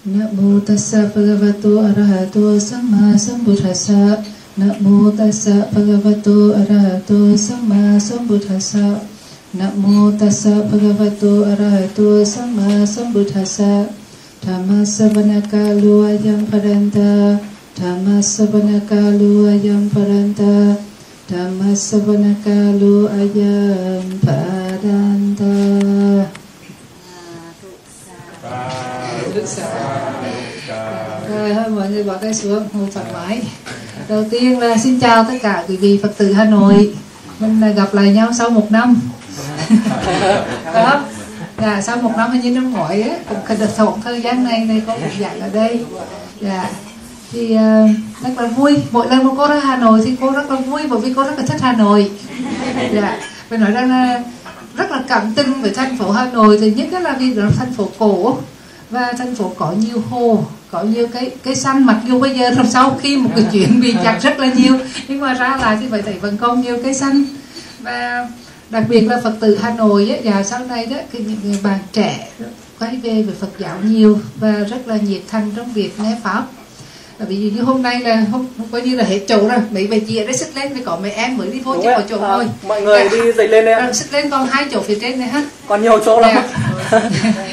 Namo tassa bhagavato arahato sama sambuddhasa. Namo tassa bhagavato arahato sama sambuddhasa. Namo tassa bhagavato arahato sama sambuddhasa. Dhamma sabana kalu ayam paranta. Dhamma sabana kalu ayam paranta. Dhamma sabana kalu ayam paranta. Dhamma paranta Rồi thôi mọi người bỏ tay xuống ngồi thoải mái. Đầu tiên là xin chào tất cả quý vị Phật tử Hà Nội. Mình là gặp lại nhau sau một năm. Đó. Dạ, sau một năm như năm ngoái ấy, cũng được thổn thời gian này này có một dạng ở đây. Dạ. Thì uh, rất là vui. Mỗi lần mà cô ra Hà Nội thì cô rất là vui bởi vì cô rất là thích Hà Nội. Dạ. Phải nói rằng là rất là cảm tình với thành phố Hà Nội thì nhất là vì nó thành phố cổ và thành phố có nhiều hồ có nhiều cái cái xanh mặc dù bây giờ sau khi một cái chuyện bị chặt rất là nhiều nhưng mà ra lại thì phải thấy vẫn còn nhiều cái xanh và đặc biệt là phật tử hà nội ấy, và sau này đó thì những người bạn trẻ quay về về phật giáo nhiều và rất là nhiệt thành trong việc nghe pháp ví dụ như hôm nay là hôm, coi như là hết chỗ rồi. Mấy bà chị ở đây xích lên thì có mấy em mới đi vô chứ có chỗ thôi mọi người đi dậy lên đây ạ. Xích lên còn hai chỗ phía trên này ha còn nhiều chỗ lắm.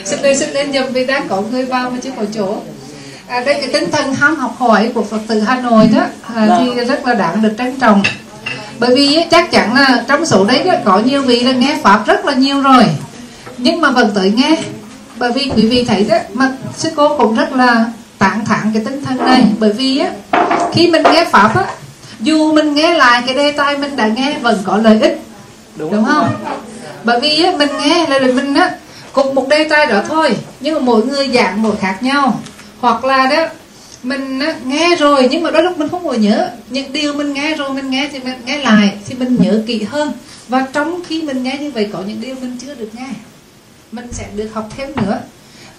Xích lên xích lên nhầm vì đang có người vào mà chứ có chỗ. À, đây cái tinh thần ham học hỏi của phật tử hà nội đó. À, thì rất là đáng được trân trọng. Bởi vì chắc chắn là trong số đấy có nhiều vị là nghe pháp rất là nhiều rồi. Nhưng mà vẫn tới nghe. Bởi vì quý vị thấy đó mà sư cô cũng rất là tạng thản cái tinh thần này. Bởi vì á khi mình nghe pháp á dù mình nghe lại cái đề tài mình đã nghe vẫn có lợi ích. Đúng, đúng không? bởi vì á mình nghe là mình á cùng một đề tài đó thôi nhưng mà mỗi người dạng mỗi khác nhau. Hoặc là đó mình nghe rồi nhưng mà đôi lúc mình không còn nhớ. Những điều mình nghe rồi mình nghe thì mình nghe lại thì mình nhớ kỹ hơn. Và trong khi mình nghe như vậy có những điều mình chưa được nghe. Mình sẽ được học thêm nữa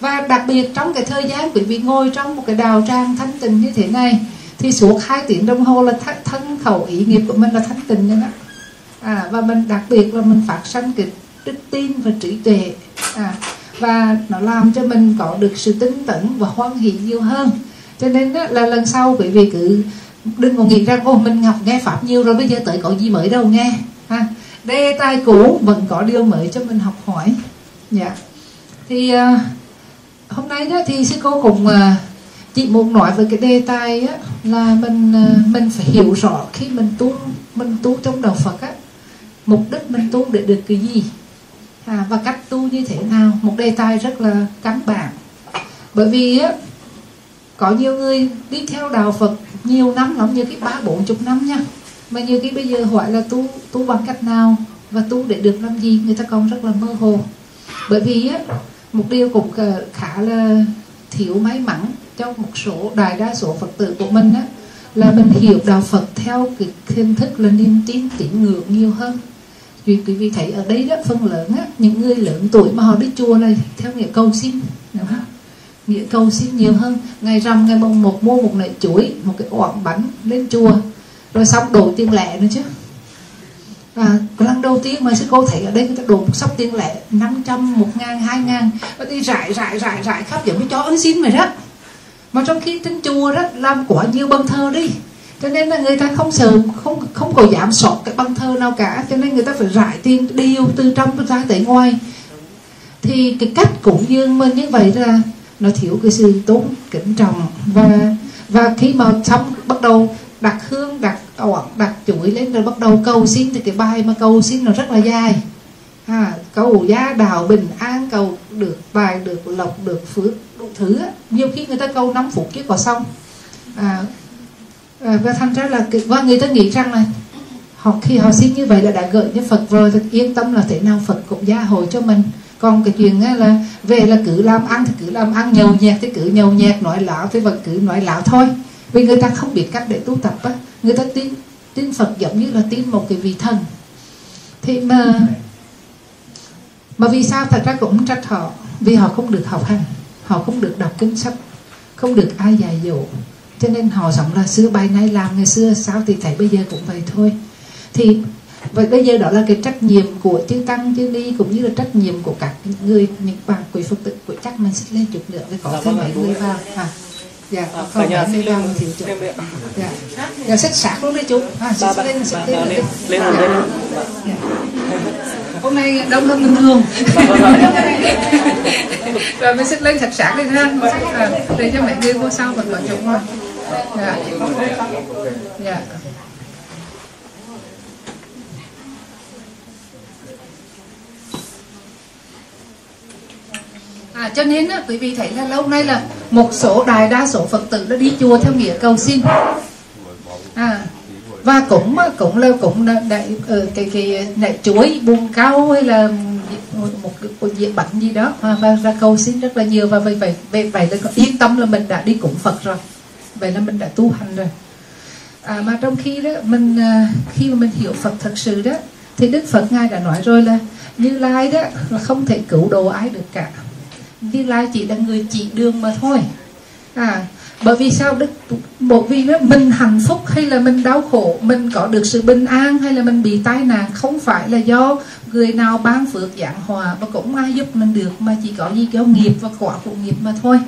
và đặc biệt trong cái thời gian quý vị ngồi trong một cái đào trang thanh tịnh như thế này thì suốt hai tiếng đồng hồ là th- thân khẩu ý nghiệp của mình là thanh tịnh nên đó. À, và mình đặc biệt là mình phát sanh cái đức tin và trí tuệ. À, và nó làm cho mình có được sự tinh tấn và hoan hỷ nhiều hơn. Cho nên đó, là lần sau quý vị cứ đừng có nghĩ rằng ô mình học nghe pháp nhiều rồi bây giờ tới có gì mới đâu nghe. Ha đề tài cũ vẫn có điều mới cho mình học hỏi. Dạ. Thì uh, hôm nay đó thì sư cô cũng à, uh, chị muốn nói về cái đề tài á, là mình uh, mình phải hiểu rõ khi mình tu mình tu trong đạo Phật á mục đích mình tu để được cái gì. À, và cách tu như thế nào một đề tài rất là căn bản. Bởi vì á có nhiều người đi theo đạo Phật nhiều năm lắm như cái ba bốn chục năm nha mà như cái bây giờ hỏi là tu tu bằng cách nào và tu để được làm gì người ta còn rất là mơ hồ. Bởi vì á một điều cũng khá là thiếu may mắn trong một số đại đa số phật tử của mình á là mình hiểu đạo Phật theo cái hình thức là niềm tin tín ngưỡng nhiều hơn. Vì quý vị thấy ở đây đó phần lớn á những người lớn tuổi mà họ đi chùa này theo nghĩa cầu xin đúng không? Nghĩa cầu xin nhiều hơn. Ngày rằm ngày mùng một mua một nải chuối một cái oản bánh lên chùa. Rồi xong đổ tiền lẻ nữa chứ và lần đầu tiên mà sư cô thấy ở đây người ta đổ một sắp tiền lẻ 500, 1 ngàn, 2 ngàn. Và đi rải rải rải rải khắp giống như chó ấn xin mày đó. Mà trong khi trên chùa đó làm quá nhiều băng thơ đi. Cho nên là người ta không sợ không không có giảm sọt cái băng thơ nào cả. Cho nên người ta phải rải tiền điều từ trong ra tới ngoài. Thì cái cách cũng dương mình như vậy là nó thiếu cái sự tốn kính trọng. Và và khi mà xong bắt đầu đặt hương đặt ỏn đặt chuỗi lên rồi bắt đầu cầu xin thì cái bài mà cầu xin nó rất là dài. À, cầu gia đạo bình an cầu được tài được lộc được phước đủ thứ nhiều khi người ta cầu 5 phút chứ có xong. À, à, và thành ra là và người ta nghĩ rằng là họ khi họ xin như vậy là đã gợi cho Phật rồi thì yên tâm là thế nào Phật cũng gia hội cho mình. Còn cái chuyện là về là cứ làm ăn thì cứ làm ăn nhầu nhẹt thì cứ nhầu nhẹt nói lão thì vẫn cứ nói lão thôi. Vì người ta không biết cách để tu tập á người ta tin tin Phật giống như là tin một cái vị thần. Thì mà mà vì sao thật ra cũng trách họ? Vì họ không được học hành họ không được đọc kinh sách không được ai dạy dỗ. Cho nên họ sống là xưa bài nay làm ngày xưa sao thì thấy bây giờ cũng vậy thôi. Thì vậy bây giờ đó là cái trách nhiệm của chư tăng chư ni cũng như là trách nhiệm của các người những bạn quý phật tử của chắc mình sẽ lên chút nữa để có Dạ, thêm vâng mấy người vào. À, dạ À, không nhà xin lên thiếu chỗ thêm đi ạ. dạ. Dạ xích sạc luôn đấy chú. À, xích ba lên ba lên. lên lên lên dạ. hôm nay đông hơn bình thường. Rồi mình xích lên sạch sạc lên ha. À, để cho mọi người vô sau vẫn có chỗ ngồi. Dạ. Dạ À, cho nên á, quý vị thấy là lâu nay là một số đại đa số Phật tử đã đi chùa theo nghĩa cầu xin. À, và cũng à, cũng là cũng là đại ở cái cái đại chuối buông cao hay là một một cái diện bệnh gì đó à, và ra cầu xin rất là nhiều. Và vậy vậy vậy vậy là yên tâm là mình đã đi cúng Phật rồi. Vậy là mình đã tu hành rồi. À, mà trong khi đó mình à, khi mà mình hiểu Phật thật sự đó thì Đức Phật ngài đã nói rồi là Như Lai đó là không thể cứu độ ai được cả. Như Lai chỉ là người chỉ đường mà thôi. À bởi vì sao đức bởi vì đó, mình hạnh phúc hay là mình đau khổ? Mình có được sự bình an hay là mình bị tai nạn? Không phải là do người nào ban phước giảng hòa và cũng ai giúp mình được mà chỉ có gì kéo nghiệp và quả của nghiệp mà thôi.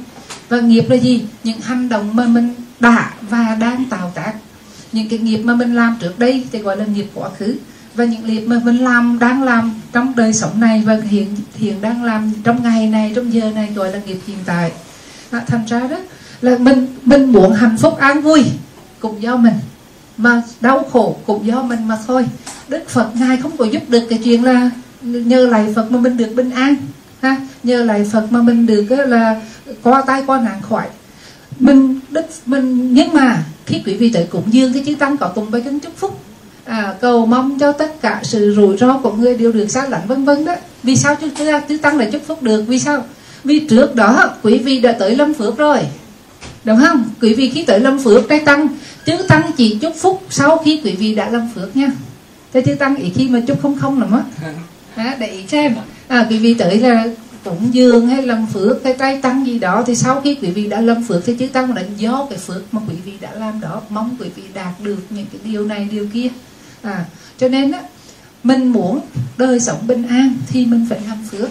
Và nghiệp là gì? Những hành động mà mình đã và đang tạo tác. Những cái nghiệp mà mình làm trước đây thì gọi là nghiệp quá khứ và những nghiệp mà mình làm đang làm trong đời sống này và hiện hiện đang làm trong ngày này trong giờ này gọi là nghiệp hiện tại. À, thành ra đó là mình mình muốn hạnh phúc an vui cũng do mình mà đau khổ cũng do mình mà thôi. Đức phật ngài không có giúp được cái chuyện là nhờ lại phật mà mình được bình an ha? Nhờ lại phật mà mình được là qua tay qua nạn khỏi. Mình đức mình nhưng mà khi quý vị tới cúng dương thì chư tăng có tụng bài kinh chúc phúc à, cầu mong cho tất cả sự rủi ro của người đều được xa lạnh vân vân đó. Vì sao chư chư tăng lại chúc phúc được? Vì sao? Vì trước đó quý vị đã tới lâm phước rồi. Đúng không? Quý vị khi tới lâm phước đây tăng chư tăng chỉ chúc phúc sau khi quý vị đã lâm phước nha. Thế chư tăng ý khi mà chúc không không lắm á. À, để ý xem. À, quý vị tới là cúng dường hay lâm phước cái tay tăng gì đó thì sau khi quý vị đã lâm phước thì chư tăng là do cái phước mà quý vị đã làm đó. Mong quý vị đạt được những cái điều này điều kia à cho nên á mình muốn đời sống bình an thì mình phải làm phước.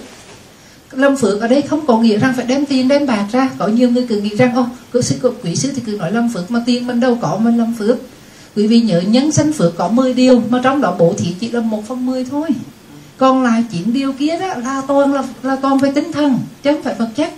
Lâm phước ở đây không có nghĩa rằng phải đem tiền đem bạc ra. Có nhiều người cứ nghĩ rằng ô cứ sư quý sư thì cứ nói lâm phước mà tiền mình đâu có mình lâm phước. Quý vị nhớ nhân sanh phước có 10 điều mà trong đó bố thí chỉ là một phần mười thôi. Còn lại chín điều kia đó là toàn là là còn về tinh thần chứ không phải vật chất.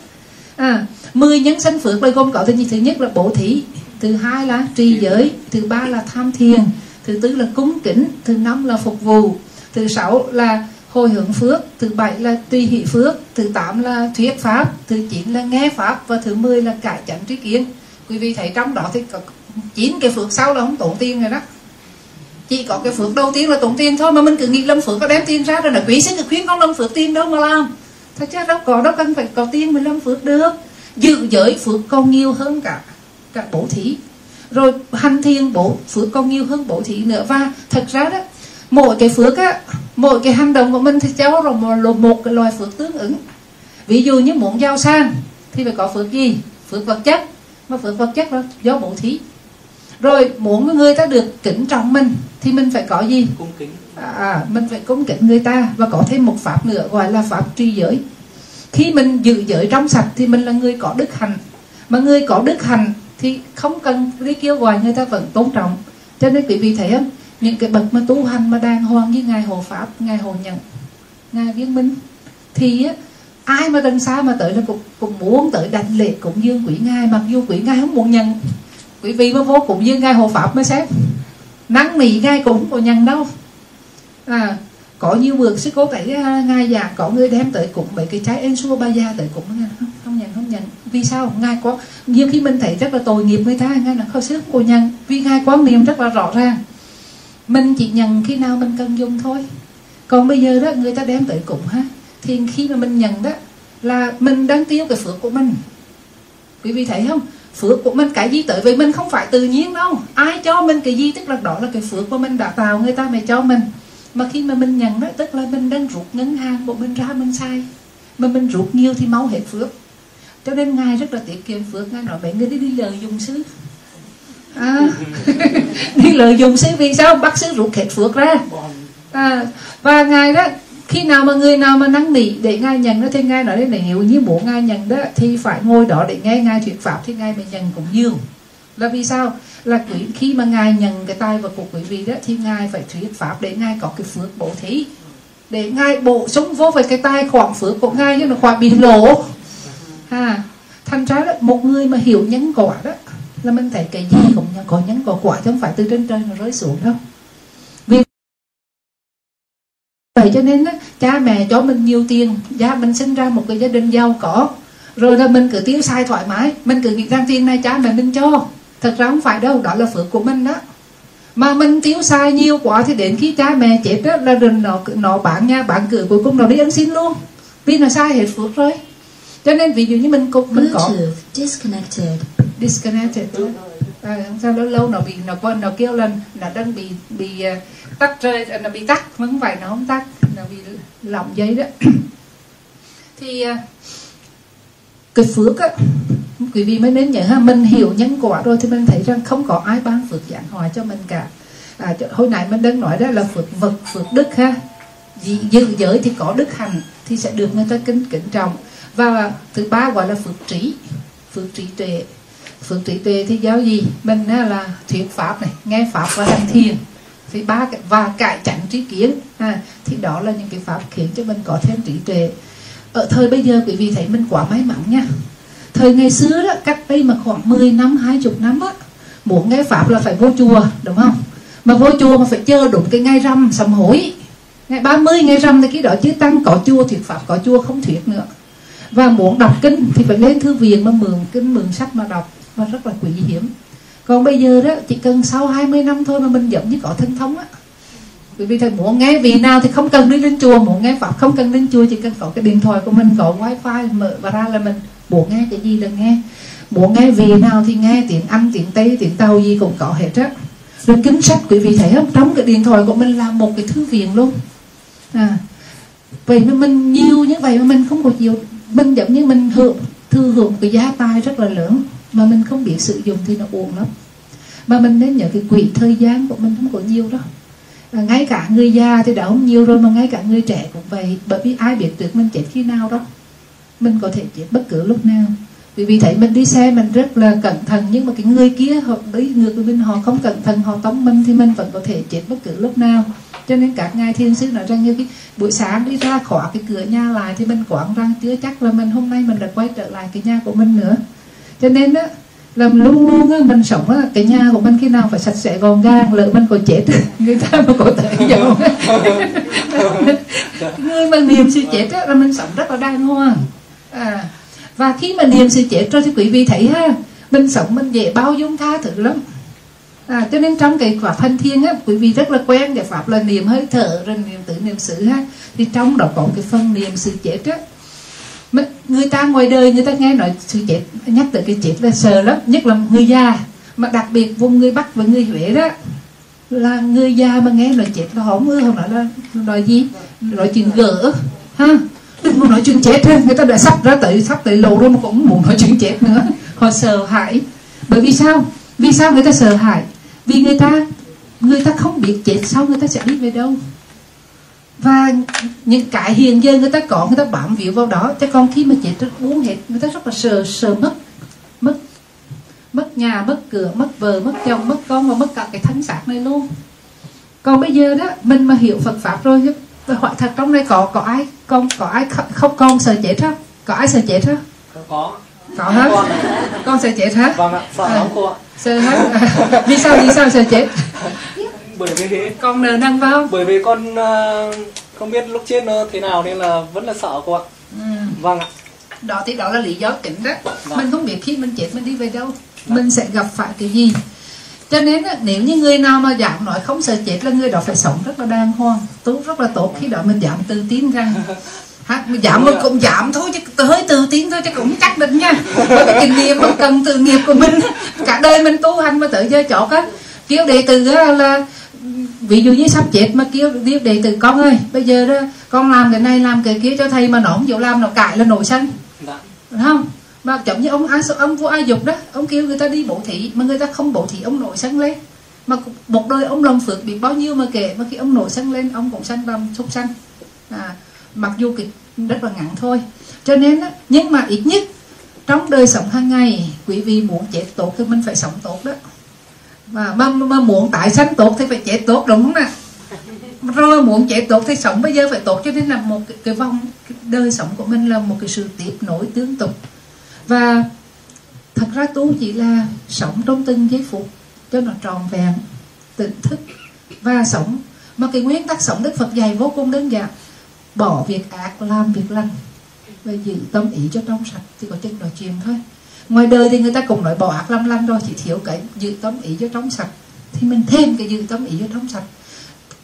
À 10 nhân sanh phước là gồm có thứ gì thứ nhất là bố thí thứ hai là trì giới thứ ba là tham thiền thứ tư là cúng kính, thứ năm là phục vụ, thứ sáu là hồi hướng phước, thứ bảy là tùy hỷ phước, thứ tám là thuyết pháp, thứ chín là nghe pháp và thứ mười là cải chánh trí kiến. Quý vị thấy trong đó thì có chín cái phước sau là không tốn tiền rồi đó. Chỉ có cái phước đầu tiên là tốn tiền thôi, mà mình cứ nghĩ lâm phước có đem tiền ra rồi là quý sẽ cứ khuyên con lâm phước tiền đâu mà làm. Thật chứ đâu có, đâu cần phải có tiền mình lâm phước được. Dự giới phước còn nhiều hơn cả cả bổ thí rồi hành thiền bổ phước còn nhiều hơn bổ thí nữa. Và thật ra đó mỗi cái phước á mỗi cái hành động của mình thì cháu rồi một, một cái loài phước tương ứng. Ví dụ như muốn giàu sang thì phải có phước gì? Phước vật chất. Mà phước vật chất là do bổ thí. Rồi muốn người ta được kính trọng mình thì mình phải có gì? Cung kính. À, mình phải cung kính người ta. Và có thêm một pháp nữa gọi là pháp tri giới. Khi mình giữ giới trong sạch thì mình là người có đức hạnh. Mà người có đức hạnh thì không cần đi kêu gọi người ta vẫn tôn trọng. Cho nên quý vị thấy không? Những cái bậc mà tu hành mà đàng hoàng như ngài hộ pháp ngài hộ nhận ngài viên minh thì á, ai mà đằng xa mà tới là cũng, cũng muốn tới đảnh lễ cũng dương quỷ ngài. Mặc dù quỷ ngài không muốn nhận quý vị mà vô cũng dương ngài hộ pháp mới xét nắng nỉ ngài cũng không có nhận đâu. À có nhiều bữa sư cô thấy à, ngài già có người đem tới cũng mấy cái trái en xua ba gia tới cũng nghe không vì sao? Ngài có nhiều khi mình thấy rất là tội nghiệp người ta, ngài là khâu sức cô nhân. Vì ngài quan niệm rất là rõ ràng. Mình chỉ nhận khi nào mình cần dùng thôi. Còn bây giờ đó, người ta đem tới cũng ha. Thì khi mà mình nhận đó, là mình đang tiêu cái phước của mình. Quý vị thấy không? Phước của mình, cái gì tới với mình không phải tự nhiên đâu. Ai cho mình cái gì, tức là đó là cái phước của mình, đã tạo người ta mới cho mình. Mà khi mà mình nhận đó, tức là mình đang rút ngân hàng của mình ra, mình sai mà mình rút nhiều thì mau hết phước cho nên ngài rất là tiết kiệm phước. Ngài nói mấy người đi đi lời dùng xứ à, đi lợi dụng sư vì sao? Bắt sư rút hết phước ra. À, và ngài đó khi nào mà người nào mà năn nỉ để ngài nhận đó thì ngài nói đến nếu như muốn ngài nhận đó thì phải ngồi đó để nghe ngài thuyết pháp thì ngài mới nhận cũng dương là vì sao? Là quý khi mà ngài nhận cái tài vật của quý vị đó thì ngài phải thuyết pháp để ngài có cái phước bổ thí. Để ngài bổ sung vô về cái tài khoản phước của ngài chứ nó khoản bị lộ ha. Thành ra đó một người mà hiểu nhân quả đó là mình thấy cái gì cũng có nhân có quả chứ không phải từ trên trời nó rơi xuống đâu. Vì vậy cho nên đó, cha mẹ cho mình nhiều tiền gia mình sinh ra một cái gia đình giàu có rồi là mình cứ tiêu sai thoải mái mình cứ nghĩ rằng tiền này cha mẹ mình cho. Thật ra không phải đâu đó là phước của mình đó. Mà mình tiêu xài nhiều quá thì đến khi cha mẹ chết đó là đừng nó nó bán nhà bán cửa cuối cùng nó đi ăn xin luôn. Vì nó sai hết phước rồi cho nên ví dụ như mình cũng mình có disconnected. disconnected à, sao lâu lâu nó bị nó quên nó kêu lên nó đang bị bị uh, tắt rơi nó bị tắt không phải nó không tắt nó bị lỏng giấy đó. Thì uh, cái phước á quý vị mới nên nhớ ha mình hiểu nhân quả rồi thì mình thấy rằng không có ai ban phước giảng hòa cho mình cả. À, hồi nãy mình đang nói đó là phước vật phước đức ha. Giữ giới thì có đức hành thì sẽ được người ta kính kính trọng và thứ ba gọi là phước trí. Phước trí tuệ. Phước trí tuệ thì giáo gì? Mình à, là thuyết pháp này nghe pháp và hành thiền. Thì ba và cải chánh trí kiến à, thì đó là những cái pháp khiến cho mình có thêm trí tuệ. Ở thời bây giờ quý vị thấy mình quá may mắn nha. Thời ngày xưa đó cách đây mà khoảng 10 năm 20 năm á muốn nghe pháp là phải vô chùa đúng không? Mà vô chùa mà phải chờ đúng cái ngày rằm sầm hối. Ngày 30 ngày rằm thì cái đó chứ tăng có chùa thuyết pháp có chùa không thuyết nữa và muốn đọc kinh thì phải lên thư viện mà mượn kinh, mượn sách mà đọc. Và rất là quý hiếm. Còn bây giờ đó, chỉ cần sau 20 năm thôi mà mình giống như có thân thống á. Bởi vì thầy muốn nghe vị nào thì không cần đi lên chùa, muốn nghe pháp không cần lên chùa, chỉ cần có cái điện thoại của mình, có wifi mở và ra là mình muốn nghe cái gì là nghe. Muốn nghe vị nào thì nghe, tiếng anh, tiếng tây, tiếng tàu gì cũng có hết á. Rồi kính sách, quý vị thấy không? Trong cái điện thoại của mình là một cái thư viện luôn. À vậy mà mình nhiều như vậy mà mình không có chịu mình giống như mình hưởng thừa hưởng cái giá tài rất là lớn mà mình không biết sử dụng thì nó uổng lắm. Mà mình nên nhớ cái quỹ thời gian của mình không có nhiều đâu. À, ngay cả người già thì đã không nhiều rồi mà ngay cả người trẻ cũng vậy bởi vì ai biết được mình chết khi nào đâu mình có thể chết bất cứ lúc nào vì vì thấy mình đi xe mình rất là cẩn thận nhưng mà cái người kia họ đi ngược với mình họ không cẩn thận họ tống mình thì mình vẫn có thể chết bất cứ lúc nào. Cho nên các ngài thiên sứ nói rằng như cái buổi sáng đi ra khóa cái cửa nhà lại thì mình quảng rằng chưa chắc là mình hôm nay mình đã quay trở lại cái nhà của mình nữa. Cho nên á là luôn luôn á, mình sống á, cái nhà của mình khi nào phải sạch sẽ gọn gàng lỡ mình có chết người ta mà có thể giàu. Người mà niệm sự chết á, là mình sống rất là đàng hoàng. À, và khi mà niệm sự chết rồi thì quý vị thấy ha mình sống mình dễ bao dung tha thứ lắm. À, cho nên trong cái pháp hành thiên á quý vị rất là quen cái pháp là niệm hơi thở rồi niệm tự niệm sự ha. Thì trong đó có cái phần niệm sự chết á. Người ta ngoài đời người ta nghe nói sự chết nhắc tới cái chết là sợ lắm nhất là người già. Mà đặc biệt vùng người bắc và người huế đó là người già mà nghe nói chết là họ không ưa nói là nói gì? Nói chuyện gỡ ha đừng muốn nói chuyện chết thôi người ta đã sắp ra tới, sắp tới lộ rồi mà cũng muốn nói chuyện chết nữa. Họ sợ hãi. Bởi vì sao? Vì sao người ta sợ hãi? Vì người ta người ta không biết chết sau người ta sẽ đi về đâu. Và những cái hiện giờ người ta có, người ta bám víu vào đó. Chứ còn khi mà chết rất uống hết, người ta rất là sợ sợ mất. Mất mất nhà, mất cửa, mất vợ, mất chồng, mất con và mất cả cái thân xác này luôn. Còn bây giờ đó, mình mà hiểu Phật pháp rồi tôi hỏi thật trong đây có có ai con có ai không, không? Con sợ chết không có ai sợ chết không có có. Hết con. Con sợ chết hả? Vâng ạ sợ À. lắm cô ạ. sợ hết vì sao vì sao sợ chết? Bởi vì thế con nần phải không bởi vì con ờ, không biết lúc chết nó thế nào nên là vẫn là sợ cô ạ. Ừ. vâng ạ. Đó thì đó là lý do chính đó. Vâng. mình không biết khi mình chết mình đi về đâu. Mình sẽ gặp phải cái gì cho nên nếu như người nào mà dám nói không sợ chết là người đó phải sống rất là đàng hoàng tốt rất là tốt. Khi đó mình dám tự tin rằng ha, mình dám mình cũng dám thôi chứ hơi tự tin thôi chứ cũng chắc định nha. Bởi vì kinh nghiệm mà cần từ nghiệp của mình cả đời mình tu hành mà tự chơi chọt á kêu đệ tử á là ví dụ như sắp chết mà kêu kêu đệ tử con ơi bây giờ đó con làm cái này làm cái kia cho thầy mà nó không chịu làm nó cãi là nổi sân dạ. Đúng không mà giống như ông ai ông vua ai dục đó ông kêu người ta đi bổ thị mà người ta không bổ thị ông nổi sân lên. Mà một đời ông lòng phước bị bao nhiêu mà kể mà khi ông nổi sân lên ông cũng sanh tâm súc sanh. À, mặc dù cái rất là ngắn thôi. Cho nên á, nhưng mà ít nhất trong đời sống hàng ngày quý vị muốn chết tốt thì mình phải sống tốt đó. Mà, mà, mà muốn tại sanh tốt thì phải chết tốt đúng không nè rồi muốn chạy tốt thì sống bây giờ phải tốt cho nên là một cái, cái vòng cái đời sống của mình là một cái sự tiếp nối tương tục và thật ra tu chỉ là sống trong từng giây phút cho nó tròn vẹn, tỉnh thức và sống. Mà cái nguyên tắc sống đức phật dạy vô cùng đơn giản. Bỏ việc ác làm việc lành. Và giữ tâm ý cho trong sạch thì có chân nói chuyện thôi. Ngoài đời thì người ta cũng nói bỏ ác làm lành rồi, chỉ thiếu cái giữ tâm ý cho trong sạch. Thì mình thêm cái giữ tâm ý cho trong sạch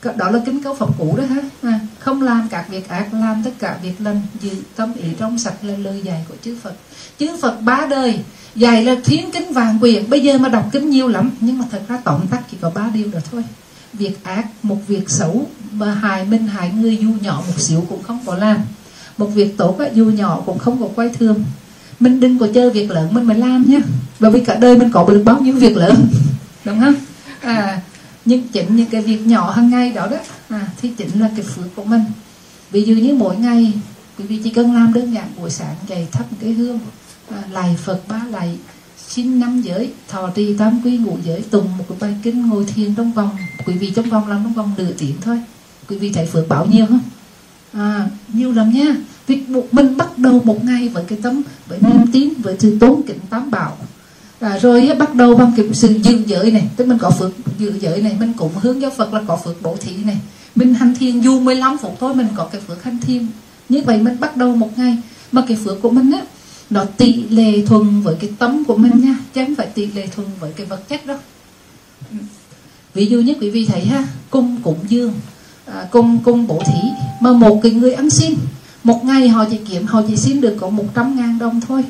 đó là kính cấu phẩm cũ đó ha. À, không làm các việc ác làm tất cả việc lành giữ tâm ý trong sạch là lời dạy của chư Phật. Chư Phật ba đời dạy là thiên kính vàng quyền. Bây giờ mà đọc kính nhiều lắm nhưng mà thật ra tổng tắt chỉ có ba điều đó thôi. Việc ác một việc xấu mà hại mình hại người dù nhỏ một xíu cũng không có làm. Một việc tốt dù nhỏ cũng không có quay thương. Mình đừng có chơi việc lớn mình mới làm nhé bởi vì cả đời mình có được bao nhiêu việc lớn. Đúng không? À nhưng chỉnh những cái việc nhỏ hàng ngày đó đó à, thì chính là cái phước của mình. Ví dụ như mỗi ngày quý vị chỉ cần làm đơn giản buổi sáng dậy thắp cái hương à, lạy phật ba lạy xin năm giới thọ trì tam quy ngũ giới tùng một cái bài kinh ngồi thiền trong vòng quý vị trong vòng làm trong vòng nửa tiếng thôi. Quý vị thấy phước bao nhiêu không? À, nhiều lắm nha. Vì mình bắt đầu một ngày với cái tấm với niềm tin với sự tốn kính tám bảo à, rồi bắt đầu bằng cái sự giữ giới này. Tức mình có phước giữ giới này mình cũng hướng giáo Phật là có phước bổ thí này. Mình hành thiền dù 15 phút thôi mình có cái phước hành thiền. Như vậy mình bắt đầu một ngày mà cái phước của mình á nó tỷ lệ thuần với cái tấm của mình nha. Chứ không phải tỷ lệ thuần với cái vật chất đó ừ. ví dụ như quý vị thấy ha cung cúng dương à, cung cung bổ thí. Mà một cái người ăn xin một ngày họ chỉ kiếm họ chỉ xin được có 100 ngàn đồng thôi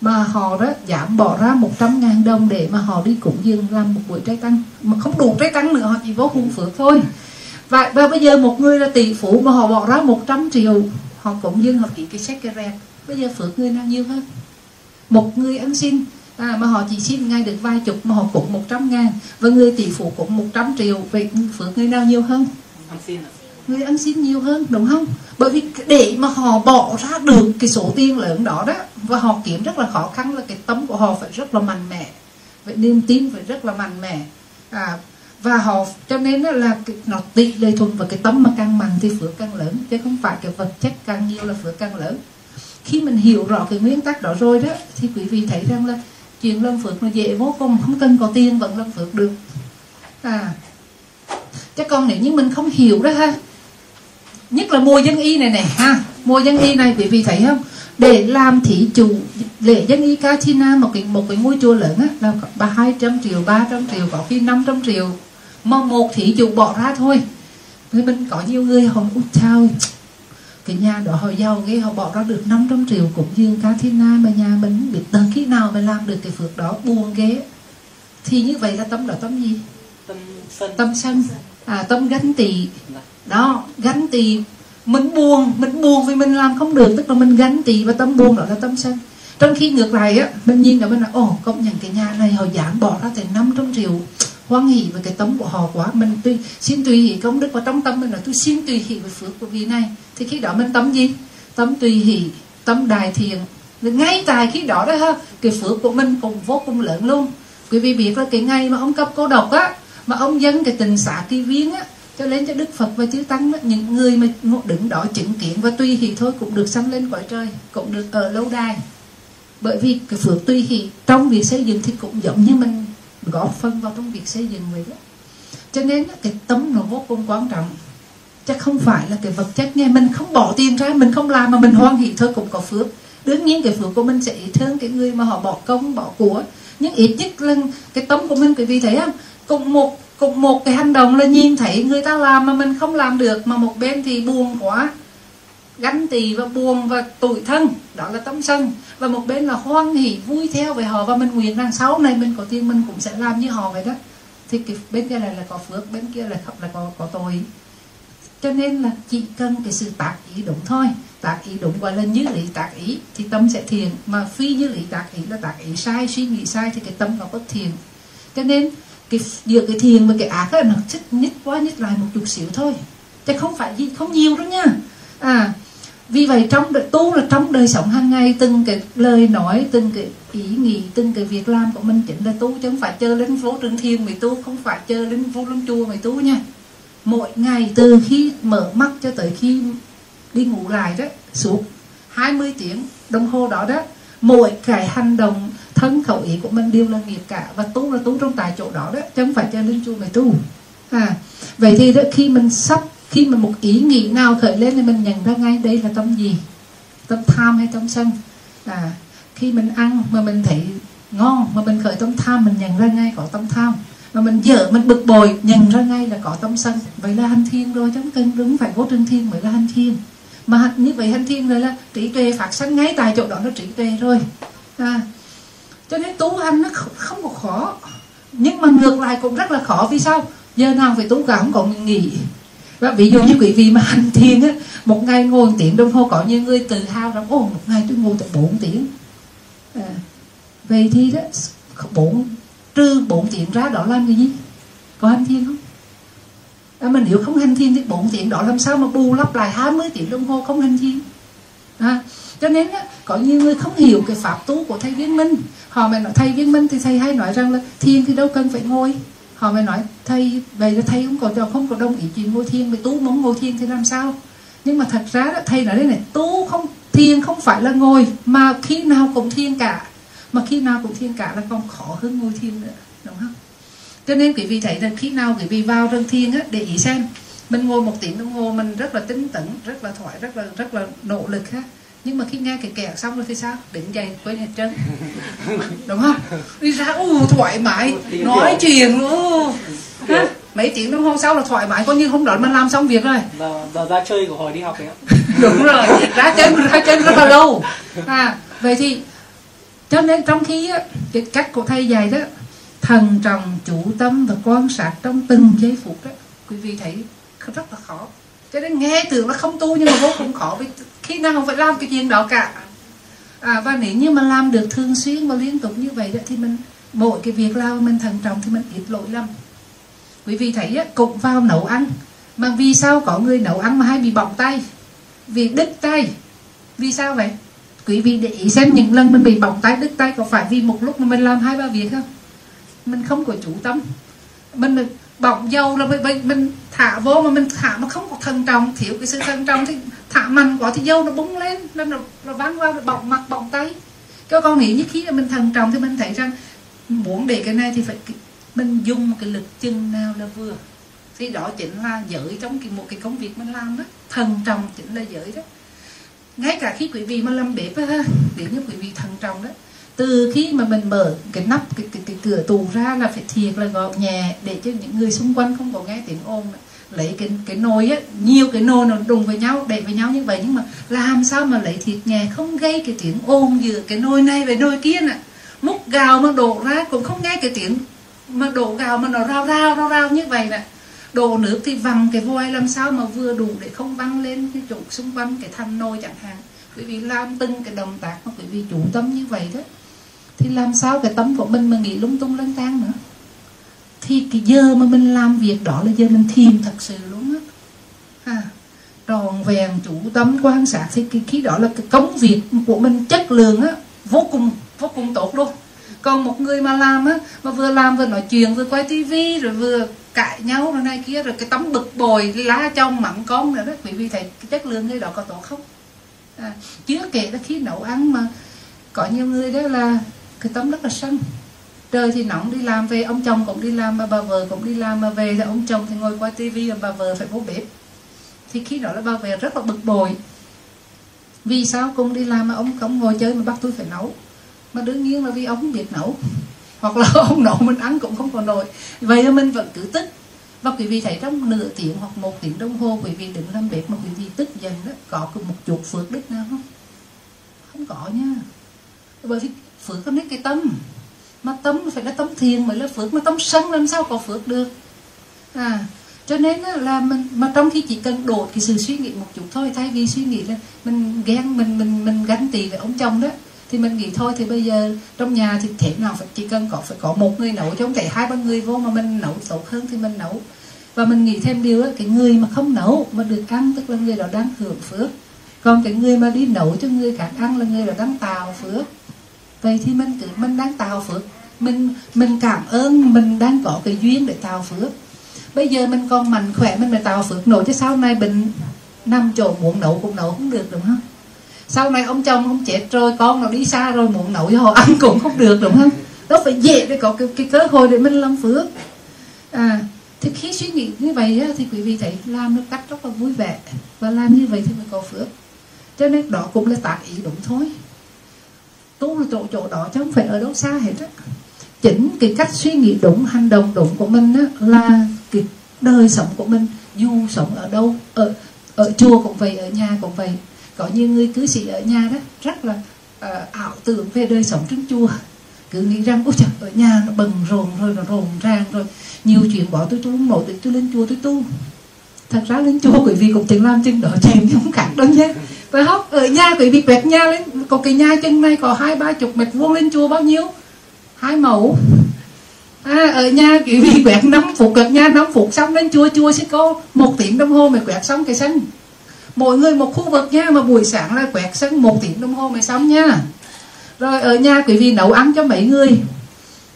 mà họ đó giảm bỏ ra 100 ngàn đồng để mà họ đi cúng dường làm một buổi trái tăng. Mà không đủ trái tăng nữa họ chỉ vô hung phước thôi. Và, và bây giờ một người là tỷ phú mà họ bỏ ra 100 triệu họ cúng dường họ ký cái sách cái rẹt. Bây giờ phước người nào nhiều hơn? Một người ăn xin. À, mà họ chỉ xin ngay được vài chục mà họ cũng 100 ngàn. Và người tỷ phú cũng 100 triệu vậy phước người nào nhiều hơn? Ăn xin à? Người ăn xin nhiều hơn đúng không? Bởi vì để mà họ bỏ ra được cái số tiền lớn đó đó và họ kiếm rất là khó khăn là cái tấm của họ phải rất là mạnh mẽ. Vậy niềm tin phải rất là mạnh mẽ. À, và họ cho nên là nó tỷ lệ thuận và cái tấm mà càng mạnh thì phước càng lớn chứ không phải cái vật chất càng nhiều là phước càng lớn. Khi mình hiểu rõ cái nguyên tắc đó rồi đó thì quý vị thấy rằng là chuyện lâm phước nó dễ vô cùng không cần có tiền vẫn lâm phước được. À chứ còn nếu như mình không hiểu đó ha nhất là mùa dân y này nè ha? Mùa dân y này quý vị thấy không? Để làm thị chủ lễ dân y Katina một cái một cái ngôi chùa lớn á là ba hai trăm triệu ba trăm triệu có khi 500 triệu. Mà một thị chủ bỏ ra thôi. Thì mình có nhiều người họ út chao cái nhà đó họ giàu ghê họ bỏ ra được 500 triệu. Cũng dương Katina mà nhà mình biết tới khi nào mới làm được cái phước đó buồn ghê. Thì như vậy là tâm đó tâm gì? Tâm sân. Tâm sân à, tâm gánh tị đó gánh tị mình buồn mình buồn vì mình làm không được. Tức là mình gánh tị và tâm buồn đó là tâm sân trong khi ngược lại á mình nhìn là mình là ồ công nhận cái nhà này họ giảm bỏ ra tới 500 triệu hoan hỷ với cái tấm của họ quá. Mình tuy xin tùy hỷ công đức và trong tâm mình là tôi xin tùy hỷ với phước của vị này. Thì khi đó mình tâm gì? Tâm tùy hỷ tâm đại thiện. Ngay tại khi đó đó ha cái phước của mình cũng vô cùng lớn luôn. Quý vị biết là cái ngày mà ông cấp cô độc á mà ông dân cái tình xã kỳ viếng á cho lên cho đức phật và chư tăng đó, những người mà đứng đó chứng kiến và tùy hỷ thôi cũng được sanh lên cõi trời cũng được ở lâu đài. Bởi vì cái phước tùy hỷ trong việc xây dựng thì cũng giống như mình góp phần vào trong việc xây dựng vậy đó. Cho nên cái tấm nó vô cùng quan trọng. Chắc không phải là cái vật chất. Nghe mình không bỏ tiền ra mình không làm mà mình hoan hỷ thôi cũng có phước. Đương nhiên cái phước của mình sẽ ít hơn cái người mà họ bỏ công bỏ của. Nhưng ít nhất là cái tấm của mình quý vị thấy không cùng một cùng một cái hành động là nhìn thấy người ta làm mà mình không làm được, mà một bên thì buồn quá. Gánh tỳ và buồn và tủi thân, đó là tâm sân. Và một bên là hoan hỷ, vui theo với họ. Và mình nguyện rằng sau này mình có tiền mình cũng sẽ làm như họ vậy đó. Thì cái bên kia này là có phước, bên kia là không, là có có tội. Cho nên là chỉ cần cái sự tác ý đúng thôi. Tác ý đúng gọi là như lý tác ý, thì tâm sẽ thiền mà phi như lý tác ý là tác ý sai, suy nghĩ sai thì cái tâm nó bất thiền cho nên cái giữa cái thiền và cái ác á nó thích nhích quá nhích lại một chút xíu thôi. Chứ không phải gì không nhiều đâu nha. À vì vậy trong đời, tu là trong đời sống hàng ngày từng cái lời nói từng cái ý nghĩ từng cái việc làm của mình chính là tu chứ không phải chơi lên phố trường thiên mày tu không phải chơi lên phố lâm chùa mày tu nha. Mỗi ngày từ khi mở mắt cho tới khi đi ngủ lại đó suốt 20 tiếng đồng hồ đó đó mỗi cái hành động thân khẩu ý của mình đều là nghiệp cả và tu là tu trong tại chỗ đó đó chứ không phải cho linh chùa mày tu. À vậy thì đó, khi mình sắp khi mà một ý nghĩ nào khởi lên thì mình nhận ra ngay đây là tâm gì? Tâm tham hay tâm sân? À khi mình ăn mà mình thấy ngon mà mình khởi tâm tham mình nhận ra ngay có tâm tham. Mà mình dở mình bực bội nhận ra ngay là có tâm sân. Vậy là hành thiên rồi chứ cần đúng phải vô trừng thiên mới là hành thiên mà như vậy hành thiên rồi là trí tuệ phát sinh ngay tại chỗ đó nó trí tuệ rồi. À, cho nên tu hành nó không có khó. Nhưng mà ngược lại cũng rất là khó. Vì sao? Giờ nào phải tu cả không có nghỉ và ví dụ như quý vị mà hành thiền á một ngày ngồi một tiếng đồng hồ có những người tự hào rằng ô một ngày tôi ngồi tới 4 tiếng. À, vậy thì đó bốn trừ 4 tiếng ra đó làm cái gì? Có hành thiền không? À, mà nếu không hành thiền thì 4 tiếng đó làm sao mà bù lắp lại 20 tiếng đồng hồ không hành thiền? À, cho nên á, có nhiều người không hiểu cái pháp tu của thầy viên minh họ mới nói thầy viên minh thì thầy hay nói rằng là thiền thì đâu cần phải ngồi. Họ mới nói thầy vậy là thầy không có cho không có đồng ý chuyện ngồi thiền mà tu muốn ngồi thiền thì làm sao? Nhưng mà thật ra đó, thầy nói đây này tu không thiền không phải là ngồi mà khi nào cũng thiền cả. Mà khi nào cũng thiền cả là còn khó hơn ngồi thiền nữa đúng không? Cho nên quý vị thấy là khi nào quý vị vào trong thiền á để ý xem. Mình ngồi một tiếng đồng hồ mình rất là tinh tấn rất là thoải rất là rất là nỗ lực ha nhưng mà khi nghe cái kẹt xong rồi thì sao? Định dậy quên hết trơn. Đúng không? Đi ra u thoải mái. Nói chuyện luôn ha mấy tiếng đồng hồ sau là thoải mái coi như hôm đó mình làm xong việc rồi. Là, là ra chơi của hồi đi học đấy đúng rồi. Ra chân ra chân rất là lâu. À vậy thì cho nên trong khi á, cái cách của thầy dạy đó thần trọng chủ tâm và quan sát trong từng giây phút đó quý vị thấy rất là khó. Cho nên nghe tưởng là không tu nhưng mà vô cùng khó vì khi nào phải làm cái chuyện đó cả? À, và nếu như mà làm được thường xuyên và liên tục như vậy đó thì mình mỗi cái việc làm mình thận trọng thì mình ít lỗi lầm. Quý vị thấy á, cũng vào nấu ăn mà vì sao có người nấu ăn mà hay bị bỏng tay? Vì đứt tay. Vì sao vậy? Quý vị để ý xem những lần mình bị bỏng tay đứt tay có phải vì một lúc mà mình làm hai ba việc không? Mình không có chủ tâm. Mình bọc dầu là mình, mình thả vô mà mình thả mà không có thân trọng. Thiếu cái sự thân trọng thì thả mạnh quá thì dâu nó bung lên nên nó, nó văng vào bọc mặt bọc tay. Cho con nghĩ như khi là mình thần trọng thì mình thấy rằng muốn để cái này thì phải mình dùng cái lực chân nào là vừa. Thì đó chính là giới trong cái, một cái công việc mình làm đó. Thần trọng chính là giới đó. Ngay cả khi quý vị mà làm bếp á nếu như quý vị thần trọng đó từ khi mà mình mở cái nắp cái, cái, cái cửa tù ra là phải thiệt là gọn nhẹ để cho những người xung quanh không có nghe tiếng ồn. Lấy cái cái nồi á nhiều cái nồi nó đùng với nhau đẩy với nhau như vậy nhưng mà làm sao mà lấy thịt nhẹ không gây cái tiếng ồn giữa cái nồi này với nồi kia nè. Múc gạo mà đổ ra cũng không nghe cái tiếng mà đổ gạo mà nó rao rao rao rao như vậy nè. Đổ nước thì văng cái vòi làm sao mà vừa đủ để không văng lên cái chỗ xung quanh cái thanh nồi chẳng hạn. Quý vị làm từng cái động tác mà quý vị chủ tâm như vậy đó thì làm sao cái tâm của mình mà nghĩ lung tung lăng tan nữa? Thì cái giờ mà mình làm việc đó là giờ mình thiền thật sự luôn á. À, tròn vẹn chủ tâm quan sát thì cái khi đó là cái công việc của mình chất lượng á vô cùng vô cùng tốt luôn. Còn một người mà làm á mà vừa làm vừa nói chuyện vừa quay tivi rồi vừa cãi nhau rồi này kia rồi cái tấm bực bồi lá trong mặn con nữa đó quý vị thấy cái chất lượng người đó có tốt không? À, chưa kể là khi nấu ăn mà có nhiều người đó là cái tấm rất là sân trời thì nóng, đi làm về, ông chồng cũng đi làm mà, bà vợ cũng đi làm mà, về thì ông chồng thì ngồi qua tivi và bà vợ phải vô bếp. Thì khi đó là bà vợ rất là bực bội. Vì sao? Cùng đi làm mà ông không ngồi chơi mà bắt tôi phải nấu. Mà đương nhiên là vì ông không biết nấu. Hoặc là ông nấu mình ăn cũng không còn nổi. Vậy là mình vẫn cứ tức. Và quý vị thấy trong nửa tiếng hoặc một tiếng đồng hồ, quý vị đứng làm bếp mà quý vị tức dần đó, có một chuột phước đức nào không? Không có nha. Bởi vì phước có biết cái tâm mà tâm phải là tâm thiền mới là phước, mà tâm sân làm sao có phước được. À cho nên là mình, mà trong khi chỉ cần đổi cái sự suy nghĩ một chút thôi, thay vì suy nghĩ là mình ghen, mình mình mình ganh tị với ông chồng đó, thì mình nghĩ thôi, thì bây giờ trong nhà thì thế nào phải, chỉ cần có, phải có một người nấu chứ không thể hai ba người vô mà mình nấu tốt hơn thì mình nấu. Và mình nghĩ thêm điều đó cái người mà không nấu mà được ăn, tức là người đó đang hưởng phước. Còn cái người mà đi nấu cho người khác ăn là người đó đang tạo phước vậy thì mình cứ mình đang tạo phước. Mình mình cảm ơn mình đang có cái duyên để tạo phước. Bây giờ mình còn mạnh khỏe mình mới tạo phước nổi chứ sau này bệnh năm chỗ muộn nấu cũng nấu không được đúng không? Sau này ông chồng ông chết rồi con nó đi xa rồi muộn nấu cho họ ăn cũng không được đúng không? Đó phải dễ để có cái, cái cơ hội để mình làm phước. À thì khi suy nghĩ như vậy á, thì quý vị thấy làm được cách rất là vui vẻ. Và làm như vậy thì mình có phước. Cho nên đó cũng là tác ý đúng thôi tu là chỗ chỗ đó chứ không phải ở đâu xa hết á. Chính cái cách suy nghĩ đúng hành động đúng của mình á, là cái đời sống của mình. Dù sống ở đâu ở ở chùa cũng vậy ở nhà cũng vậy. Có nhiều người cư sĩ ở nhà đó rất là uh, ảo tưởng về đời sống trong chùa. Cứ nghĩ rằng ôi trời ở nhà nó bần rộn rồi nó rộn ràng rồi. Nhiều chuyện bỏ tôi tu không nổi tôi lên chùa tôi tu thật ra lên chùa quý vị cũng chẳng làm chân đỏ chèn không khác đâu nhé. Phải không ở nhà quý vị quẹt nhà lên. Có cái nhà chân này có hai ba chục mét vuông lên chùa bao nhiêu? Hai mẫu. À, ở nhà quý vị quẹt năm phút cực nhà năm phút xong lên chùa chùa sẽ có một tiếng đồng hồ mới quẹt xong cái sân. Mỗi người một khu vực nha mà buổi sáng là quẹt sân một tiếng đồng hồ mới xong nha. Rồi ở nhà quý vị nấu ăn cho mấy người?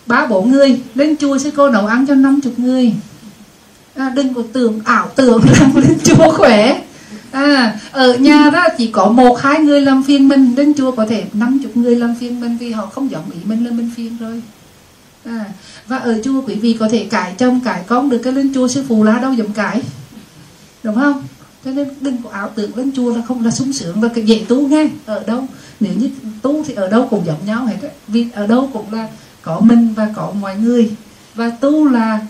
Ba bốn người. Lên chùa sẽ cô nấu ăn cho năm chục người à, đừng có tưởng ảo tưởng rằng lên chùa khỏe. À, ở nhà đó chỉ có một hai người làm phiền mình. Lên chùa có thể năm chục người làm phiền mình vì họ không giống ý mình là mình phiền rồi. À, và ở chùa quý vị có thể cải chồng cải con được cái lên chùa sư phụ lá đâu dám cải đúng không? Cho nên đừng có ảo tưởng lên chùa là không là sung sướng và cái dễ tu nghe. Ở đâu? Nếu như tu thì ở đâu cũng giống nhau hết á. Vì ở đâu cũng là có mình và có mọi người. Và tu là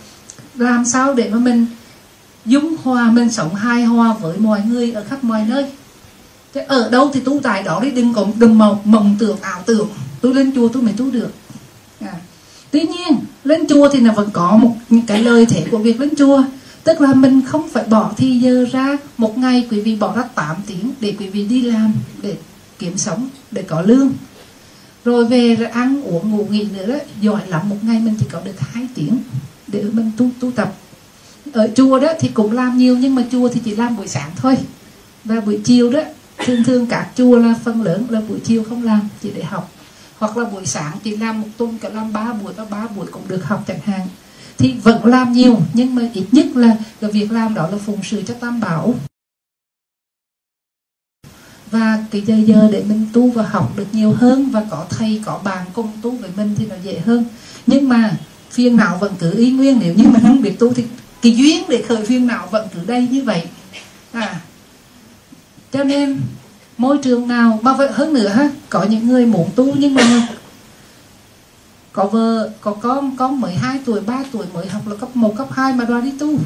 làm sao để mà mình dung hòa, mình sống hài hòa với mọi người ở khắp mọi nơi? Thế ở đâu thì tu tại đó đi, đừng có đừng mộng mộng tưởng, ảo tưởng. Tôi lên chùa tôi mới tu được. À. tuy nhiên, lên chùa thì là vẫn có một cái lời thể của việc lên chùa. Tức là mình không phải bỏ thì giờ ra. Một ngày quý vị bỏ ra 8 tiếng để quý vị đi làm, để kiếm sống, để có lương. Rồi về rồi ăn uống, ngủ nghỉ nữa đó giỏi lắm, một ngày mình chỉ có được hai tiếng để mình tu tu tập. Ở chùa đó thì cũng làm nhiều nhưng mà chùa thì chỉ làm buổi sáng thôi. Và buổi chiều đó, thường thường các chùa là phần lớn là buổi chiều không làm, chỉ để học. Hoặc là buổi sáng chỉ làm một tuần, cả làm ba buổi và ba buổi cũng được học chẳng hạn. Thì vẫn làm nhiều, nhưng mà ít nhất là cái việc làm đó là phụng sự cho tam bảo. Và cái giờ giờ để mình tu và học được nhiều hơn và có thầy, có bạn cùng tu với mình thì nó dễ hơn. Nhưng mà phiền não vẫn cứ y nguyên nếu như mình không biết tu thì cái duyên để khởi phiền não vẫn cứ đây như vậy. À cho nên môi trường nào bao vậy hơn nữa ha? Có những người muốn tu nhưng mà có vợ có con con 12 tuổi 3 tuổi mới học là cấp 1 cấp 2 mà đòi đi tu.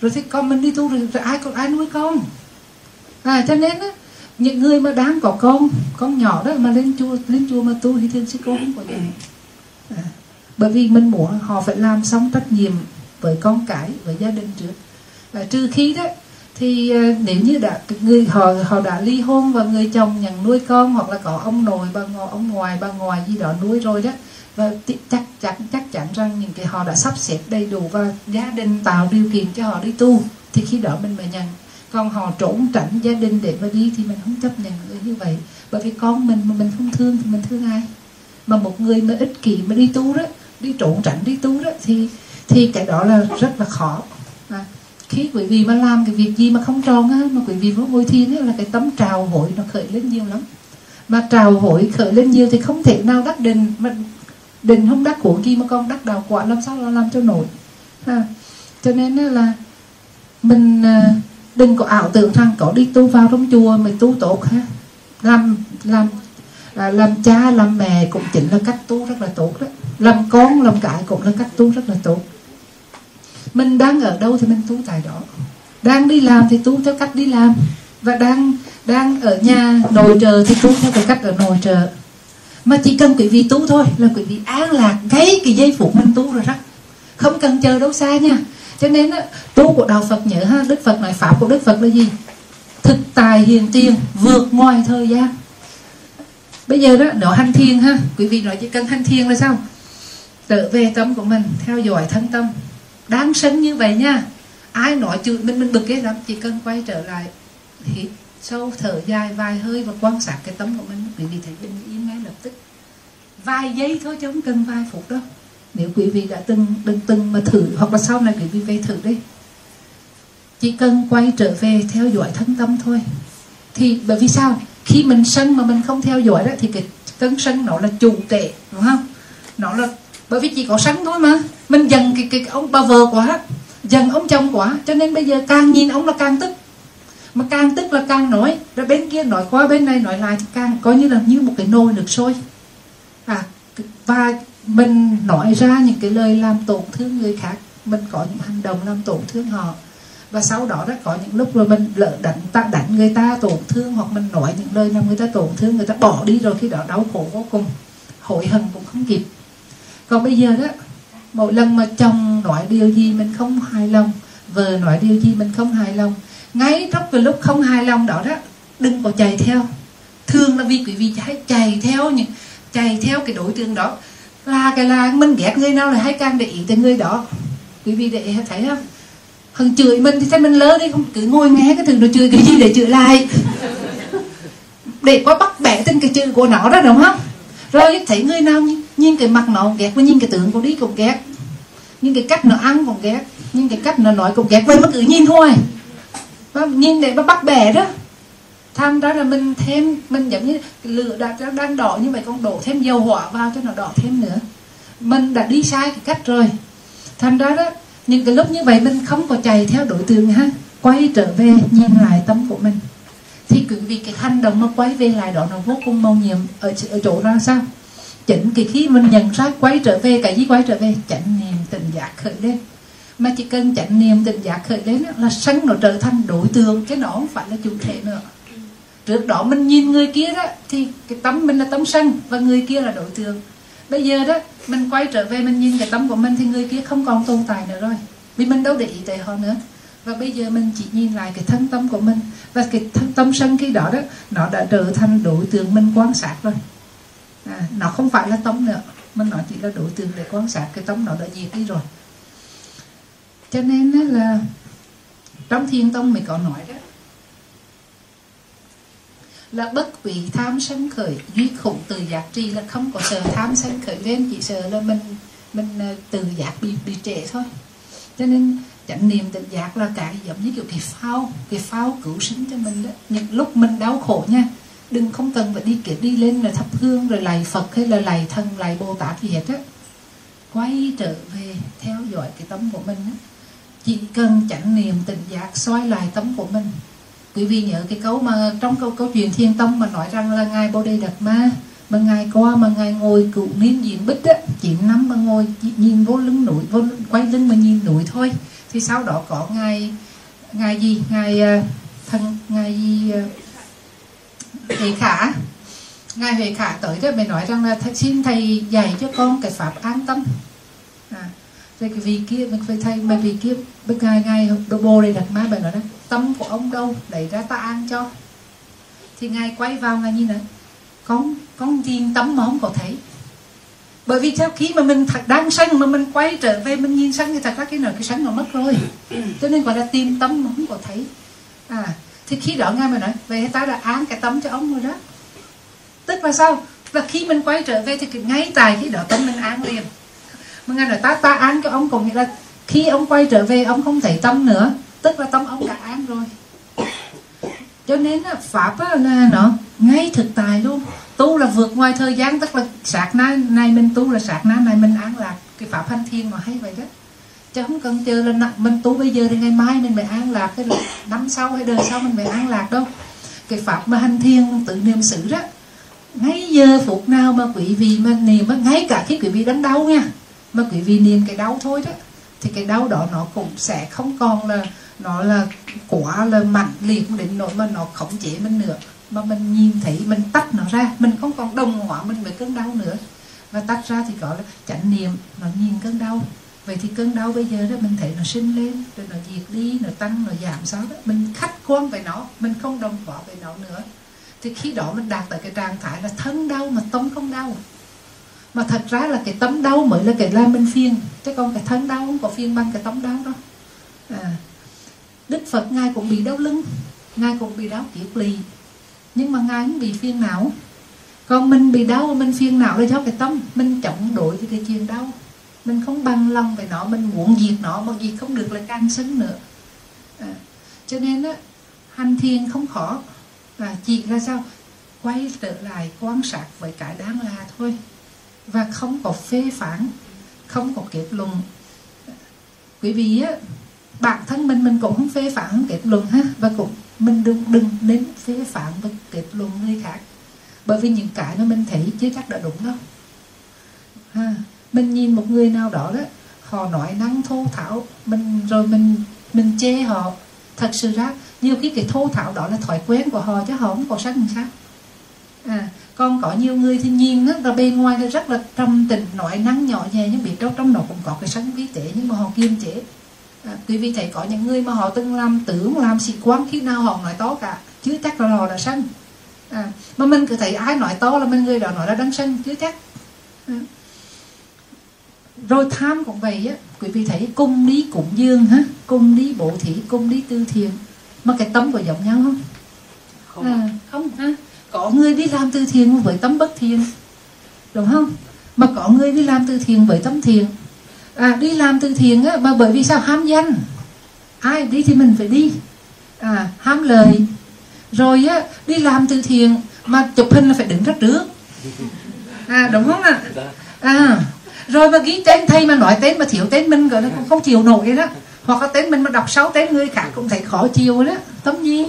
Rồi thì con mình đi tu rồi, rồi ai còn ai nuôi con? À cho nên á những người mà đang có con con nhỏ đó mà lên chùa lên chùa mà tu thì thiên sư cô không có gì à, bởi vì mình muốn họ phải làm xong trách nhiệm với con cái với gia đình trước. À, trừ khi đó thì ờ, nếu như đã người họ họ đã ly hôn và người chồng nhận nuôi con hoặc là có ông nội bà ngoại ông ngoài bà ngoài gì đó nuôi rồi đó và chắc chắn chắc chắn rằng những cái họ đã sắp xếp đầy đủ và gia đình tạo điều kiện cho họ đi tu thì khi đó mình mới nhận. Còn họ trốn tránh gia đình để mà đi thì mình không chấp nhận người như vậy. Bởi vì con mình mà mình không thương thì mình thương ai? Mà một người mà ích kỷ mà đi tu đó đi trốn tránh đi tu đó thì thì cái đó là rất là khó. À, khi quý vị mà làm cái việc gì mà không tròn á mà quý vị có ngồi thiền á là cái tấm trào hội nó khởi lên nhiều lắm. Mà trào hội khởi lên nhiều thì không thể nào đắc định mà định không đắc của kia mà con đắc đào quả làm sao là làm cho nổi. À, cho nên là mình à, đừng có ảo tưởng rằng có đi tu vào trong chùa mình tu tốt ha. Làm làm à, làm cha làm mẹ cũng chính là cách tu rất là tốt đó làm con làm cái cũng là cách tu rất là tốt. Mình đang ở đâu thì mình tu tại đó. Đang đi làm thì tu theo cách đi làm. Và đang đang ở nhà nội trợ thì tu theo cái cách ở nội trợ. Mà chỉ cần quý vị tu thôi là quý vị an lạc ngay cái giây phút mình tu rồi đó. Không cần chờ đâu xa nha. Cho nên á, tu của đạo Phật nhớ ha Đức Phật nói pháp của Đức Phật là gì? Thực tài hiền tiền vượt ngoài thời gian. Bây giờ đó nó hành thiền ha. Quý vị nói chỉ cần hành thiền là sao? Trở về tâm của mình, theo dõi thân tâm. Đáng sân như vậy nha. Ai nói chữ mình mình bực cái lắm, chỉ cần quay trở lại hít sâu thở dài vài hơi và quan sát cái tâm của mình, quý vị thấy bình yên ngay lập tức. Vài giây thôi chứ không cần vài phút đâu. Nếu quý vị đã từng từng từng mà thử, hoặc là sau này quý vị về thử đi. Chỉ cần quay trở về theo dõi thân tâm thôi. Thì bởi vì sao? Khi mình sân mà mình không theo dõi đó, thì cái cơn sân nó là chủ tệ đúng không? Nó là bởi vì chỉ có sẵn thôi mà. Mình dần cái, cái, cái ông bà vợ quá dần ông chồng quá cho nên bây giờ càng nhìn ông là càng tức. Mà càng tức là càng nói rồi bên kia nói qua bên này nói lại thì càng coi như là như một cái nồi nước sôi. À và mình nói ra những cái lời làm tổn thương người khác. Mình có những hành động làm tổn thương họ. Và sau đó đó có những lúc rồi mình lỡ đánh ta đánh người ta tổn thương hoặc mình nói những lời làm người ta tổn thương người ta bỏ đi rồi khi đó đau khổ vô cùng. Hối hận cũng không kịp còn bây giờ đó mỗi lần mà chồng nói điều gì mình không hài lòng, vợ nói điều gì mình không hài lòng, ngay trong cái lúc không hài lòng đó đó, đừng có chạy theo. Thường là vì quý vị hãy chạy theo những, chạy theo cái đối tượng đó. Là cái là mình ghét người nào là hay càng để ý tới người đó. Quý vị để thấy không? Hằng chửi mình thì thấy mình lớn đi, không cứ ngồi nghe cái thứ nó chửi cái gì để chửi lại. Để có bắt bẻ tên cái chữ của nó đó, đúng không? Rồi thấy người nào nhìn? Cái mặt nó ghét và nhìn cái tướng của đi cũng ghét. Nhìn cái cách nó ăn cũng ghét. Nhìn cái cách nó nói cũng ghét. Vậy mà cứ nhìn thôi và nhìn để mà bắt bẻ đó. Tham ra là mình thêm, mình giống như lửa đã đang đỏ như vậy, con đổ thêm dầu hỏa vào cho nó đỏ thêm nữa. Mình đã đi sai cái cách rồi. Thành ra đó, những cái lúc như vậy mình không có chạy theo đối tượng ha. Quay trở về, nhìn lại tâm của mình thì cứ vì cái hành động mà quay về lại đó nó vô cùng màu nhiệm ở, ở chỗ ra sao? Chính cái khi mình nhận ra quay trở về cái gì quay trở về? Chánh niệm tình giác khởi lên. Mà chỉ cần chánh niệm tình giác khởi lên là sân nó trở thành đối tượng. Cái nó không phải là chủ thể nữa. Trước đó mình nhìn người kia đó thì cái tấm mình là tấm sân và người kia là đối tượng. Bây giờ đó mình quay trở về mình nhìn cái tấm của mình thì người kia không còn tồn tại nữa rồi. Vì mình đâu để ý tới họ nữa và bây giờ mình chỉ nhìn lại cái thân tâm của mình và cái thân tâm sân khi đó đó nó đã trở thành đối tượng mình quan sát rồi. À, nó không phải là tâm nữa mình nói chỉ là đối tượng để quan sát. Cái tâm nó đã diệt đi rồi. Cho nên là trong thiên tông mình có nói đó là bất quý tham sân khởi duy khủng từ giác trì là không có sợ tham sân khởi lên chỉ sợ là mình mình à, từ giác bị bị trễ thôi. Cho nên chánh niệm tỉnh giác là cái giống như kiểu cái phao cái phao cứu sinh cho mình đó. Những lúc mình đau khổ nha, đừng không cần phải đi kiểu đi lên là thắp hương, rồi lạy phật hay là lạy thần, lạy bồ tát gì hết á. Quay trở về theo dõi cái tâm của mình á. Chỉ cần chánh niệm tỉnh giác xoay lại tâm của mình. Quý vị nhớ cái câu mà trong câu câu chuyện thiên tông mà nói rằng là ngài bồ đề đạt ma, mà ngài qua, mà ngài ngồi cụ niên diện bích á. Chỉ năm mà ngồi nhìn vô lưng núi, vô quay lưng mà nhìn núi thôi thì sau đó có ngài ngài gì? Ngài ờ, thân ngài gì huệ khả. Ngài huệ khả tới rồi mới nói rằng là xin thầy dạy cho con cái pháp an tâm. À, rồi cái vị kia mình phải thầy mà vị kia bên ngài ngài đồ bồ đây đặt má bài nói đó tâm của ông đâu? Đẩy ra ta an cho. Thì ngài quay vào ngài nhìn này con con nhìn tâm mà không có thấy bởi vì theo khi mà mình thật đang sân mà mình quay trở về, mình nhìn sân thì thật ra cái nào cái sân nó mất rồi. Cho nên gọi là tìm tâm mà không có thấy. À thì khi đó ngay mà nói về ta đã án cái tâm cho ông rồi đó. Tức là sao? Là khi mình quay trở về thì ngay tại khi đó tâm mình án liền. Mà nghe nói, ta ta án cho ông cũng nghĩa là khi ông quay trở về, ông không thấy tâm nữa. Tức là tâm ông đã án rồi. Cho nên pháp là nó ngay thực tại luôn tu là vượt ngoài thời gian, tức là sạc nay này mình tu là sạc nay này mình an lạc cái pháp thanh thiên mà hay vậy đó. Chứ không cần chờ là mình tu bây giờ thì ngày mai mình phải an lạc cái năm sau hay đời sau mình phải an lạc đâu. Cái pháp mà hành thiên tự niệm xử đó, ngay giờ phút nào mà quý vị mà niệm ngay cả khi quý vị đánh đau nha, mà quý vị niệm cái đau thôi đó, thì cái đau đó nó cũng sẽ không còn là, nó là quá là mạnh liệt đến nỗi mà nó khống chế mình nữa mà mình nhìn thấy mình tách nó ra mình không còn đồng hóa mình với cơn đau nữa. Và tách ra thì gọi là chánh niệm nó nhìn cơn đau. Vậy thì cơn đau bây giờ đó mình thấy nó sinh lên rồi nó diệt đi nó tăng nó giảm sao đó. Mình khách quan về nó mình không đồng hóa về nó nữa. Thì khi đó mình đạt tới cái trạng thái là thân đau mà tâm không đau. Mà thật ra là cái tấm đau mới là cái làm mình phiền. Chứ còn cái thân đau không có phiền bằng cái tấm đau đâu. À, đức phật ngài cũng bị đau lưng ngài cũng bị đau kiệt lì nhưng mà ngài không bị phiền não. Còn mình bị đau mình phiền não là do cái tâm. Mình chống đối với cái chuyện đau. Mình không bằng lòng về nó mình muốn diệt nó mà gì không được là càng sân nữa. À, cho nên á hành thiền không khó. À, chỉ là sao? Quay trở lại quan sát với cái đáng là thôi. Và không có phê phán không có kết luận. Quý vị á bản thân mình mình cũng không phê phán không kết luận ha và cũng mình đừng đừng nên phê phán và kết luận người khác. Bởi vì những cái mà mình thấy chưa chắc đã đúng đâu. Ha, mình nhìn một người nào đó đó, họ nói năng thô thảo, mình, rồi mình mình chê họ. Thật sự ra, nhiều khi cái thô thảo đó là thói quen của họ chứ họ không có sắc sân sao. À còn có nhiều người thì nhìn á, là bên ngoài là rất là trầm tĩnh, nói năng nhỏ nhẹ nhưng biết đâu trong đó cũng có cái sân vi tế nhưng mà họ kiềm chế à, quý vị thấy có những người mà họ từng làm tướng làm sĩ quan khi nào họ nói to cả chứ chắc là họ là sân à, mà mình cứ thấy ai nói to là mình người đó nói là đang sân chứ chắc. À. rồi tham cũng vậy á quý vị thấy cung đi cúng dương ha cung đi bổ thí cung đi tư thiện. Mà cái tâm có giống nhau không? Không. À, không ha. Có người đi làm từ thiện với tâm bất thiện đúng không? Mà có người đi làm từ thiện với tâm thiện à, đi làm từ thiện á mà bởi vì sao? Ham danh. Ai đi thì mình phải đi. À, ham lời. Rồi á đi làm từ thiện mà chụp hình là phải đứng rất trước. À đúng không ạ? À rồi mà ghi tên thầy mà nói tên mà thiếu tên mình gọi là cũng không chịu nổi đó. Hoặc là tên mình mà đọc sáu tên người khác cũng thấy khó chịu đó. Tâm gì?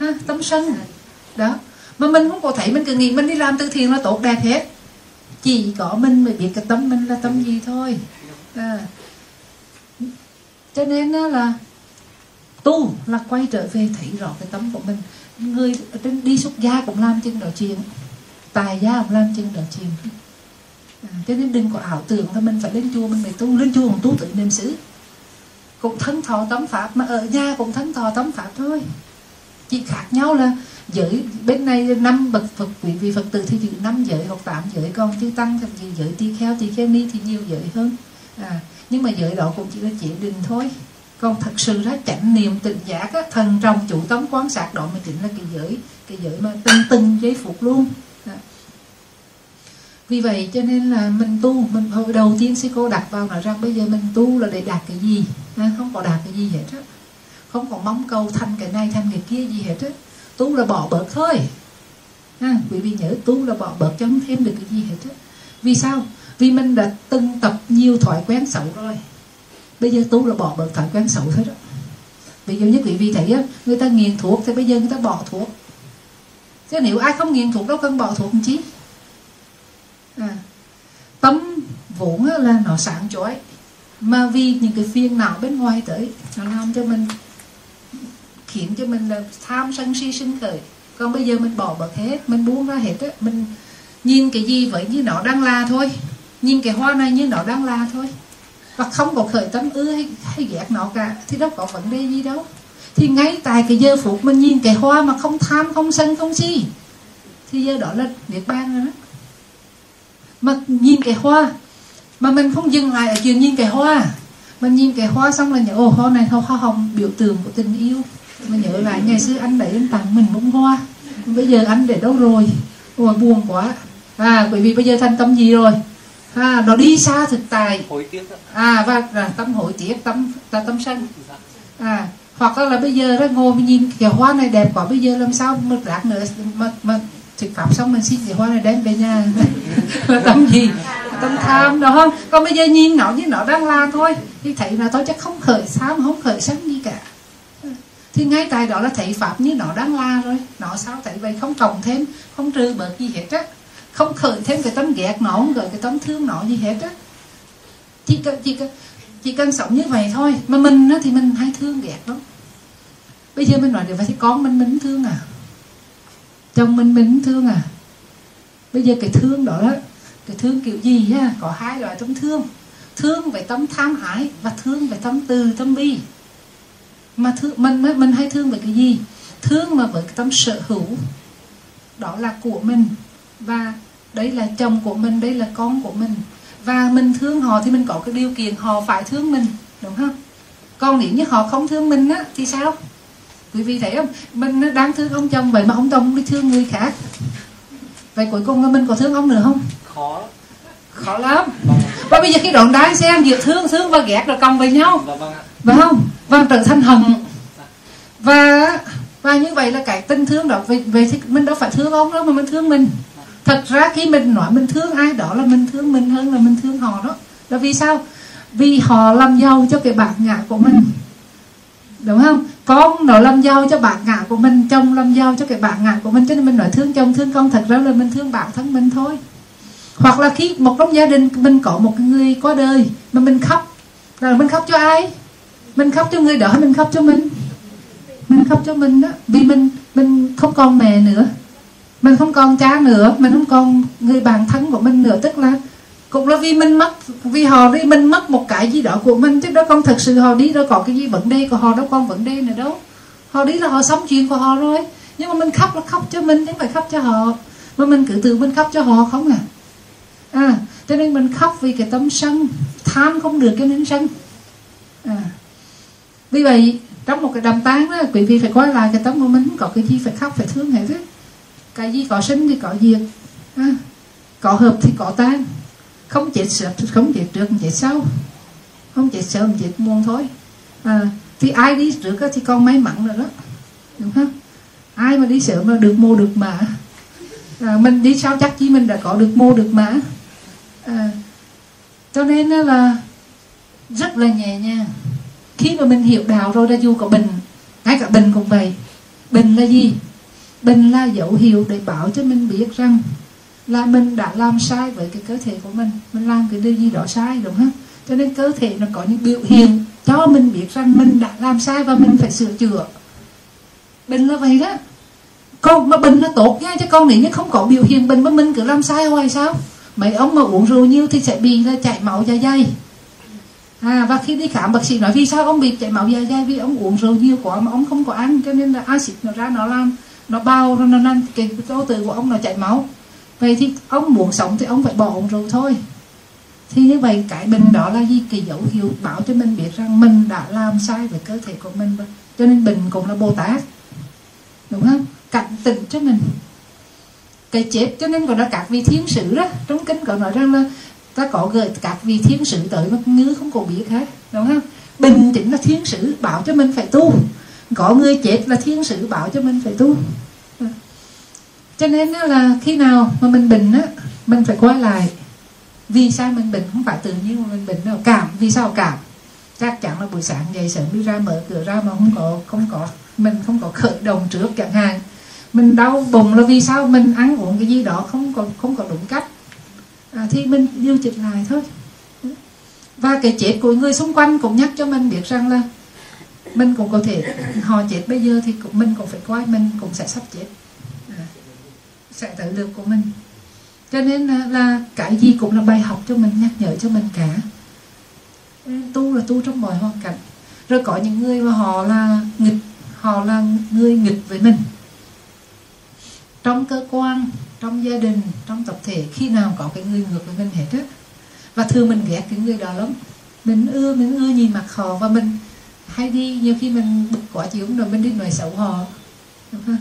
Ha, tâm sân. Đó. Mà mình không có thấy mình cứ nghĩ mình đi làm từ thiện là tốt đẹp hết. Chỉ có mình mới biết cái tâm mình là tâm gì thôi à. cho nên là tu là quay trở về thấy rõ cái tấm của mình. Người trên đi xuất gia cũng làm chân đó chuyện tài gia cũng làm chân đó chuyện. À, cho nên đừng có ảo tưởng là mình phải lên chùa mình phải tu. Lên chùa mình tu tự niệm xứ. Cũng thân thọ tấm pháp mà ở nhà cũng thân thọ tấm pháp thôi. Chỉ khác nhau là giới bên này năm bậc phật quý vị phật tử thì giữ năm giới hoặc tám giới còn chư tăng thì giữ giới tỳ kheo tỳ kheo ni thì nhiều giới hơn à, nhưng mà giới đó cũng chỉ là chỉ định thôi còn thật sự ra chánh niệm tình giác á, thần trong chủ tấm quán sát đó mà chính là cái giới cái giới mà từng từng giấy phục luôn. À. vì vậy cho nên là mình tu mình hồi đầu tiên sư cô đặt vào nói rằng bây giờ mình tu là để đạt cái gì? À, không có đạt cái gì hết á. Không còn mong cầu thành cái này thành cái kia gì hết á. Tu là bỏ bớt thôi. À, quý vị nhớ tu là bỏ bớt cho không thêm được cái gì hết á. Vì sao? Vì mình đã từng tập nhiều thói quen xấu rồi. Bây giờ tu là bỏ bớt thói quen xấu thôi đó. Ví dụ như quý vị thấy á người ta nghiện thuốc thì bây giờ người ta bỏ thuốc. Chứ nếu ai không nghiện thuốc đâu cần bỏ thuốc làm chi? À, tâm vốn là nó sáng chói. Mà vì những cái phiền não bên ngoài tới nó làm cho mình khiến cho mình là tham sân si sinh khởi. Còn bây giờ mình bỏ bớt hết mình buông ra hết á mình nhìn cái gì vậy như nó đang là thôi nhưng cái hoa này như nó đang là thôi. Và không có khởi tâm ưa hay, hay ghét nó cả thì đâu có vấn đề gì đâu. Thì ngay tại cái giờ phút mình nhìn cái hoa mà không tham không sân không si thì giờ đó là niết bàn rồi đó. Mà nhìn cái hoa mà mình không dừng lại ở chuyện nhìn cái hoa. Mình nhìn cái hoa xong là nhớ ồ hoa này hoa hồng biểu tượng của tình yêu. Mình nhớ lại ngày xưa anh để anh tặng mình bông hoa. Bây giờ anh để đâu rồi? Ồ buồn quá. À bởi vì bây giờ thành tâm gì rồi? À nó đi xa thực tại. À và là tâm hội tiếc tâm là tâm sân. À hoặc là, là bây giờ đó ngồi mình nhìn cái hoa này đẹp quá bây giờ làm sao mà lát nữa mà mà thực pháp xong mình xin cái hoa này đem về nhà. Là tâm gì? Tâm tham đó không? Còn bây giờ nhìn nó như nó đang là thôi thì thấy là thôi chắc không khởi mà không khởi sân gì cả. Thì ngay tại đó là thấy pháp như nó đang la rồi nó sao thấy vậy không cộng thêm không trừ bớt gì hết á không khởi thêm cái tấm ghét nó, không gợi cái tấm thương nó gì hết á. Chỉ cần chỉ cần chỉ cần sống như vậy thôi. Mà mình á thì mình hay thương ghét lắm. Bây giờ mình nói được vậy thì con mình mình thương à. Chồng mình mình thương à. Bây giờ cái thương đó đó, cái thương kiểu gì á có hai loại tấm thương. Thương về tấm tham ái và thương về tấm từ tấm bi. Mà thương, mình mình hay thương về cái gì? Thương mà với cái tâm sở hữu. Đó là của mình. Và đấy là chồng của mình đây là con của mình. Và mình thương họ thì mình có cái điều kiện họ phải thương mình đúng không? Còn nếu như họ không thương mình á thì sao? Quý vị thấy không? Mình đang thương ông chồng vậy mà ông chồng đi thương người khác. Vậy cuối cùng mình có thương ông nữa không? Khó. Khó lắm. Và bây giờ cái đoạn đáng xem vừa thương thương và ghét rồi cộng với nhau. Dạ vâng phải không? Và trở thành hận và và như vậy là cái tình thương đó về, về thì mình đâu phải thương ông đâu mà mình thương mình thật ra khi mình nói mình thương ai đó là mình thương mình hơn là mình thương họ đó. Là vì sao? Vì họ làm giàu cho cái bản ngã của mình. Đúng không? Con nó làm giàu cho bản ngã của mình, chồng làm giàu cho cái bản ngã của mình. Cho nên mình nói thương chồng, thương con, thật ra là mình thương bản thân mình thôi. Hoặc là khi một trong gia đình mình có một người qua đời mà mình khóc, là mình khóc cho ai? Mình khóc cho người đó hay mình khóc cho mình? Mình khóc cho mình đó. Vì mình mình không còn mẹ nữa mình không còn cha nữa, mình không còn người bạn thân của mình nữa. Tức là cũng là vì mình mất, vì họ đi mình mất một cái gì đó của mình. Chứ đó con thật sự họ đi, đâu có cái gì vấn đề của họ, đâu còn vấn đề nữa đâu. Họ đi là họ sống chuyện của họ rồi. Nhưng mà mình khóc là khóc cho mình, chứ không phải khóc cho họ. Mà mình cứ tự mình khóc cho họ không à? À cho nên mình khóc vì cái tâm sân. Tham không được cho nên sân. À. Vì vậy, trong một cái đàm tán đó, quý vị phải quay lại cái tâm của mình. Không có cái gì phải khóc, phải thương hết á cái gì có sinh thì có diệt. À, có hợp thì có tan. Không chết sớm không chết trước không chết sau. Không chết sớm chết muộn thôi. À, thì ai đi trước thì con may mắn rồi đó. Đúng không? Ai mà đi sớm là được mua được mà, à, mình đi sau chắc chi mình đã có được mua được mà. à, cho nên là rất là nhẹ nhàng. Khi mà mình hiểu đạo rồi là dù có bệnh ngay cả bệnh cũng vậy. Bệnh là gì? Bình là dấu hiệu để bảo cho mình biết rằng là mình đã làm sai với cái cơ thể của mình. Mình làm cái điều gì đó sai, đúng không? Cho nên cơ thể nó có những biểu hiện cho mình biết rằng mình đã làm sai và mình phải sửa chữa. Bệnh là vậy đó. Con mà bệnh nó tốt nha, chứ con nếu như không có biểu hiện bệnh mà mình cứ làm sai hoài sao? Mấy ông mà uống rượu nhiều thì sẽ bị là chảy máu dạ dày. À và khi đi khám, bác sĩ nói, vì sao ông bị chảy máu dạ dày? Vì ông uống rượu nhiều quá mà ông không có ăn, cho nên là axit nó ra nó làm nó bao nó nó cái chỗ từ của ông nó chảy máu. Vậy thì ông muốn sống thì ông phải bỏ uống rượu thôi. Thì như vậy, cái bệnh đó là gì? Cái dấu hiệu bảo cho mình biết rằng mình đã làm sai về cơ thể của mình cho nên bệnh cũng là bồ tát. Đúng không? Cảnh tỉnh cho mình. Cái chết cho nên còn là các vị thiên sử đó. Trong kinh có nói rằng là ta có gửi các vị thiên sử tới mà ngứa không có biết hết. Đúng không? Bình chính là thiên sử bảo cho mình phải tu có người chết là thiên sử bảo cho mình phải tu. À. Cho nên là khi nào mà mình bệnh á mình phải quay lại. Vì sao mình bệnh? Không phải tự nhiên mà mình bệnh đâu. Cảm. Vì sao cảm? Chắc chắn là buổi sáng dậy sớm đi ra mở cửa ra mà không có không có mình không có khởi động trước chẳng hạn. Mình đau bụng là vì sao mình ăn uống cái gì đó không có không có đúng cách. À, thì mình điều chỉnh lại thôi. Và cái chết của người xung quanh cũng nhắc cho mình biết rằng là mình cũng có thể họ chết. Bây giờ thì cũng mình cũng phải coi mình cũng sẽ sắp chết. À, sẽ tới lượt của mình. Cho nên là, là cái gì cũng là bài học cho mình nhắc nhở cho mình cả. Ừ, tu là tu trong mọi hoàn cảnh. Rồi có những người mà họ là nghịch họ là người nghịch với mình. Trong cơ quan trong gia đình trong tập thể khi nào có cái người ngược với mình hết á. Và thường mình ghét cái người đó lắm. Mình ưa mình ưa nhìn mặt họ và mình hay đi nhiều khi mình bực quả chịu rồi mình đi nói xấu họ. Đúng không?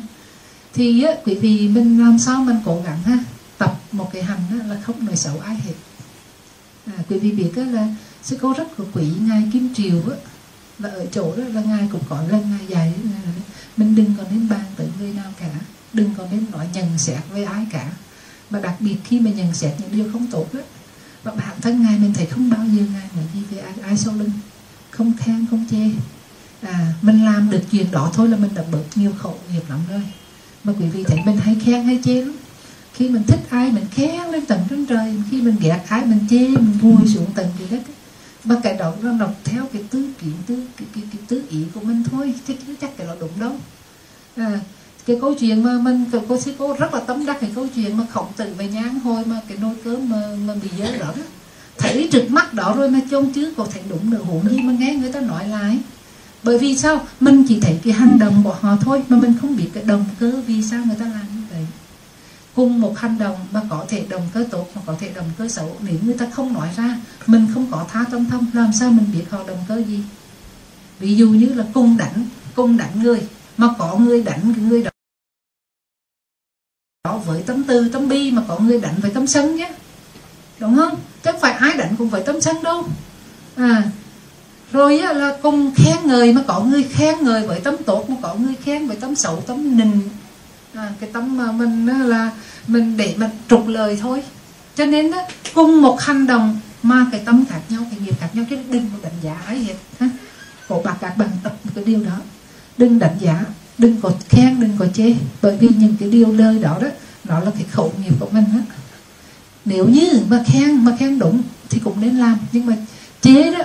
thì á, quý vị mình làm sao mình cố gắng ha? Tập một cái hành á, là không nói xấu ai hết. À, quý vị biết á, là sư cô rất của quý ngài kim triều á, là ở chỗ đó là ngài cũng có lần ngài dạy mình đừng có nên bàn tới người nào cả. Đừng có nên nói nhận xét với ai cả. Mà đặc biệt khi mà nhận xét những điều không tốt á và bản thân ngài mình thấy không bao giờ ngài nói gì về ai, ai sau lưng không khen không chê. À mình làm được chuyện đó thôi là mình đã bớt nhiều khẩu nghiệp lắm rồi. Mà quý vị thấy mình hay khen hay chê lắm. Khi mình thích ai mình khen lên tận trên trời. Khi mình ghét ai mình chê mình vùi xuống tận dưới đất. Mà cái đó nó đọc theo cái tư kiện tư cái, cái, cái tư ý của mình thôi chứ chắc cái đó đúng đâu. À, cái câu chuyện mà mình cô sư cô rất là tấm đắc cái câu chuyện mà khổng tử về nhang hồi mà cái nồi cơm mà, mà bị dơ đó, thấy trực mắt đó rồi mà chôn chứ. Có thể đúng được huống gì mà nghe người ta nói lại bởi vì sao? Mình chỉ thấy cái hành động của họ thôi, mà mình không biết cái động cơ vì sao người ta làm như vậy. Cùng một hành động mà có thể động cơ tốt, mà có thể động cơ xấu. Nếu người ta không nói ra, mình không có tha tâm thông, làm sao mình biết họ động cơ gì? Ví dụ như là cùng đánh cùng đánh người, mà có người đánh cái người đó với tấm tư tấm bi, mà có người đánh với tấm sân nhé đúng không? Chứ phải ai đánh cũng phải tấm sân đâu à rồi á, là cùng khen người mà có người khen người với tấm tốt mà có người khen với tấm xấu tấm nình à, cái tấm mà mình á, là mình để mình trục lời thôi. Cho nên đó, cùng một hành động mà cái tâm khác nhau cái nghiệp khác nhau chứ đừng có đánh giá ấy hết ha. Cổ bạc các bạn tập cái điều đó. Đừng đánh giá đừng có khen đừng có chê. Bởi vì những cái điều lời đó đó nó là cái khẩu nghiệp của mình hết nếu như mà khen mà khen đúng thì cũng nên làm. Nhưng mà chế đó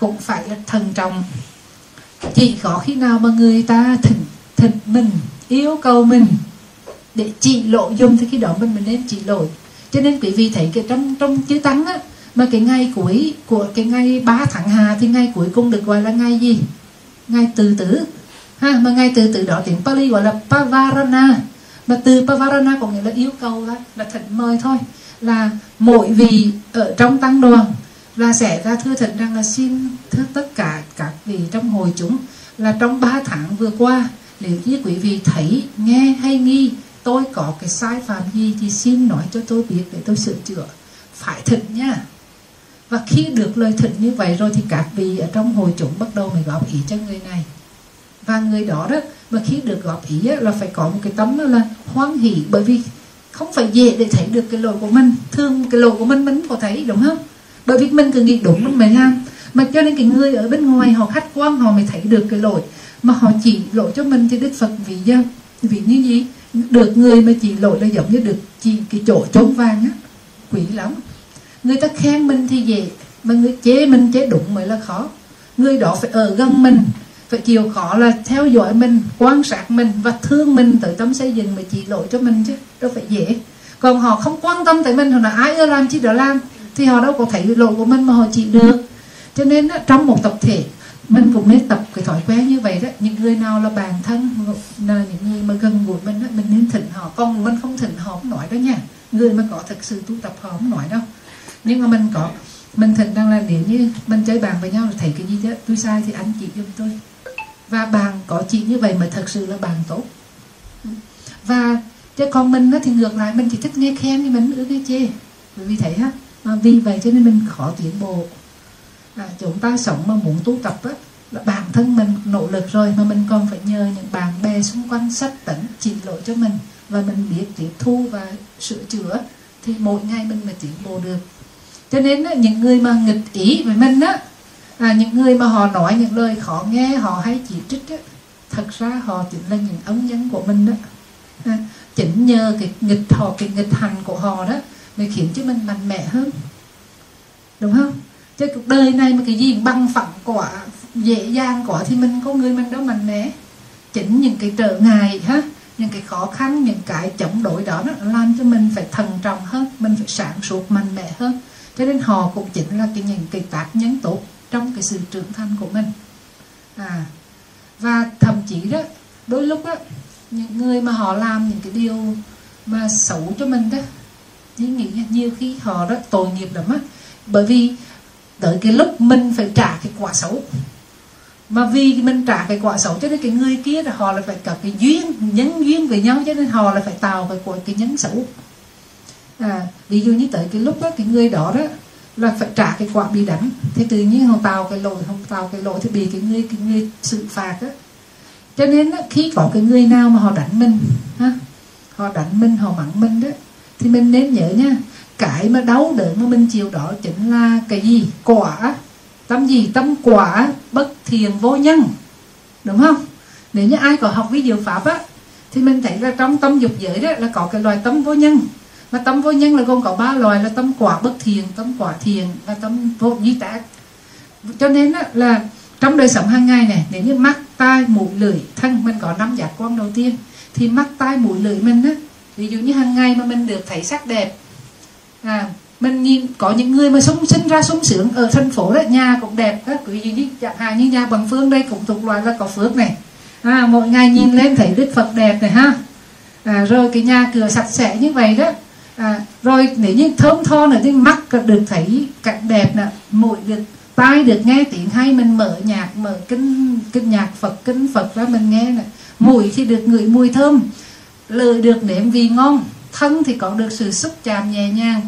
cũng phải là thần trọng. Chỉ có khi nào mà người ta thỉnh thỉnh mình, yêu cầu mình để chỉ lộ dung thì khi đó mình mình nên chỉ lỗi cho nên quý vị thấy cái trong trong chữ tăng á, mà cái ngày cuối của cái ngày 3 tháng hà thì ngày cuối cùng được gọi là ngày gì? Ngày từ tử. Ha, mà ngày từ tử đó tiếng Pali gọi là Pavarana. Mà từ Pavarana có nghĩa là yêu cầu đó là thỉnh mời thôi là mỗi vị ở trong tăng đoàn là sẽ ra thưa thật rằng là xin thưa tất cả các vị trong hội chúng là trong 3 tháng vừa qua nếu như quý vị thấy nghe hay nghi tôi có cái sai phạm gì thì xin nói cho tôi biết để tôi sửa chữa. Phải thật nha. Và khi được lời thật như vậy rồi thì các vị ở trong hội chúng bắt đầu mới góp ý cho người này. Và người đó đó mà khi được góp ý á, là phải có một cái tấm là hoan hỷ bởi vì không phải dễ để thấy được cái lỗi của mình. Thương cái lỗi của mình mình có thấy, đúng không? Bởi vì mình cứ nghĩ đúng mình mới làm. Mà cho nên cái người ở bên ngoài họ khách quan, họ mới thấy được cái lỗi. Mà họ chỉ lỗi cho mình thì đức phật vì do vì như gì? Được người mà chỉ lỗi là giống như được chỉ cái chỗ trốn vàng á. Quỷ lắm. Người ta khen mình thì dễ, mà người chế mình chế đúng mới là khó. Người đó phải ở gần mình phải chịu khó là theo dõi mình quan sát mình và thương mình tới tâm xây dựng mà chỉ lỗi cho mình chứ đâu phải dễ. Còn họ không quan tâm tới mình họ là ai ưa làm chi đó làm thì họ đâu có thấy lỗi của mình mà họ chỉ được. Cho nên đó, trong một tập thể mình cũng nên tập cái thói quen như vậy đó. Những người nào là bạn thân là những người mà gần gũi mình đó, mình nên thỉnh họ. Còn mình không thỉnh họ không nói đó nha. Người mà có thật sự tu tập họ không nói đâu. Nhưng mà mình có mình thật rằng là nếu như mình chơi bàn với nhau là thấy cái gì đó. Tôi sai thì anh chỉ giúp tôi. Và bạn có chị như vậy mới thật sự là bạn tốt. Và chứ còn mình thì ngược lại mình chỉ thích nghe khen nhưng mình ưa nghe chê. Bởi vì thế ha vì vậy cho nên mình khó tiến bộ. À, chúng ta sống mà muốn tu tập á là bản thân mình nỗ lực rồi mà mình còn phải nhờ những bạn bè xung quanh sách tấn chỉ lỗi cho mình. Và mình biết tiếp thu và sửa chữa thì mỗi ngày mình mới tiến bộ được cho nên những người mà nghịch ý với mình á à, những người mà họ nói những lời khó nghe họ hay chỉ trích á, thật ra họ chính là những ống nhân của mình đó à, chính nhờ cái nghịch họ cái nghịch hành của họ đó mới khiến cho mình mạnh mẽ hơn. Đúng không? Chứ cuộc đời này mà cái gì băng phẳng quả dễ dàng quả thì mình có người mình đâu mạnh mẽ. Chính những cái trở ngại ha những cái khó khăn những cái chống đối đó nó làm cho mình phải thần trọng hơn mình phải sản suốt mạnh mẽ hơn cho nên họ cũng chính là cái những cái tác nhân tốt trong cái sự trưởng thành của mình. À và thậm chí đó, đôi lúc đó những người mà họ làm những cái điều mà xấu cho mình đó, như nghĩ nhiều khi họ rất tội nghiệp lắm á. Bởi vì tới cái lúc mình phải trả cái quả xấu, mà vì mình trả cái quả xấu cho nên cái người kia là họ là phải có cái duyên, nhân duyên với nhau cho nên họ là phải tạo cái quả, cái nhân xấu à, ví dụ như tới cái lúc đó cái người đó đó là phải trả cái quả bị đánh. Thì tự nhiên họ tạo cái lỗi không tạo cái lỗi thì bị cái người cái người xử phạt á. Cho nên á, khi có cái người nào mà họ đánh mình ha họ đánh mình họ mắng mình đó thì mình nên nhớ nha cái mà đau đớn mà mình chịu đó chính là cái gì? Quả. Tâm gì? Tâm quả bất thiền vô nhân. Đúng không? Nếu như ai có học với diệu pháp á thì mình thấy là trong tâm dục giới đó là có cái loài tâm vô nhân và tâm vô nhân là gồm có ba loại là tâm quả bất thiền tâm quả thiền và tâm vô di tác cho nên á, là trong đời sống hàng ngày này nếu như mắt tai mũi lưỡi thân mình có năm giác quan đầu tiên thì mắt tai mũi lưỡi mình á ví dụ như hàng ngày mà mình được thấy sắc đẹp à mình nhìn có những người mà sống sinh ra sung sướng ở thành phố đó nhà cũng đẹp các ví dụ như chẳng hạn như nhà bằng phương đây cũng thuộc loại là có phước này. À, mỗi ngày nhìn lên thấy đức phật đẹp này ha. À, rồi cái nhà cửa sạch sẽ như vậy đó à, rồi nếu như thơm tho nữa thì mắt được thấy cảnh đẹp nè mũi được tai được nghe tiếng hay mình mở nhạc mở kinh kinh nhạc phật kinh phật ra mình nghe nè. Mũi thì được ngửi mùi thơm lời được nếm vị ngon thân thì có được sự xúc chạm nhẹ nhàng.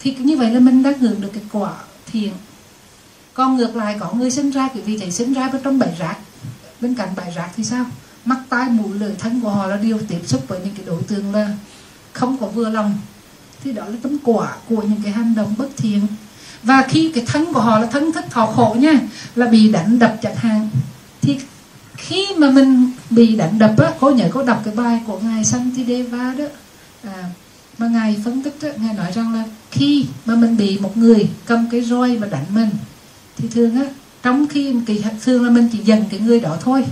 Thì như vậy là mình đã hưởng được cái quả thiện. Còn ngược lại có người sinh ra cái vị thấy sinh ra bên trong bãi rác. Bên cạnh bãi rác thì sao? Mắt tai mũi lời thân của họ là điều tiếp xúc với những cái đối tượng là không có vừa lòng thì đó là tấm quả của những cái hành động bất thiện. Và khi cái thân của họ là thân thích thọ khổ nha là bị đánh đập chẳng hạn thì khi mà mình bị đánh đập á cô nhớ cô đọc cái bài của ngài Santideva đó. À, mà ngài phân tích đó, ngài nói rằng là khi mà mình bị một người cầm cái roi và đánh mình thì thường á trong khi kỳ thường là mình chỉ dần cái người đó thôi.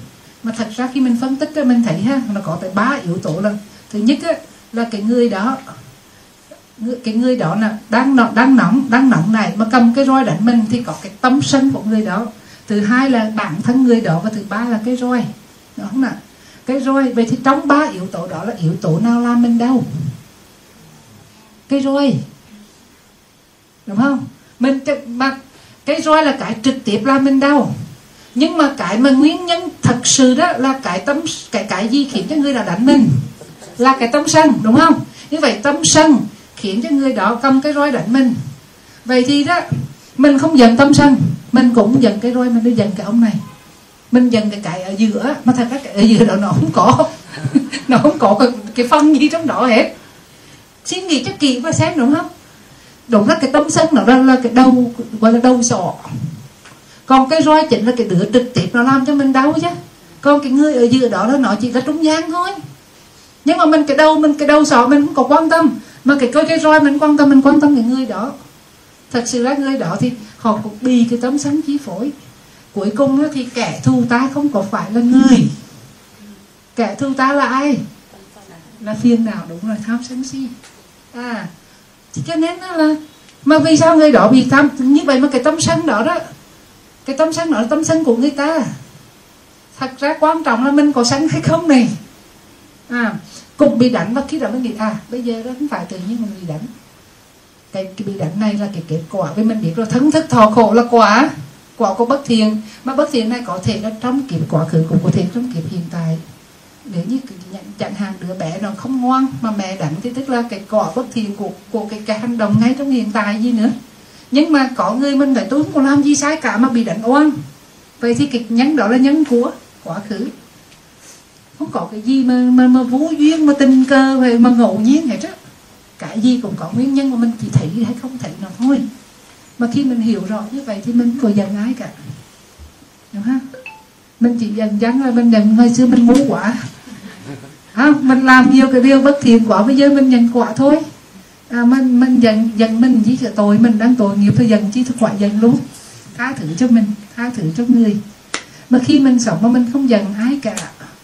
Mà thật ra khi mình phân tích đó mình thấy ha nó có tới ba yếu tố là thứ nhất á, là cái người đó cái người đó là đang nóng đang nóng đang nóng này, mà cầm cái roi đánh mình thì có cái tâm sân của người đó. Thứ hai là bản thân người đó và thứ ba là cái roi. Đúng không nào cái roi, vậy thì trong ba yếu tố đó là yếu tố nào làm mình đau cái roi. Đúng không? Mình mà cái roi là cái trực tiếp làm mình đau nhưng mà cái mà nguyên nhân thật sự đó là cái tâm cái cái gì khiến cho người đó đánh mình? Là cái tâm sân đúng không? Như vậy tâm sân khiến cho người đó cầm cái roi đánh mình. Vậy thì đó mình không giận tâm sân mình cũng giận cái roi mình đi giận cái ông này. Mình giận cái cái ở giữa mà thật cái ở giữa đó nó không có. Nó không có cái, cái phân gì trong đó hết. Suy nghĩ cho kỹ và xem đúng không? Đúng là cái tâm sân nó là, là cái đầu gọi là đầu sọ còn cái roi chính là cái đứa trực tiếp nó làm cho mình đau chứ. Còn cái người ở giữa đó là nó chỉ là trung gian thôi nhưng mà mình cái đầu, mình cái đầu sọ mình cũng có quan tâm. Mà cái coi cái roi mình quan tâm, mình quan tâm cái người đó. Thật sự là người đó thì họ cũng bị cái tấm sân chi phối. Cuối cùng thì kẻ thù ta không có phải là người. Kẻ thù ta là ai? Là phiền nào đúng rồi, tham sân si. À cho nên là, mà vì sao người đó bị tham, như vậy mà cái tâm sân đó đó, cái tâm sân đó là tâm sân của người ta. Thật ra quan trọng là mình có sân hay không này. À cùng bị đảnh và khi đó mới nghĩ à bây giờ đó không phải tự nhiên mình bị đảnh cái, cái bị đảnh này là cái kết quả vì mình biết rồi thân thức thọ khổ là quả quả của bất thiện. Mà bất thiện này có thể là trong kiếp quả khứ cũng có thể trong kiếp hiện tại. Nếu như chẳng hạn đứa bé nó không ngoan mà mẹ đánh thì tức là cái quả bất thiện của của cái, cái hành động ngay trong hiện tại gì nữa. Nhưng mà có người mình phải tôi không có làm gì sai cả mà bị đánh oan. Vậy thì cái nhân đó là nhân của quá khứ không có cái gì mà mà, mà vô duyên mà tình cờ hay mà ngẫu nhiên hết á. Cái gì cũng có nguyên nhân mà mình chỉ thấy hay không thấy nó thôi. Mà khi mình hiểu rõ như vậy thì mình có giận ai cả. Đúng không? Mình chỉ giận dắng là mình nhận hồi xưa mình ngu quá. À, mình làm nhiều cái điều bất thiện quá bây giờ mình nhận quả thôi. À, mình mình giận giận mình chỉ là tội mình đang tội nghiệp thì giận chỉ thực quả giận luôn. Tha thứ cho mình tha thứ cho người. Mà khi mình sống mà mình không giận ai cả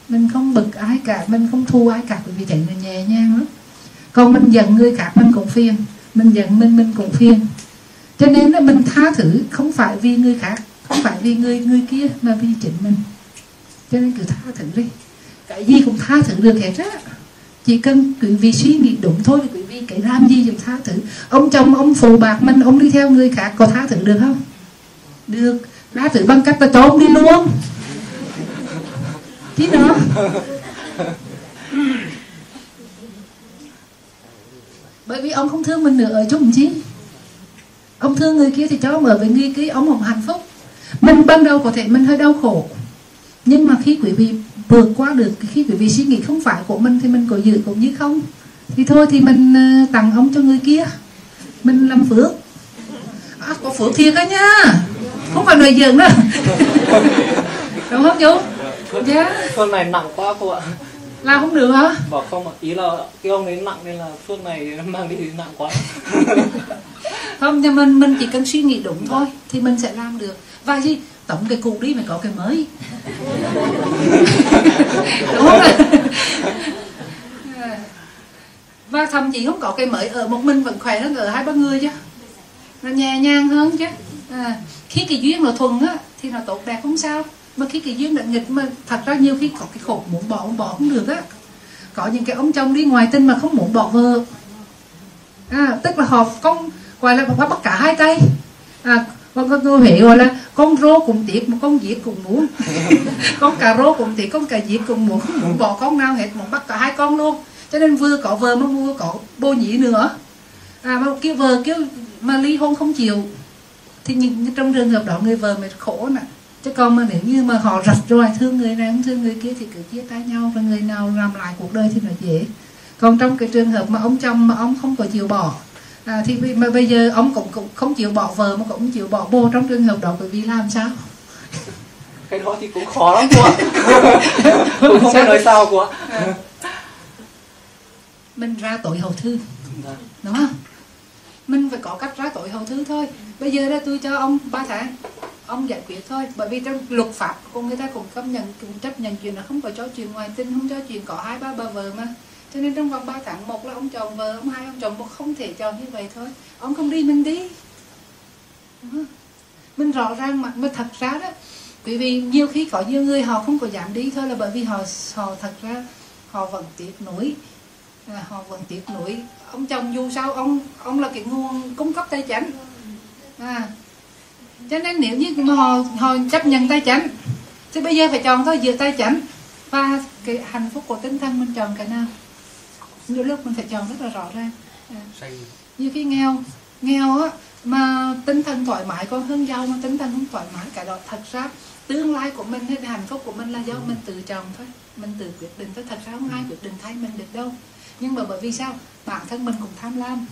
mình không bực ai cả, mình không thua ai cả, bởi vì vậy là nhẹ nhàng lắm. Còn mình giận người khác, mình cũng phiền. Mình giận mình mình cũng phiền. Cho nên là mình tha thứ, không phải vì người khác, không phải vì người người kia, mà vì chính mình. Cho nên cứ tha thứ đi. Cái gì cũng tha thứ được hết á. Chỉ cần quý vị suy nghĩ đúng thôi, quý vị cái làm gì cũng tha thứ. Ông chồng, ông phụ bạc mình, ông đi theo người khác có tha thứ được không? Được. Tha thứ bằng cách là cho ông đi luôn chứ nữa. Bởi vì ông không thương mình nữa ở chung chi ông thương người kia thì cho ông ở với người kia ông không hạnh phúc. Mình ban đầu có thể mình hơi đau khổ. Nhưng mà khi quý vị vượt qua được khi quý vị suy nghĩ không phải của mình thì mình có giữ cũng như không? Thì thôi thì mình ờ, tặng ông cho người kia. Mình làm phước. À, có phước thiệt đó nha. Không phải lời giỡn đâu. Đúng không chú dạ. Phương này nặng quá cô ạ. Làm không được hả? Bảo không ạ. Ý là cái ông ấy nặng nên là phương này mang đi nặng quá. Không nhưng mình mình chỉ cần suy nghĩ đúng thôi thì mình sẽ làm được. Và gì? Tổng cái cũ đi mà có cái mới. Đúng không? Và thậm chí không có cái mới ở một mình vẫn khỏe hơn ở hai ba người chứ. Nó nhẹ nhàng hơn chứ. À, khi cái duyên nó thuần á thì nó tốt đẹp không sao mà khi cái duyên đã nghịch mà thật ra nhiều khi có cái khổ muốn bỏ bỏ không được á. Có những cái ông chồng đi ngoài tình mà không muốn bỏ vợ. À, tức là họ không gọi là bắt cả hai tay. À, con con người Huế gọi là con rô cùng tiệc mà con diệt cùng muốn con cà rô cùng tiệc con cà diệt cùng muốn không muốn bỏ con nào hết muốn bắt cả hai con luôn. Cho nên vừa có vợ mà vừa có bô nhĩ nữa. À mà kêu vợ kêu mà ly hôn không chịu. Thì những trong trường hợp đó người vợ mới khổ nè chứ còn mà nếu như mà họ rạch rồi thương người này không thương người kia thì cứ chia tay nhau và người nào làm lại cuộc đời thì nó dễ. Còn trong cái trường hợp mà ông chồng mà ông không có chịu bỏ à, thì mà bây giờ ông cũng, cũng không chịu bỏ vợ mà cũng không chịu bỏ bồ trong trường hợp đó bởi vì làm sao? Cái đó thì cũng khó lắm cô ạ? Cũng không biết nói sao cô ạ? À. mình ra tội hậu thư. Dạ. đúng không? Mình phải có cách ra tội hậu thư thôi. Bây giờ đó tôi cho ông 3 tháng ông giải quyết thôi, bởi vì trong luật pháp của người ta cũng chấp nhận, cũng chấp nhận chuyện là không có cho chuyện ngoài tin không cho chuyện có hai, ba bà vợ mà. Cho nên trong vòng 3 tháng, một là ông chồng vợ, ông hai, ông chồng một, không thể chọn như vậy thôi. Ông không đi, mình đi. Mình rõ ràng mặt mình thật ra đó, bởi vì nhiều khi có nhiều người họ không có dám đi thôi là bởi vì họ họ thật ra họ vẫn tiếc nuối. Là họ vẫn tiếc nuối. Ông chồng dù sao, ông ông là cái nguồn cung cấp tài chính. À cho nên nếu như mà họ họ chấp nhận tay chánh thì bây giờ phải chọn thôi giữa tay chánh. Và cái hạnh phúc của tinh thần mình chọn cái nào? Nhiều lúc mình phải chọn rất là rõ ràng. À. như khi nghèo nghèo á mà tinh thần thoải mái còn hơn giàu mà tinh thần không thoải mái cái đó thật ra tương lai của mình hay hạnh phúc của mình là do mình tự chọn thôi. Mình tự quyết định thôi thật ra không ai quyết định thay mình được đâu. Nhưng mà bởi vì sao? Bản thân mình cũng tham lam.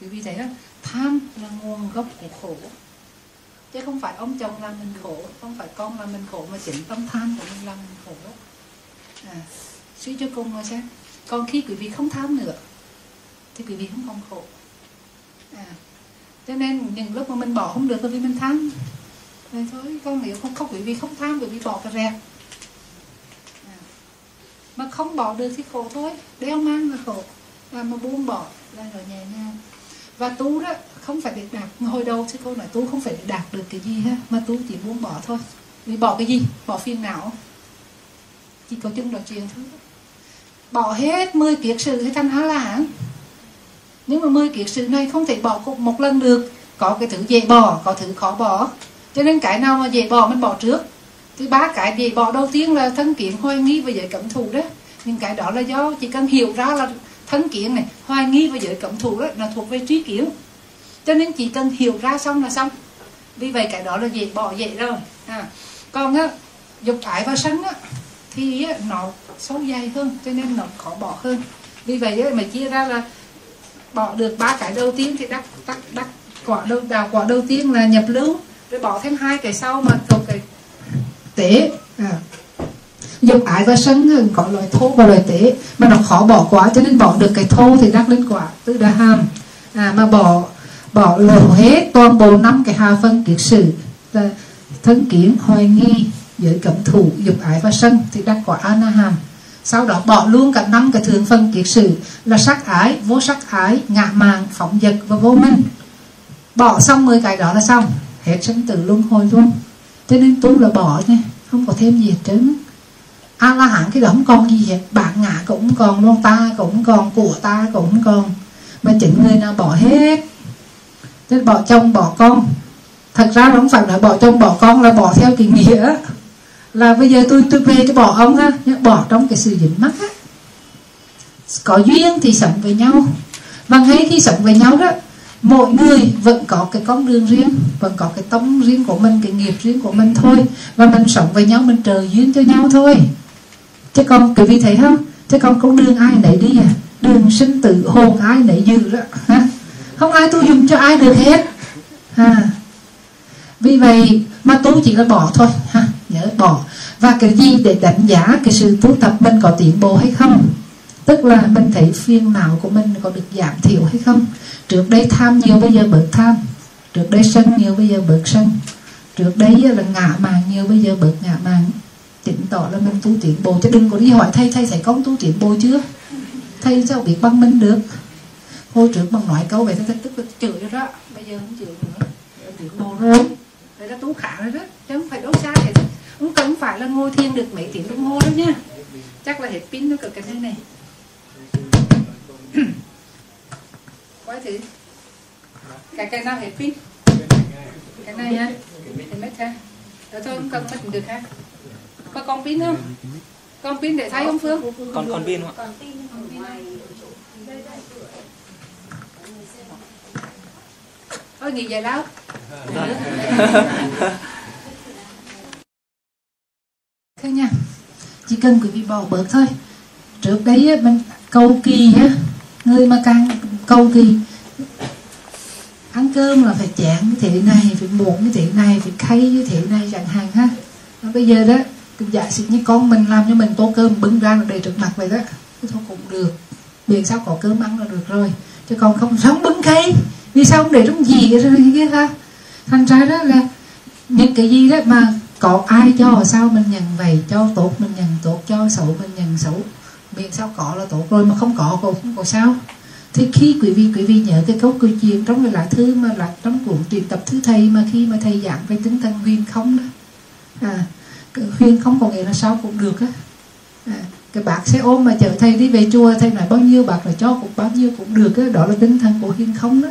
Vì vì thế đó tham là nguồn gốc của khổ. Chứ không phải ông chồng làm mình khổ không phải con làm mình khổ mà chính tâm tham của mình làm mình khổ. À, suy cho cùng mà xem. Còn khi quý vị không tham nữa thì quý vị không còn khổ. À, cho nên những lúc mà mình bỏ không được là vì mình tham. Vậy thôi con nếu không không quý vị không tham quý vị bỏ cái rẹt. À, mà không bỏ được thì khổ thôi. Đeo mang là khổ. À, mà buông bỏ là rồi nhẹ nhàng và tu đó, không phải để đạt. Hồi đầu sư cô nói tu không phải để đạt được cái gì ha, mà tu chỉ muốn bỏ thôi. Vì bỏ cái gì? Bỏ phiền não. Chỉ có chân nói chuyện thôi. Bỏ hết 10 kiệt sự hay thành há la hán nhưng mà 10 kiệt sự này không thể bỏ một lần được. Có cái thứ dễ bỏ, có thứ khó bỏ. Cho nên cái nào mà dễ bỏ mình bỏ trước. Thứ ba cái dễ bỏ đầu tiên là thân kiện hoài nghi và giới cẩm thù đó. Nhưng cái đó là do chỉ cần hiểu ra là thân kiện này hoài nghi và giới cẩm thủ đó là thuộc về trí kiến cho nên chỉ cần hiểu ra xong là xong vì vậy cái đó là dễ bỏ dễ rồi à. còn á dục ái và sân á thì á, nó sâu dày hơn cho nên nó khó bỏ hơn vì vậy á, mà chia ra là bỏ được ba cái đầu tiên thì đắc đắc đắc quả đầu đào quả đầu tiên là nhập lưu rồi bỏ thêm hai cái sau mà thuộc cái tế à dục ái và sân có loại thô và loại tế. Mà nó khó bỏ quá cho nên bỏ được cái thô thì đắc lên quả tư đà hàm. À, mà bỏ bỏ lộ hết toàn bộ năm cái hà phân kiệt sử là thân kiến hoài nghi giới cẩm thủ dục ái và sân thì đắc quả anaham sau đó bỏ luôn cả năm cái thường phân kiệt sử là sắc ái vô sắc ái ngạ màng phóng dật và vô minh. Bỏ xong 10 cái đó là xong. Hết sinh tử luân hồi luôn. Cho nên tu là bỏ nha không có thêm gì hết trơn a la hán cái đó không còn gì hết bạn ngã cũng còn luôn ta cũng còn, của ta cũng còn. Mà chính người nào bỏ hết? Nên bỏ chồng, bỏ con. Thật ra không phải là bỏ chồng, bỏ con, là bỏ theo cái nghĩa. Là bây giờ tôi tôi về tôi bỏ ông ha bỏ trong cái sự dính mắc á. Có duyên thì sống với nhau. Và ngay khi sống với nhau đó, mỗi người vẫn có cái con đường riêng, vẫn có cái tông riêng của mình, cái nghiệp riêng của mình thôi. Và mình sống với nhau, mình trời duyên cho nhau thôi chứ con quý vị thấy không chứ con cũng đường ai nấy đi à? Đường sinh tử hồn ai nấy dư đó ha không ai tu dùng cho ai được hết, ha. Vì vậy mà tu chỉ là bỏ thôi, ha, nhớ bỏ. Và cái gì để đánh giá cái sự tu tập mình có tiến bộ hay không? Tức là mình thấy phiền não của mình có được giảm thiểu hay không? Trước đây tham nhiều, bây giờ bớt tham. Trước đây sân nhiều, bây giờ bớt sân. Trước đây là ngạ màng nhiều, bây giờ bớt ngạ màng chứng tỏ là mình tu tiến bộ chứ đừng có đi hỏi thầy thầy thấy con tu tiến bộ chưa? Thầy sao biết bằng mình được? Hồi trước bằng nói câu vậy, thầy tức là chửi rồi đó. Bây giờ không chửi nữa. Tiến bộ rồi. Vậy là tu khả rồi đó. Chứ không phải đấu xa thì không cần phải là ngồi thiền được mấy tiếng đồng hồ đâu nha. Chắc là hết pin nó cực cái này này. Quái thử cái cái nào hết pin? Cái này ha thì mất ha. Rồi thôi, không cần mất được ha có con pin không? Con pin để thay không phương? Còn còn pin không ạ? Thôi nghỉ giải lao. Thế nha. Chỉ cần quý vị bỏ bớt thôi. Trước đấy mình cầu kỳ á người mà càng cầu kỳ ăn cơm là phải chén như thế này phải muộn như thế này phải khay như thế này chẳng hạn ha. Và bây giờ đó giả sử như con mình làm cho mình tô cơm bưng ra là để trước mặt vậy đó. Thôi cũng được. Miễn sao có cơm ăn là được rồi. Chứ còn không sống bưng khay. Vì sao không để trong gì rồi kia ha thành ra đó là những cái gì đó mà có ai cho sao mình nhận vậy? Cho tốt mình nhận tốt, cho xấu mình nhận xấu. Miễn sao có là tốt rồi mà không có cũng không có sao. Thì khi quý vị quý vị nhớ cái câu câu chuyện trong cái lá thư mà là trong cuốn tuyển tập thứ thầy mà khi mà thầy giảng về tinh thần huyền không đó. À khuyên không có nghĩa là sao cũng được á. À, cái bác sẽ ôm mà chở thầy đi về chùa thầy nói bao nhiêu bác là cho cũng bao nhiêu cũng được á đó là tinh thần của huyền không đó.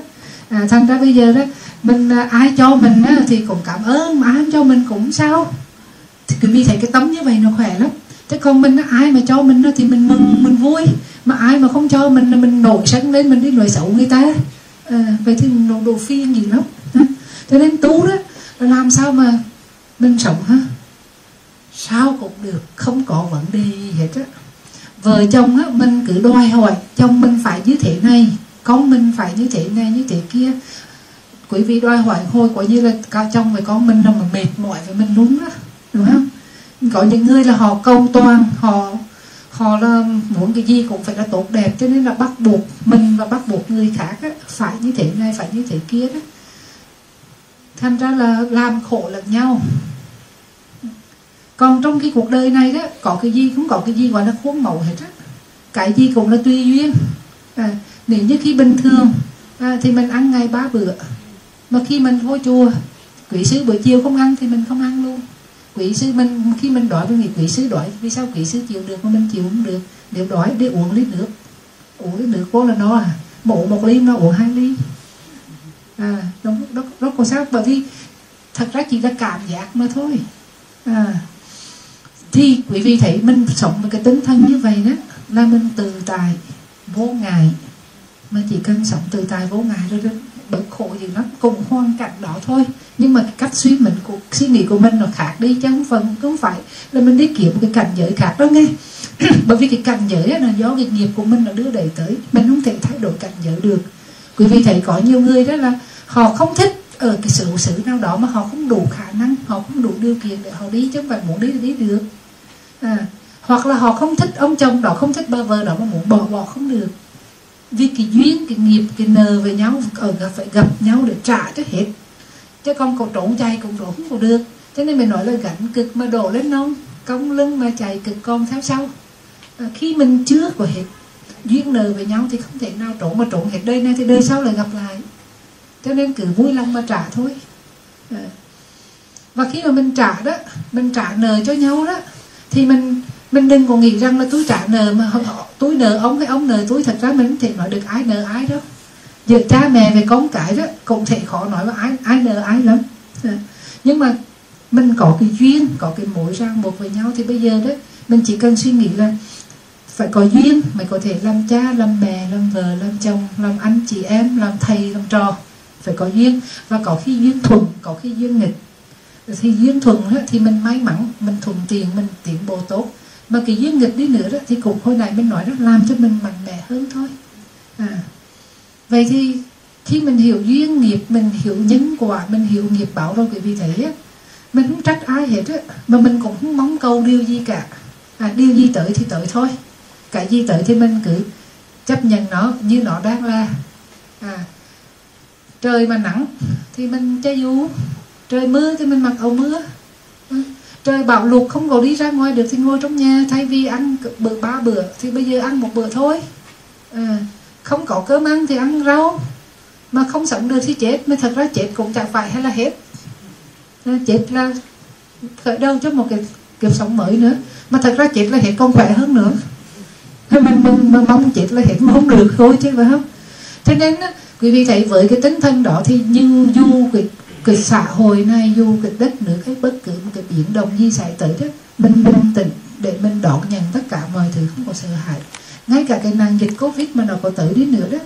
À, thành ra bây giờ đó mình à, ai cho mình á, thì cũng cảm ơn mà ai cho mình cũng sao. Thì quý thấy cái tấm như vậy nó khỏe lắm. Chứ còn mình ai mà cho mình thì mình mừng mình vui. Mà ai mà không cho mình là mình nổi sân lên mình đi nói xấu người ta. À, vậy thì nó đồ phi gì lắm. Cho nên tu đó là làm sao mà mình sống ha? Sao cũng được không có vấn đề gì hết á. Vợ chồng á mình cứ đòi hỏi chồng mình phải như thế này con mình phải như thế này như thế kia. Quý vị đòi hỏi hồi có như là cả chồng với con mình là mà mệt mỏi với mình đúng á đúng không? Có những người là họ công toàn họ họ là muốn cái gì cũng phải là tốt đẹp cho nên là bắt buộc mình và bắt buộc người khác á, phải như thế này phải như thế kia đó. Thành ra là làm khổ lẫn nhau còn trong cái cuộc đời này đó có cái gì cũng có cái gì gọi là khuôn mẫu hết á. Cái gì cũng là tùy duyên. À, nếu như khi bình thường à, thì mình ăn ngày ba bữa. Mà khi mình vô chùa quỷ sư buổi chiều không ăn thì mình không ăn luôn. Quỷ sư mình khi mình đói mình nghĩ quỷ sư đói vì sao quỷ sư chịu được mà mình chịu không được? Nếu đói để uống lít nước. Uống lít nước có là no à. Mổ một ly nó uống hai ly. À nó, nó, nó có sao? Bởi vì thật ra chỉ là cảm giác mà thôi. À thì quý vị thấy mình sống với cái tinh thần như vậy đó, là mình từ tài vô ngại. Mà chỉ cần sống từ tài vô ngại rồi đó, bớt khổ gì lắm. Cùng hoàn cảnh đó thôi. Nhưng mà cái cách suy mình của, suy nghĩ của mình nó khác đi, chứ không phần, không phải là mình đi kiếm cái cảnh giới khác đó nghe. Bởi vì cái cảnh giới là do cái nghiệp của mình nó đưa đẩy tới. Mình không thể thay đổi cảnh giới được. Quý vị thấy có nhiều người đó là họ không thích ở cái sự xử nào đó mà họ không đủ khả năng, họ không đủ điều kiện để họ đi, chứ không phải muốn đi thì đi được à, hoặc là họ không thích ông chồng đó không thích bà vợ đó mà muốn bỏ bỏ không được. Vì cái duyên cái nghiệp cái nờ với nhau ở gặp phải gặp nhau để trả cho hết. Chứ con còn trốn chạy cũng trốn không được. Cho nên mình nói là gánh cực mà đổ lên nông cong lưng mà chạy cực con theo sau. À, khi mình chưa có hết duyên nợ với nhau thì không thể nào trốn mà trốn hết đời này thì đời sau lại gặp lại. Cho nên cứ vui lòng mà trả thôi. À. và khi mà mình trả đó mình trả nợ cho nhau đó thì mình mình đừng còn nghĩ rằng là túi trả nợ mà túi nợ ống cái ống nợ túi thật ra mình không thể nói được ai nợ ai đâu giữa cha mẹ về con cái đó, cũng thể khó nói là ai ai nợ ai lắm. Ờ. Nhưng mà mình có cái duyên, có cái mối ràng buộc với nhau thì bây giờ đó, mình chỉ cần suy nghĩ là phải có duyên mới có thể làm cha, làm mẹ, làm vợ, làm chồng, làm anh, chị em, làm thầy, làm trò. Phải có duyên và có khi duyên thuận, có khi duyên nghịch thì duyên thuận thì mình may mắn mình thuận tiền mình tiến bộ tốt. Mà cái duyên nghịch đi nữa đó thì cũng hồi nãy mình nói đó làm cho mình mạnh mẽ hơn thôi. À. Vậy thì khi mình hiểu duyên nghiệp mình hiểu nhân quả mình hiểu nghiệp báo rồi quý vị thấy á mình không trách ai hết á mà mình cũng không mong cầu điều gì cả. À, điều gì tới thì tới thôi. Cái gì tới thì mình cứ chấp nhận nó như nó đang là. À, trời mà nắng thì mình che dù trời mưa thì mình mặc áo mưa. Ừ. Trời bão lụt không có đi ra ngoài được thì ngồi trong nhà. Thay vì ăn bữa ba bữa thì bây giờ ăn một bữa thôi. À, không có cơm ăn thì ăn rau. Mà không sống được thì chết. Mà thật ra chết cũng chẳng phải hay là hết. À, chết là khởi đầu cho một cái kiếp sống mới nữa. Mà thật ra chết là hết còn khỏe hơn nữa. Mình, mình, mình mong chết là hết không được thôi chứ phải không? Cho nên quý vị thấy với cái tinh thần đó thì như dù cái cái xã hội này dù cái đất nước hay bất cứ một cái biến động gì xảy tới đó, mình bình tĩnh để mình đón nhận tất cả mọi thứ, không có sợ hãi. Ngay cả cái nạn dịch covid mà nó có tới đi nữa đó,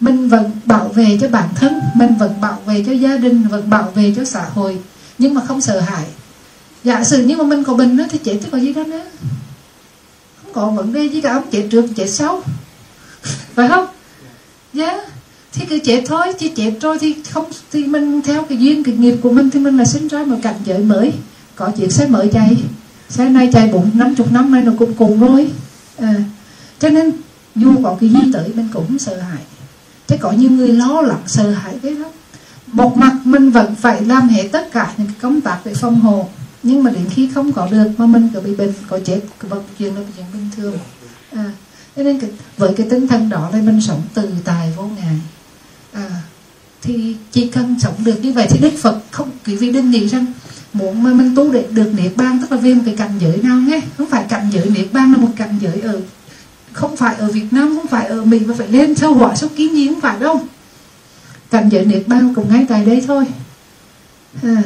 mình vẫn bảo vệ cho bản thân, mình vẫn bảo vệ cho gia đình, vẫn bảo vệ cho xã hội, nhưng mà không sợ hãi. Giả sử nhưng mà mình có bệnh đó thì chết chứ có gì đó nữa. Không có vấn đề gì cả, ông chết trước chết sau. Phải không? Dạ. yeah thì cứ chết thôi chứ chết rồi thì không thì mình theo cái duyên cái nghiệp của mình thì mình là sinh ra một cảnh giới mới. Có chiếc xe mới chạy. Xe này chạy bốn năm chục năm nay nó cũng cùng rồi. À, cho nên dù có cái gì tới mình cũng sợ hãi. Thế có nhiều người lo lắng sợ hãi cái đó một mặt mình vẫn phải làm hết tất cả những cái công tác để phòng hộ nhưng mà đến khi không có được mà mình cứ bị bệnh có chết vật chuyện là chuyện bình thường. À, cho nên cái, với cái tinh thần đó thì mình sống từ tài vô ngại à, thì chỉ cần sống được như vậy thì đức phật không quý vị đừng nghĩ rằng muốn mà mình tu để được niết bàn tức là về một cái cảnh giới nào nghe không phải cảnh giới niết bàn là một cảnh giới ở không phải ở Việt Nam không phải ở Mỹ mà phải lên sâu hỏa sâu kiến nhiễm không phải đâu. Cảnh giới niết bàn cũng ngay tại đây thôi. À,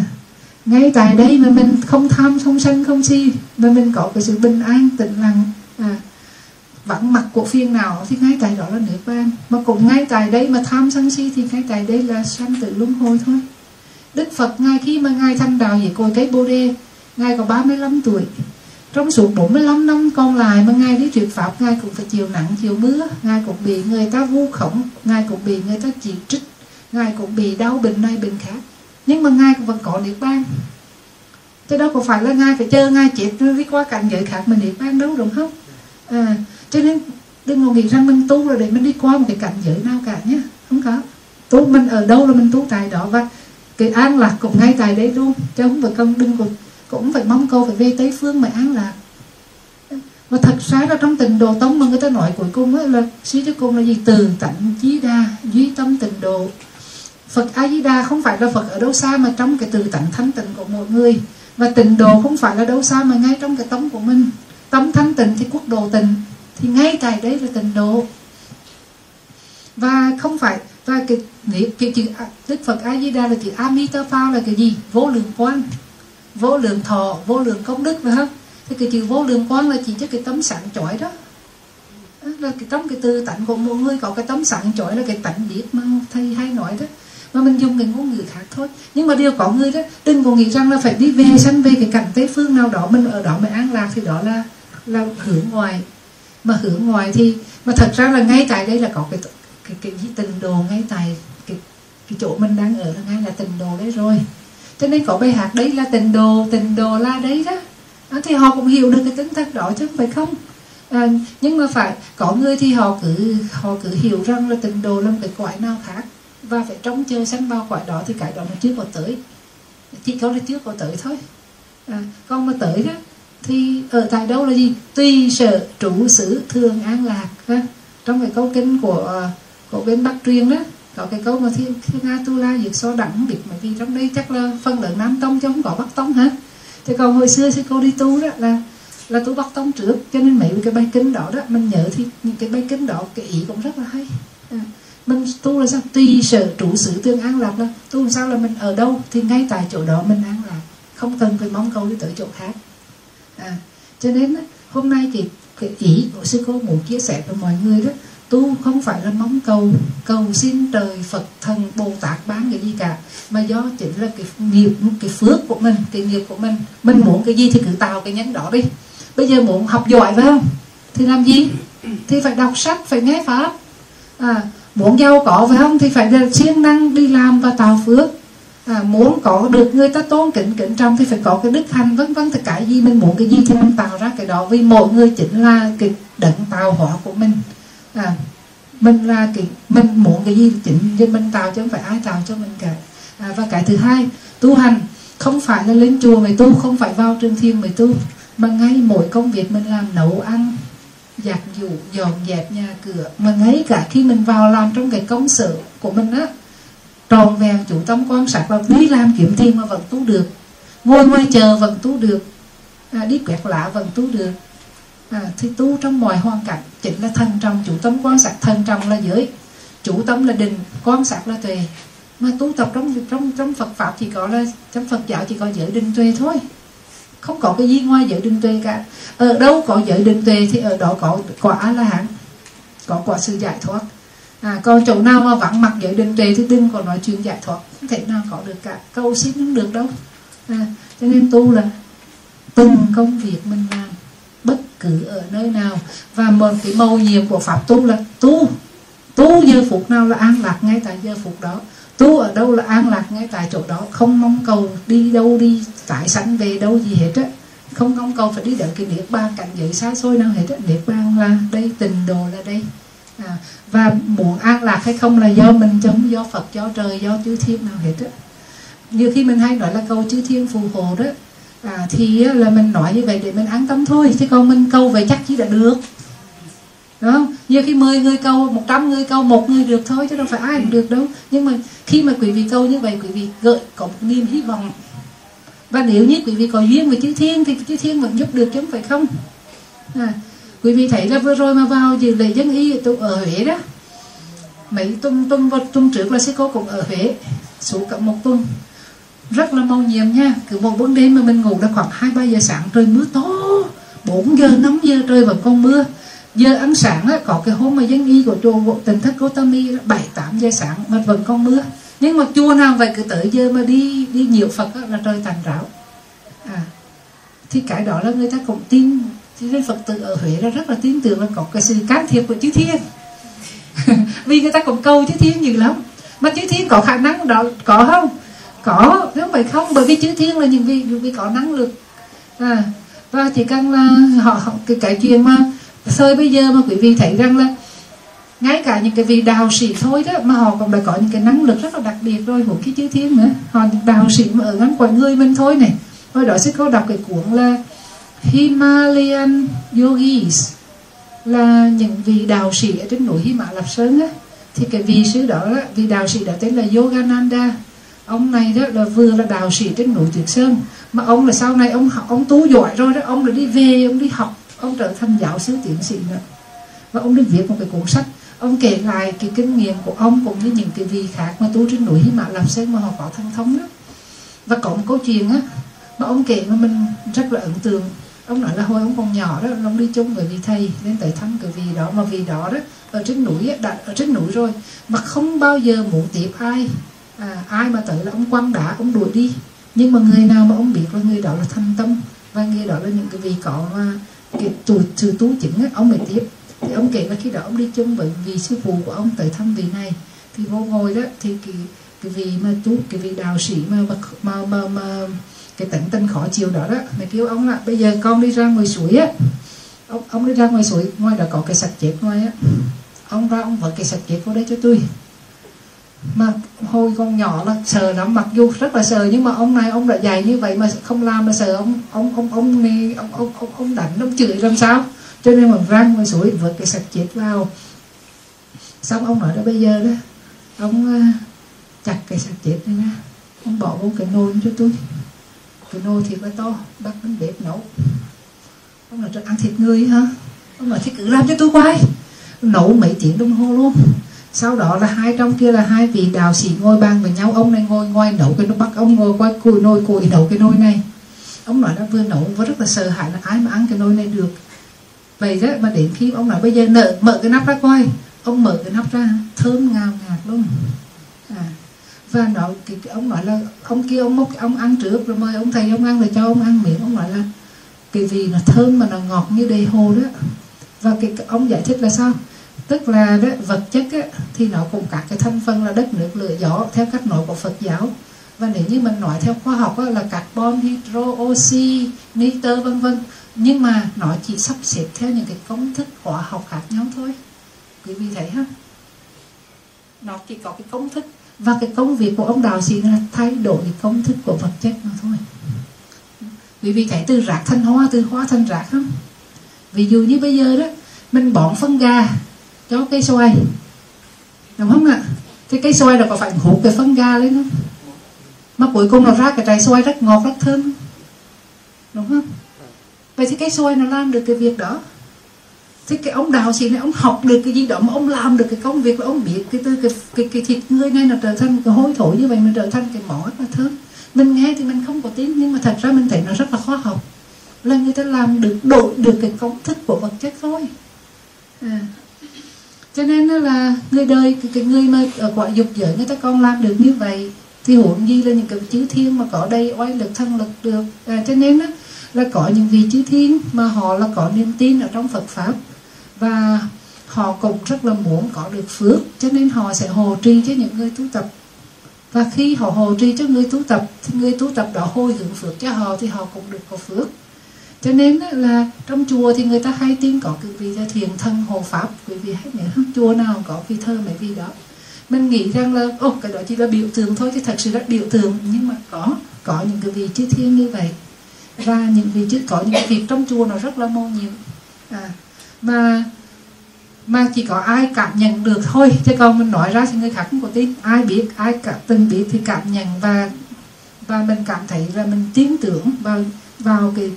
ngay tại đây mà mình không tham không sân không si mà mình có cái sự bình an tĩnh lặng à, vắng mặt của phiền nào thì ngay tại đó là niết bàn mà cũng ngay tại đây mà tham sân si thì ngay tại đây là sanh tử luân hồi thôi. Đức Phật ngay khi mà ngài thành đạo về cội thấy Bồ đề ngài có 35 tuổi. Trong suốt 45 năm còn lại mà ngài đi thuyết pháp ngài cũng phải chịu nặng chịu mưa. Ngài cũng bị người ta vu khống ngài cũng bị người ta chỉ trích ngài cũng bị đau bệnh này bệnh khác. Nhưng mà ngài cũng vẫn có niết bàn chứ đâu có phải là ngài phải chờ ngài chết đi qua cảnh giới khác mà niết bàn đâu đúng không? À, cho nên đừng có nghĩ rằng mình tu rồi để mình đi qua một cái cảnh giới nào cả nhé. Không có. Tu mình ở đâu là mình tu tại đó. Và cái an lạc cũng ngay tại đấy luôn. Chứ không phải công đừng cũng cũng phải mong cầu phải về tây phương mà an lạc. Và thật ra là trong tình độ tông mà người ta nói cuối cùng ấy là suy cho cùng là gì? Từ tận chí đa duy tâm tình độ. Phật A Di Đà không phải là Phật ở đâu xa mà trong cái từ tận thánh tình của một người. Và tình độ không phải là đâu xa mà ngay trong cái tấm của mình. Tấm thánh tình thì quốc độ tình thì ngay tại đấy là tình độ. Và không phải, và cái niệm cái chữ đức phật a di đà là chữ amitabha là cái gì? Vô lượng quan vô lượng thọ, vô lượng công đức phải không thì cái chữ vô lượng quan là chỉ cho cái tấm sáng chói đó. Là cái trong cái tư tạnh của mỗi người có cái tấm sáng chói là cái tạnh biết mà thầy hay nói đó. Mà mình dùng cái ngôn ngữ khác thôi. Nhưng mà điều có người đó, đừng có nghĩ rằng là phải đi về sanh về cái cảnh tây phương nào đó, mình ở đó mình an lạc, thì đó là là hướng ngoài mà hướng ngoài thì mà thật ra là ngay tại đây là có cái cái cái, cái tình đồ ngay tại cái cái chỗ mình đang ở là ngay là tình đồ đấy rồi. Cho nên có bài hát đấy là tình đồ tình đồ là đấy đó. À, thì họ cũng hiểu được cái tính thật đó chứ không phải không? À, nhưng mà phải có người thì họ cứ họ cứ hiểu rằng là tình đồ là một cái quái nào khác và phải trông chờ sanh vào quái đó thì cái đó nó chưa có tới. Chỉ có là chưa có tới thôi. À, còn mà tới đó thì ở tại đâu là gì? Tùy sở trụ xứ thường an lạc ha? trong cái câu kinh của ờ, của bên bắc truyền đó có cái câu mà thiên thiên nga tu la diệt so đẳng biệt mà vì trong đây chắc là phân lượng nam tông chứ không có bắc tông hả thì còn hồi xưa sư cô đi tu đó là là tu bắc tông trước cho nên mấy cái bài kinh đó đó mình nhớ thì những cái bài kinh đó cái ý cũng rất là hay. À, mình tu là sao? Tùy sở trụ sự tương an lạc đó. Tu làm sao là mình ở đâu thì ngay tại chỗ đó mình an lạc. Không cần phải mong câu đi tới chỗ khác à, cho nên hôm nay thì cái ý của sư cô muốn chia sẻ với mọi người đó tu không phải là mong cầu cầu xin trời Phật thần Bồ Tát bán cái gì cả mà do chính là cái nghiệp cái phước của mình cái nghiệp của mình. Mình muốn cái gì thì cứ tạo cái nhánh đó đi. Bây giờ muốn học giỏi phải không? Thì làm gì? Thì phải đọc sách phải nghe pháp. À, muốn giàu có phải không? Thì phải siêng năng đi làm và tạo phước à, muốn có được người ta tôn kính kính trọng thì phải có cái đức hạnh vân vân. Tất cả gì mình muốn cái gì thì mình tạo ra cái đó. Vì mỗi người chính là cái đấng tạo hóa của mình. À, mình là cái mình muốn cái gì chính cho mình tạo chứ không phải ai tạo cho mình cả. À, và cái thứ hai tu hành không phải là lên chùa mới tu không phải vào trường thiền mới tu mà ngay mỗi công việc mình làm nấu ăn giặt giũ dọn dẹp nhà cửa. Mà ngay cả khi mình vào làm trong cái công sở của mình á tròn vẹn chủ tâm quan sát và đi làm kiếm tiền mà vẫn tu được. Ngồi ngoài chờ vẫn tu được. À, đi quẹt lạ vẫn tu được. À, thì tu trong mọi hoàn cảnh chính là thân trọng chủ tâm quan sát thân trọng là giới. Chủ tâm là định quan sát là tuệ. Mà tu tập trong trong trong Phật pháp chỉ có là trong Phật giáo chỉ có giới định tuệ thôi. Không có cái gì ngoài giới định tuệ cả. Ở đâu có giới định tuệ thì ở đó có quả a la hán có quả sự giải thoát à, còn chỗ nào mà vắng mặt giới định tuệ thì đừng có nói chuyện giải thoát. Không thể nào có được cả câu xin không được đâu. À, cho nên tu là từng công việc mình làm bất cứ ở nơi nào. Và một cái màu nhiệm của pháp tu là tu. Tu giờ phút nào là an lạc ngay tại giờ phút đó. Tu ở đâu là an lạc ngay tại chỗ đó. Không mong cầu đi đâu đi tại sanh về đâu gì hết á. Không mong cầu phải đi đến cái niết bàn cảnh giới xa xôi nào hết á. Niết bàn là đây tình đồ là đây. À, và muốn an lạc hay không là do mình chống do phật do trời do chư thiên nào hết á. Nhiều khi mình hay nói là cầu chư thiên phù hộ đó. À, thì là mình nói như vậy để mình an tâm thôi chứ còn mình câu vậy chắc chỉ là được. Đúng không? Nhiều khi 10 người câu 100 người câu một người được thôi chứ đâu phải ai cũng được đâu. Nhưng mà khi mà quý vị câu như vậy quý vị gợi có một niềm hy vọng. Và nếu như quý vị có duyên với chư thiên thì chư thiên vẫn giúp được chứ không phải không? À, quý vị thấy là vừa rồi mà vào dự lễ dân y ở Huế đó. Mấy tuần tuần vật tuần trước là sư cô cũng ở Huế xuống cả một tuần. Rất là mau nhiệm nha cứ một buổi đêm mà mình ngủ là khoảng hai ba giờ sáng trời mưa to 4 giờ 5 giờ trời vẫn còn mưa. Giờ ăn sáng á, có cái hôm mà dân y của chùa tỉnh thất gô tâm y bảy tám giờ sáng mà vẫn còn mưa. Nhưng mà chùa nào vậy cứ tới giờ mà đi đi nhiều Phật á, là trời tàn ráo. À thì cái đó là người ta cũng tin chứ nên Phật tử ở Huế là rất là tin tưởng là có cái sự can thiệp của chư thiên. Vì người ta cũng câu chư thiên nhiều lắm. Mà chư thiên có khả năng đó có không? Có nếu phải không bởi vì chư thiên là những vị vì có năng lực. À và chỉ cần là họ, họ cái, cái chuyện mà sơi bây giờ mà quý vị thấy rằng là ngay cả những cái vị đạo sĩ thôi đó mà họ còn đã có những cái năng lực rất là đặc biệt rồi của cái chư thiên nữa. Họ đạo sĩ mà ở ngắn quanh người mình thôi này. Hồi đó sẽ có đọc cái cuốn là Himalayan Yogis là những vị đạo sĩ ở trên núi Hy Lạp Sơn á. Thì cái vị sư đó vị đạo sĩ đó tên là Yogananda. Ông này đó là vừa là đạo sĩ trên núi Tuyệt Sơn. Mà ông là sau này ông học, ông tu giỏi rồi đó, ông là đi về, ông đi học, ông trở thành giáo sư tiến sĩ nữa. Và ông đi viết một cái cuốn sách. Ông kể lại cái kinh nghiệm của ông cũng như những cái vị khác mà tu trên núi Hy Mã Lạp Sơn mà họ có thân thống đó. Và có một câu chuyện á, mà ông kể mà mình rất là ấn tượng ông nói là hồi ông còn nhỏ đó ông đi chung với vị thầy nên tới thăm cái vị đó mà vị đó đó ở trên núi đã ở trên núi rồi mà không bao giờ muốn tiếp ai. À, ai mà tới là ông quăng đá ông đuổi đi. Nhưng mà người nào mà ông biết là người đó là thành tâm và người đó là những cái vị có mà cái tu sự tu chứng ấy, ông mới tiếp. Thì ông kể là khi đó ông đi chung với vị sư phụ của ông tới thăm vị này thì vô ngồi đó thì cái cái vị mà tu cái vị đạo sĩ mà mà mà, mà cái tận tinh khó chịu đó đó mày kêu ông là bây giờ con đi ra ngoài suối á. Ông ông đi ra ngoài suối ngoài đó có cái sạch chết ngoài á. Ông ra ông vợ cái sạch chết vào đây cho tôi mà hồi con nhỏ là sợ lắm mặc dù rất là sợ nhưng mà ông này ông đã dạy như vậy mà không làm mà sợ ông ông ông ông này ông ông ông, ông đánh ông chửi làm sao? Cho nên mà ra ngoài suối vợ cái sạch chết vào. Xong ông nói đó bây giờ đó ông uh, chặt cái sạch chết này ra ông bỏ vô cái nồi cho tôi cái nồi thì là to bắt đến bếp nấu. Ông nói ăn thịt người hả? Ông nói thì cứ làm cho tôi quay. Nấu mấy tiếng đồng hồ luôn. Sau đó là hai trong kia là hai vị đạo sĩ ngồi bàn với nhau. Ông này ngồi ngoài nấu cái nó bắt ông ngồi quay cùi nồi cùi nấu cái nồi này. Ông nói là vừa nấu và rất là sợ hãi là ai mà ăn cái nồi này được. Vậy đó mà đến khi ông nói bây giờ nợ mở cái nắp ra coi ông mở cái nắp ra thơm ngào ngạt luôn. À, và nội cái, cái, ông nói là ông kia ông múc ông ăn trước rồi mời ông thầy ông ăn rồi cho ông ăn miệng. Ông nói là cái vì nó thơm mà nó ngọt như đầy hồ đó. Và cái, cái ông giải thích là sao? Tức là đó, vật chất á, thì nó cũng các cái thành phần là đất nước lửa gió theo cách nói của Phật giáo. Và nếu như mình nói theo khoa học á, là carbon hydro oxy nitơ vân vân. Nhưng mà nó chỉ sắp xếp theo những cái công thức hóa học khác nhau thôi. Quý vị thấy ha nó chỉ có cái công thức và cái công việc của ông đạo sĩ là thay đổi cái công thức của vật chất mà thôi. Vì vì cái từ rác thành hoa, từ hoa thành rác không? Ví dụ như bây giờ đó, mình bón phân gà cho cây xoài. Đúng không ạ? Thế cây xoài là có phải hút cái phân gà lên không? Mà cuối cùng nó ra cái trái xoài rất ngọt, rất thơm. Đúng không? Vậy thì cây xoài nó làm được cái việc đó thế cái ông đạo sĩ này ông học được cái gì đó mà ông làm được cái công việc là ông biết cái từ cái cái, cái thịt người này nó trở thành cái hôi thối như vậy nó trở thành cái mỏ rất là thơm mình nghe thì mình không có tin nhưng mà thật ra mình thấy nó rất là khoa học. Là người ta làm được đổi được cái công thức của vật chất thôi. À. cho nên là người đời cái, cái người mà ở quả dục giới người ta còn làm được như vậy thì huống gì là những cái chữ thiên mà có đây oai lực thân lực được. À, cho nên đó, là có những vị chư thiên mà họ là có niềm tin ở trong Phật pháp và họ cũng rất là muốn có được phước cho nên họ sẽ hồ trì cho những người tu tập. Và khi họ hồ trì cho người tu tập thì người tu tập đó hồi hướng phước cho họ thì họ cũng được có phước. Cho nên là trong chùa thì người ta hay tin có cái vị là thiền thân hộ pháp quý vị hãy nhớ chùa nào có vị thơ mấy vị đó. Mình nghĩ rằng là ô cái đó chỉ là biểu tượng thôi chứ thật sự là biểu tượng nhưng mà có có những cái vị chư thiên như vậy. Và những vị chư có những việc trong chùa nó rất là mô nhiệm. À, mà mà chỉ có ai cảm nhận được thôi. Chứ còn mình nói ra thì người khác không có tin. Ai biết ai cả từng biết thì cảm nhận và và mình cảm thấy là mình tin tưởng vào vào cái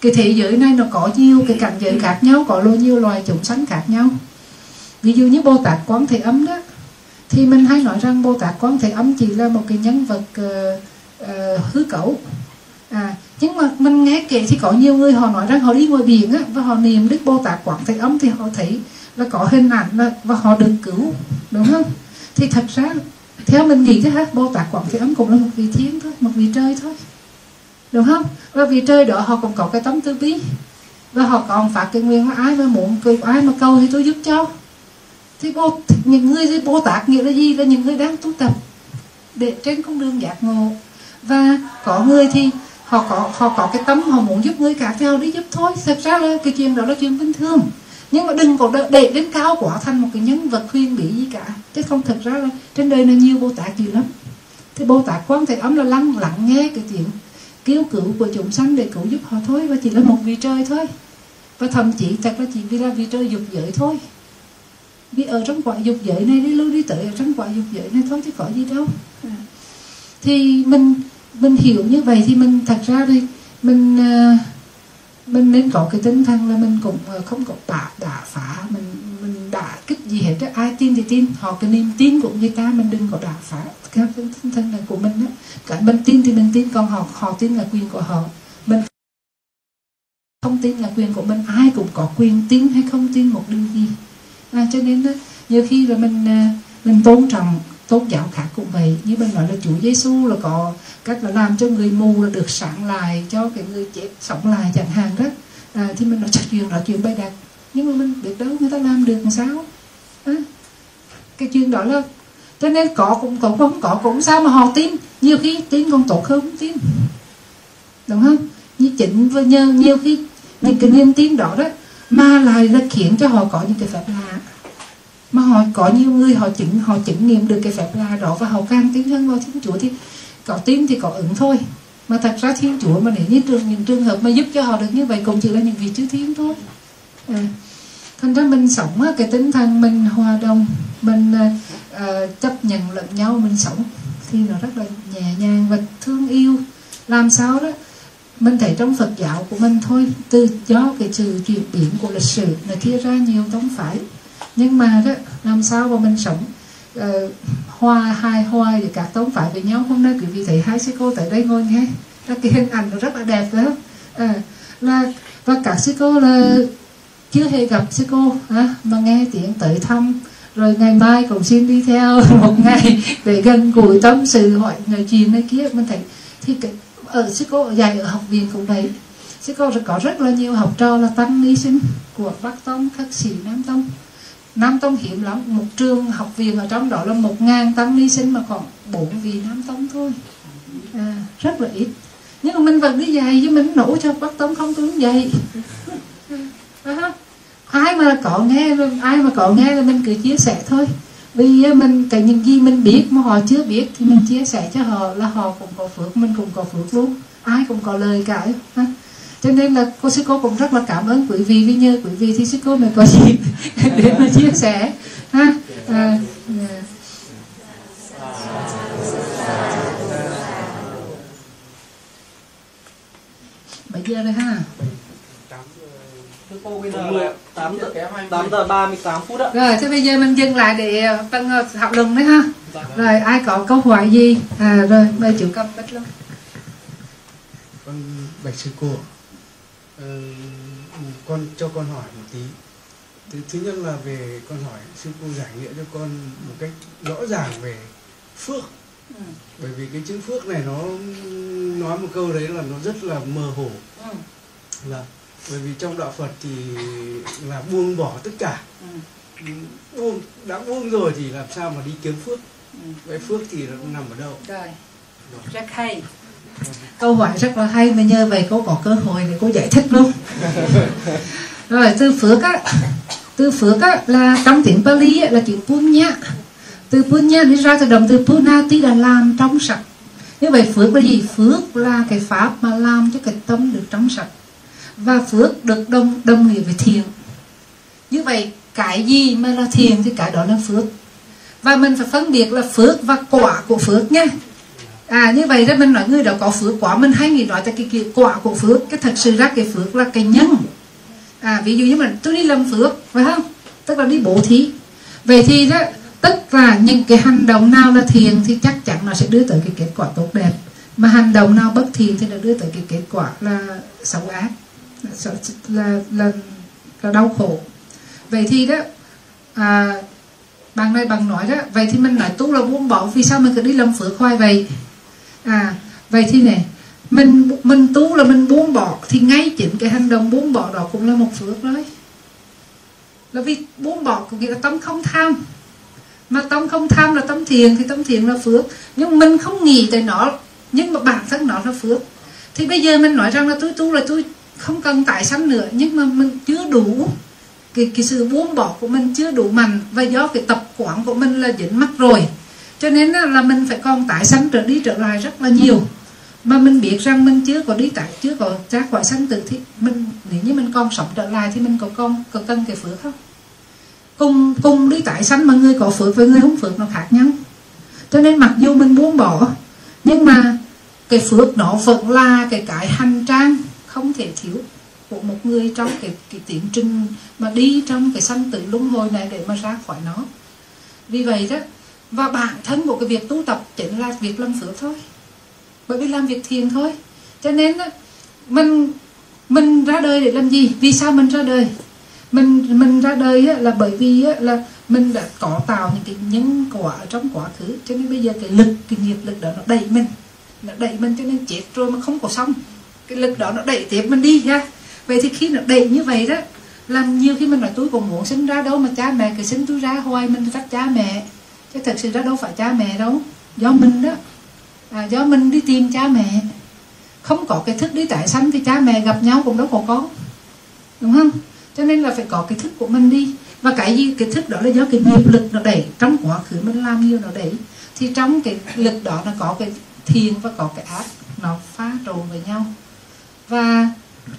cái thế giới này. Nó có nhiều cái cảnh giới khác nhau có nhiều loài chúng sanh khác nhau. Ví dụ như bồ tát quán thế âm đó thì mình hay nói rằng bồ tát quán thế âm chỉ là một cái nhân vật uh, uh, hư cấu. À nhưng mà mình nghe kể thì có nhiều người họ nói rằng họ đi ngoài biển á và họ niệm đức bồ tát quán thế âm thì họ thấy là có hình ảnh là, và họ được cứu đúng không? Thì thật ra theo mình nghĩ thế ha bồ tát quán thế âm cũng là một vị thiên thôi một vị trời thôi đúng không? Và vị trời đó họ cũng có cái tấm tư bi và họ còn phát cái nguyên là ai mà muốn ai mà cầu thì tôi giúp cho. Thì bồ, những người thì bồ tát nghĩa là gì? Là những người đang tu tập để trên con đường giác ngộ. Và có người thì họ có họ có cái tấm họ muốn giúp người khác thì họ đi giúp thôi. Thật ra là cái chuyện đó là chuyện bình thường. Nhưng mà đừng có để đến cao quá thành một cái nhân vật huyền bí gì cả. Chứ không thật ra là trên đời này nhiều bồ tát gì lắm. Thì bồ tát quan thầy ấm là lắng lặng nghe cái chuyện cứu cứu của chúng sanh để cứu giúp họ thôi. Và chỉ là một vị trời thôi. Và thậm chí thật là chỉ vì là vị trời dục giới thôi. Vì ở trong quả dục giới này đi lưu đi tới ở trong quả dục giới này thôi chứ có gì đâu. À. thì mình mình hiểu như vậy thì mình thật ra đi mình ờ, mình nên có cái tinh thần là mình cũng ờ, không có đả đả phá. Mình mình đả kích gì hết đó. ai tin thì tin. Họ cái niềm tin của người ta mình đừng có đả phá. Theo cái tinh thần này của mình đó cả mình tin thì mình tin còn họ họ tin là quyền của họ. Mình không tin là quyền của mình. Ai cũng có quyền tin hay không tin một điều gì. À, cho nên đó nhiều khi là mình ờ, mình tôn trọng tôn giáo khác cũng vậy. Như mình nói là Chúa Giêsu là có cách là làm cho người mù là được sáng lại cho cái người chết sống lại chẳng hạn đó. À, thì mình nói chắc chuyện đó chuyện bày đặt. Nhưng mà mình biết đâu người ta làm được làm sao? À, cái chuyện đó là cho nên có cũng có không có cũng sao mà họ tin. Nhiều khi tin còn tốt hơn không tin. Đúng không? Như chỉnh và nhờ nhiều khi những cái niềm tin đó đó mà lại là khiến cho họ có những cái phép lạ mà họ có nhiều người họ chứng họ chứng nghiệm được cái phép lạ đó và họ càng tin hơn vào thiên chúa thì có tin thì có ứng thôi. Mà thật ra thiên chúa mà nếu như trường những trường hợp mà giúp cho họ được như vậy cũng chỉ là những vị chư thiên thôi. À. thành ra mình sống cái tinh thần mình hòa đồng mình uh, chấp nhận lẫn nhau mình sống thì nó rất là nhẹ nhàng và thương yêu. Làm sao đó? Mình thấy trong Phật giáo của mình thôi từ do cái sự chuyển biến của lịch sử là chia ra nhiều tông phái nhưng mà đó làm sao mà mình sống uh, hoa hai hoa để cả tông phải với nhau. Hôm nay quý vị thấy hai sư cô tại đây ngồi nghe là cái hình ảnh nó rất là đẹp đó à, ờ, là và cả sư cô là chưa hề gặp sư cô à, mà nghe tiếng tới thăm rồi ngày mai cũng xin đi theo một ngày để gần gũi tâm sự hỏi người chuyện này kia. Mình thấy thì cái ở sư cô dạy ở học viện cũng vậy. Sư cô có rất là nhiều học trò là tăng ni sinh của bắc tông khắc sĩ nam tông nam tông hiếm lắm. Một trường học viện ở trong đó là một ngàn tăng ni sinh mà còn bốn vị nam tông thôi. À, rất là ít. Nhưng mà mình vẫn đi dạy với mình nổ cho bắc tông không tướng dạy. À, ai mà có nghe ai mà có nghe là mình cứ chia sẻ thôi. Vì mình cái những gì mình biết mà họ chưa biết thì mình chia sẻ cho họ là họ cũng có phước mình cũng có phước luôn. Ai cũng có lời cả ha? Cho nên là cô sư cô cũng rất là cảm ơn quý vị vì nhờ quý vị thì sư cô mới có gì để mà chia sẻ ha à, yeah. bây giờ đây ha 8 giờ Thưa cô bây giờ Đúng là rồi. 8 giờ, Kém 20. 8 giờ 38 phút ạ rồi thế bây giờ mình dừng lại để phân thảo luận đấy ha rồi ai có câu hỏi gì à rồi mời chủ cầm bích luôn con bạch sư cô ờ, con cho con hỏi một tí thứ, thứ nhất là về con hỏi sư cô giải nghĩa cho con một cách rõ ràng về phước ừ. bởi vì cái chữ phước này nó nói một câu đấy là nó rất là mơ hồ Ừ. là bởi vì trong đạo Phật thì là buông bỏ tất cả Ừ. buông đã buông rồi thì làm sao mà đi kiếm phước Ừ. vậy phước thì nó nằm ở đâu rồi rất hay câu hỏi rất là hay mà nhờ vậy cô có cơ hội để cô giải thích luôn. Rồi từ phước á từ phước á là trong tiếng Pali á, là chữ punya. Từ punya đi ra từ động từ punati là làm trong sạch. Như vậy phước là gì? Phước là cái pháp mà làm cho cái tâm được trong sạch. Và phước được đồng đồng nghĩa với thiện. Như vậy cái gì mà là thiện thì cái đó là phước. Và mình phải phân biệt là phước và quả của phước nha à như vậy đó mình nói người đó có phước quả mình hay nghĩ nói tới cái, cái quả của phước cái thật sự ra cái phước là cái nhân. À ví dụ như mình tôi đi làm phước phải không? Tức là đi bố thí. Vậy thì đó tất cả những cái hành động nào là thiện thì chắc chắn nó sẽ đưa tới cái kết quả tốt đẹp. Mà hành động nào bất thiện thì nó đưa tới cái kết quả là xấu ác là là là, là đau khổ. Vậy thì đó à, bạn này bằng nói đó vậy thì mình nói tu là buông bỏ vì sao mình cứ đi làm phước khoai vậy? À vậy thì này mình mình tu là mình buông bỏ thì ngay chính cái hành động buông bỏ đó cũng là một phước đấy là vì buông bỏ có nghĩa là tâm không tham. Mà tâm không tham là tâm thiền thì tâm thiền là phước. Nhưng mình không nghĩ tới nó nhưng mà bản thân nó là phước. Thì bây giờ mình nói rằng là tôi tu là tôi không cần tại sanh nữa nhưng mà mình chưa đủ. Cái, cái sự buông bỏ của mình chưa đủ mạnh và do cái tập quán của mình là dính mắc rồi cho nên là mình phải còn tái sanh trở đi trở lại rất là nhiều. Mà mình biết rằng mình chưa có đi tại chưa có ra khỏi sanh tử thì mình nếu như mình còn sống trở lại thì mình có con có cần cái phước không? Cùng cùng đi tại sanh mà người có phước với người không phước nó khác nhau. Cho nên mặc dù mình buông bỏ nhưng mà cái phước nó vẫn là cái cái hành trang không thể thiếu của một người trong cái, cái tiến trình mà đi trong cái sanh tử luân hồi này để mà ra khỏi nó. Vì vậy đó và bản thân của cái việc tu tập chính là việc làm phước thôi. Bởi vì làm việc thiền thôi. Cho nên mình mình ra đời để làm gì? Vì sao mình ra đời? Mình mình ra đời là bởi vì là mình đã có tạo những cái nhân quả ở trong quá khứ. Cho nên bây giờ cái lực, cái nghiệp lực đó nó đẩy mình. Nó đẩy mình cho nên chết rồi mà không có xong. Cái lực đó nó đẩy tiếp mình đi ha vậy thì khi nó đẩy như vậy đó, làm nhiều khi mình nói, tôi còn muốn sinh ra đâu mà cha mẹ cứ sinh tôi ra, hoài mình trách cha mẹ chứ thật sự đó đâu phải cha mẹ đâu. Do mình đó. À, do mình đi tìm cha mẹ. Không có cái thức đi tại sanh thì cha mẹ gặp nhau cũng đâu có có. Đúng không? Cho nên là phải có cái thức của mình đi. Và cái gì cái thức đó là do cái nghiệp lực nó đẩy. Trong quá khứ mình làm nhiều nó đẩy. Thì trong cái lực đó nó có cái thiền và có cái ác. Nó pha trộn với nhau. Và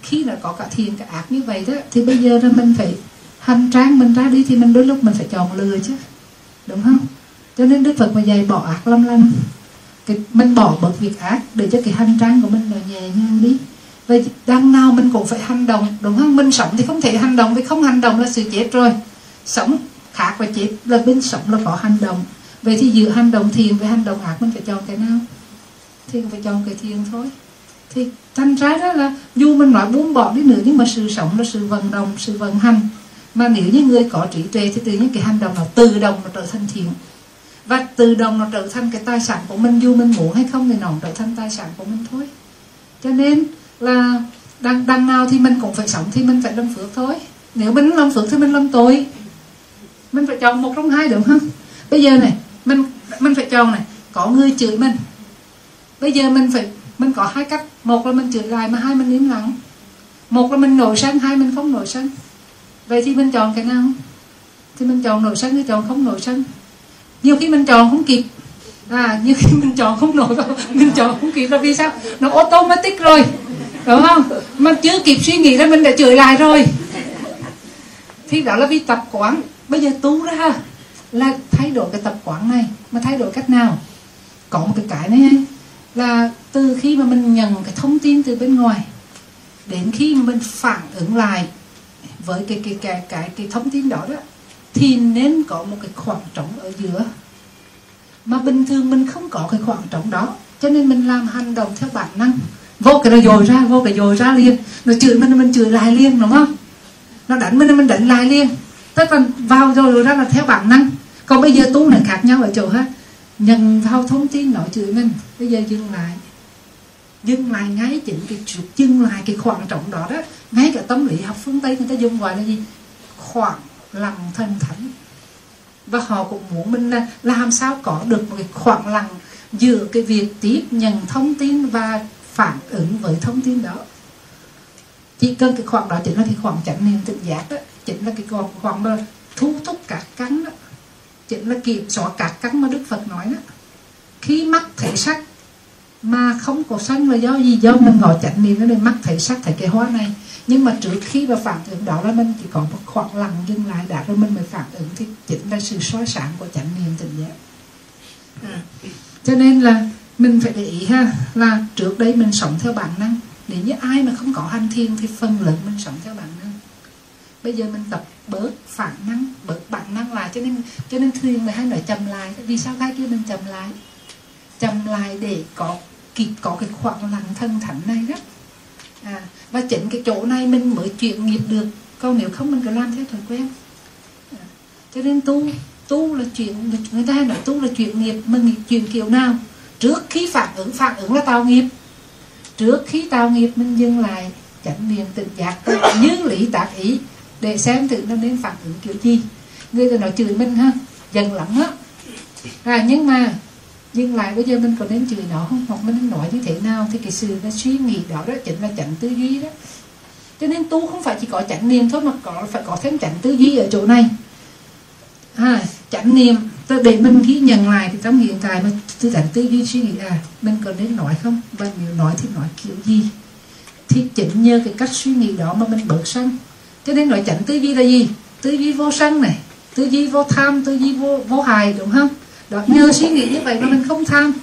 khi nó có cả thiền cả ác như vậy đó thì bây giờ là mình phải hành trang mình ra đi thì mình đôi lúc mình phải chọn lừa chứ. Đúng không? Cho nên đức phật mà dạy bỏ ác lâm lâm, cái mình bỏ bớt việc ác để cho cái hành trang của mình nó nhẹ nhàng đi. Vậy đằng nào mình cũng phải hành động đúng không? Mình sống thì không thể hành động vì không hành động là sự chết rồi. Sống khác và chết là bên sống là có hành động. Vậy thì giữa hành động thiền với hành động ác mình phải chọn cái nào? Thì phải chọn cái thiền thôi. Thì thành ra đó là dù mình nói buông bỏ đi nữa nhưng mà sự sống là sự vận động sự vận hành. Mà nếu như người có trí tuệ thì tự nhiên cái hành động nó tự động nó trở thành thiện và tự động nó trở thành cái tài sản của mình dù mình muốn hay không thì nó trở thành tài sản của mình thôi. Cho nên là đằng, đằng nào thì mình cũng phải sống thì mình phải làm phước thôi. Nếu mình làm phước thì mình làm tội. Mình phải chọn một trong hai được không? Bây giờ này mình mình phải chọn này có người chửi mình. Bây giờ mình phải mình có hai cách. Một là mình chửi lại mà hai mình im lặng. Một là mình nổi sân hai mình không nổi sân. Vậy thì mình chọn cái nào? Thì mình chọn nổi sân hay chọn không nổi sân? Nhiều khi mình chọn không kịp. À nhiều khi mình chọn không nổi mình chọn không kịp là vì sao? Nó automatic rồi. Đúng không? Mà chưa kịp suy nghĩ là mình đã chửi lại rồi. Thì đó là vì tập quán. Bây giờ tu ra là thay đổi cái tập quán này, mà thay đổi cách nào? Có một cái cái này là từ khi mà mình nhận cái thông tin từ bên ngoài, đến khi mà mình phản ứng lại với cái cái cái cái cái thông tin đó đó thì nên có một cái khoảng trống ở giữa. Mà bình thường mình không có cái khoảng trống đó, cho nên mình làm hành động theo bản năng. Vô cái nó dồi ra, vô cái dồi ra liền. Nó chửi mình mình chửi lại liền, đúng không? Nó đánh mình mình đánh lại liền. Tức là vào rồi rồi ra là theo bản năng. Còn bây giờ tu là khác nhau ở chỗ ha. Nhận vào thông tin nói chửi mình, bây giờ dừng lại. Dừng lại ngay chỉnh cái chuột dừng lại cái khoảng trống đó đó. Ngay cả tâm lý học phương tây người ta dùng gọi là gì? Khoảng lặng thần thánh. Và họ cũng muốn mình là làm sao có được một cái khoảng lặng giữa cái việc tiếp nhận thông tin và phản ứng với thông tin đó. Chỉ cần cái khoảng đó chính là cái khoảng chánh niệm tự giác đó, chính là cái khoảng khoảng mà thu thúc các cắn đó, chính là kiểm soát các cắn mà đức phật nói đó. Khi mắt thấy sắc mà không có sân là do gì? Do mình ngồi chánh niệm nên mắt thấy sắc thấy cái hoa này. Nhưng mà trước khi mà phản ứng đó là mình chỉ có một khoảng lặng dừng lại đã rồi mình mới phản ứng thì chính là sự soi sáng của chánh niệm tự giác. À. cho nên là mình phải để ý ha là trước đây mình sống theo bản năng. Nếu như ai mà không có hành thiền thì phần lớn mình sống theo bản năng. Bây giờ mình tập bớt phản năng bớt bản năng lại. Cho nên cho nên thuyền mới hay nói chậm lại. Vì sao? Cái kia mình chậm lại. Chậm lại để có kịp có cái khoảng lặng thân thánh này đó. À, và chính cái chỗ này mình mới chuyển nghiệp được. Còn nếu không mình cứ làm theo thói quen. À, cho nên tu tu là chuyện người ta hay nói tu là chuyện nghiệp. Mình chuyện kiểu nào? Trước khi phản ứng phản ứng là tạo nghiệp. Trước khi tạo nghiệp mình dừng lại chánh niệm tỉnh giác. Như lý tác ý để xem thử nó nên phản ứng kiểu gì. Người ta nói chửi mình ha dần lắm á. À, nhưng mà nhưng lại bây giờ mình có nên chửi nó không? Hoặc mình nói như thế nào? Thì cái sự nó suy nghĩ đó đó chính là chánh tư duy đó. Cho nên tu không phải chỉ có chánh niệm thôi mà có phải có thêm chánh tư duy ở chỗ này. À, chánh niệm để mình ghi nhận lại thì trong hiện tại mà tư chánh tư duy suy nghĩ à mình có nên nói không? Và nếu nói thì nói kiểu gì? Thì chỉnh nhờ cái cách suy nghĩ đó mà mình bớt sân cho nên nói chánh tư duy là gì? Tư duy vô sân này tư duy vô tham tư duy vô vô hài đúng không? Nhờ suy nghĩ như vậy mà mình không tham.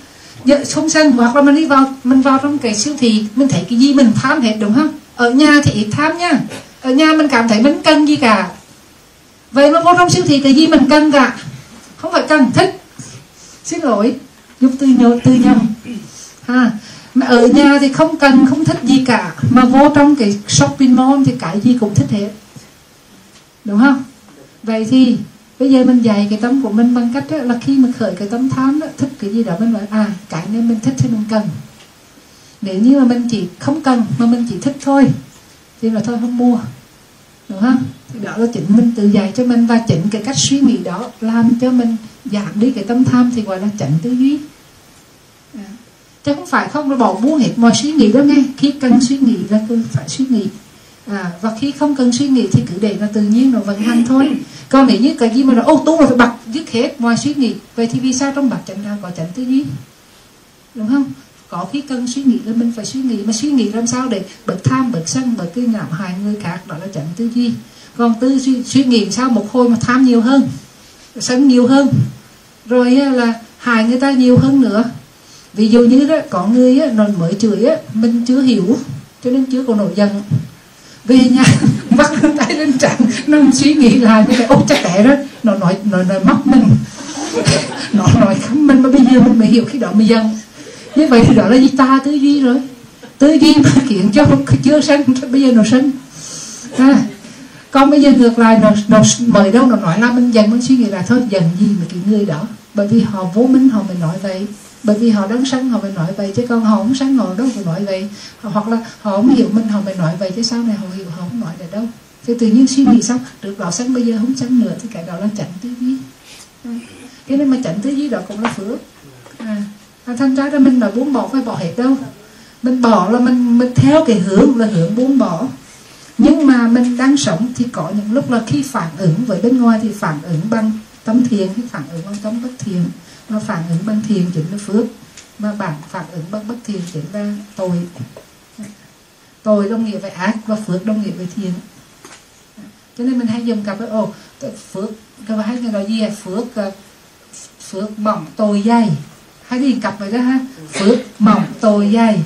Không sân hoặc là mình đi vào mình vào trong cái siêu thị, mình thấy cái gì mình tham hết, đúng không? Ở nhà thì ít tham nha. Ở nhà mình cảm thấy mình cần gì cả. Vậy mà vô trong siêu thị cái gì mình cần cả? Không phải cần thích. Xin lỗi. Giúp tư nhớ tư nhầm ha. Mà ở nhà thì không cần, không thích gì cả. Mà vô trong cái shopping mall thì cái gì cũng thích hết. Đúng không? Vậy thì bây giờ mình dạy cái tâm của mình bằng cách đó là khi mà khởi cái tâm tham đó, thích cái gì đó mình nói à cái này mình thích thì mình cần. Nếu như mà mình chỉ không cần mà mình chỉ thích thôi thì là thôi không mua đúng không? Thì đó là chỉnh mình tự dạy cho mình và chỉnh cái cách suy nghĩ đó làm cho mình giảm đi cái tâm tham thì gọi là chỉnh tư duy. À. chứ không phải không là bỏ buông hết mọi suy nghĩ đó nghe. Khi cần suy nghĩ là cứ phải suy nghĩ à, và khi không cần suy nghĩ thì cứ để nó tự nhiên nó vận hành thôi. Còn nếu như cái gì mà nó ô tu là phải bật dứt hết ngoài suy nghĩ vậy thì vì sao trong bạc chẳng nào có chẳng tư duy? Đúng không? Có khi cần suy nghĩ là mình phải suy nghĩ mà suy nghĩ làm sao để bớt tham bớt sân bớt cái ngạo hại người khác đó là chẳng tư duy. Còn tư suy, suy nghĩ sao một hồi mà tham nhiều hơn sân nhiều hơn rồi là hại người ta nhiều hơn nữa. Ví dụ như đó có người á, nó mới chửi á, mình chưa hiểu cho nên chưa có nổi giận vì nha bắt tay lên trán nó suy nghĩ lại cái ốc chắc tệ đó. Nó nói nó nói móc mình. Nó nói khắm mình mà bây giờ mình mới hiểu khi đó mới dân như vậy thì đó là gì? Ta tư duy rồi. Tư duy mà kiện cho chưa sân bây giờ nó sân. À, còn bây giờ ngược lại nó, nó mời đâu nó nói là mình dần mình suy nghĩ là thôi dần gì mà cái người đó? Bởi vì họ vô minh họ mới nói vậy bởi vì họ đang sân họ mới nói vậy chứ còn họ không sân họ đâu phải nói vậy. Hoặc là họ không hiểu mình họ mới nói vậy chứ sau này họ hiểu họ không nói được đâu. Thì tự nhiên suy nghĩ xong được đó sân bây giờ không sân nữa thì cái đó là chánh tư duy. Cái nên mà chánh tư duy đó cũng là phước. À, à thành ra là mình là buông bỏ phải bỏ hết đâu. Mình bỏ là mình mình theo cái hướng là hướng buông bỏ. Nhưng mà mình đang sống thì có những lúc là khi phản ứng với bên ngoài thì phản ứng bằng tâm thiền khi phản ứng bằng tâm bất thiền mà phản ứng bằng thiền chính là phước mà bản phản ứng bằng bất thiền chính là tội. Tội đồng nghĩa với ác và phước đồng nghĩa với thiền. Cho nên mình hay dùng cặp với ồ phước các bạn hay người nói gì à phước ờ, phước mỏng tội dày hay đi cặp vậy đó ha. Phước mỏng tội dày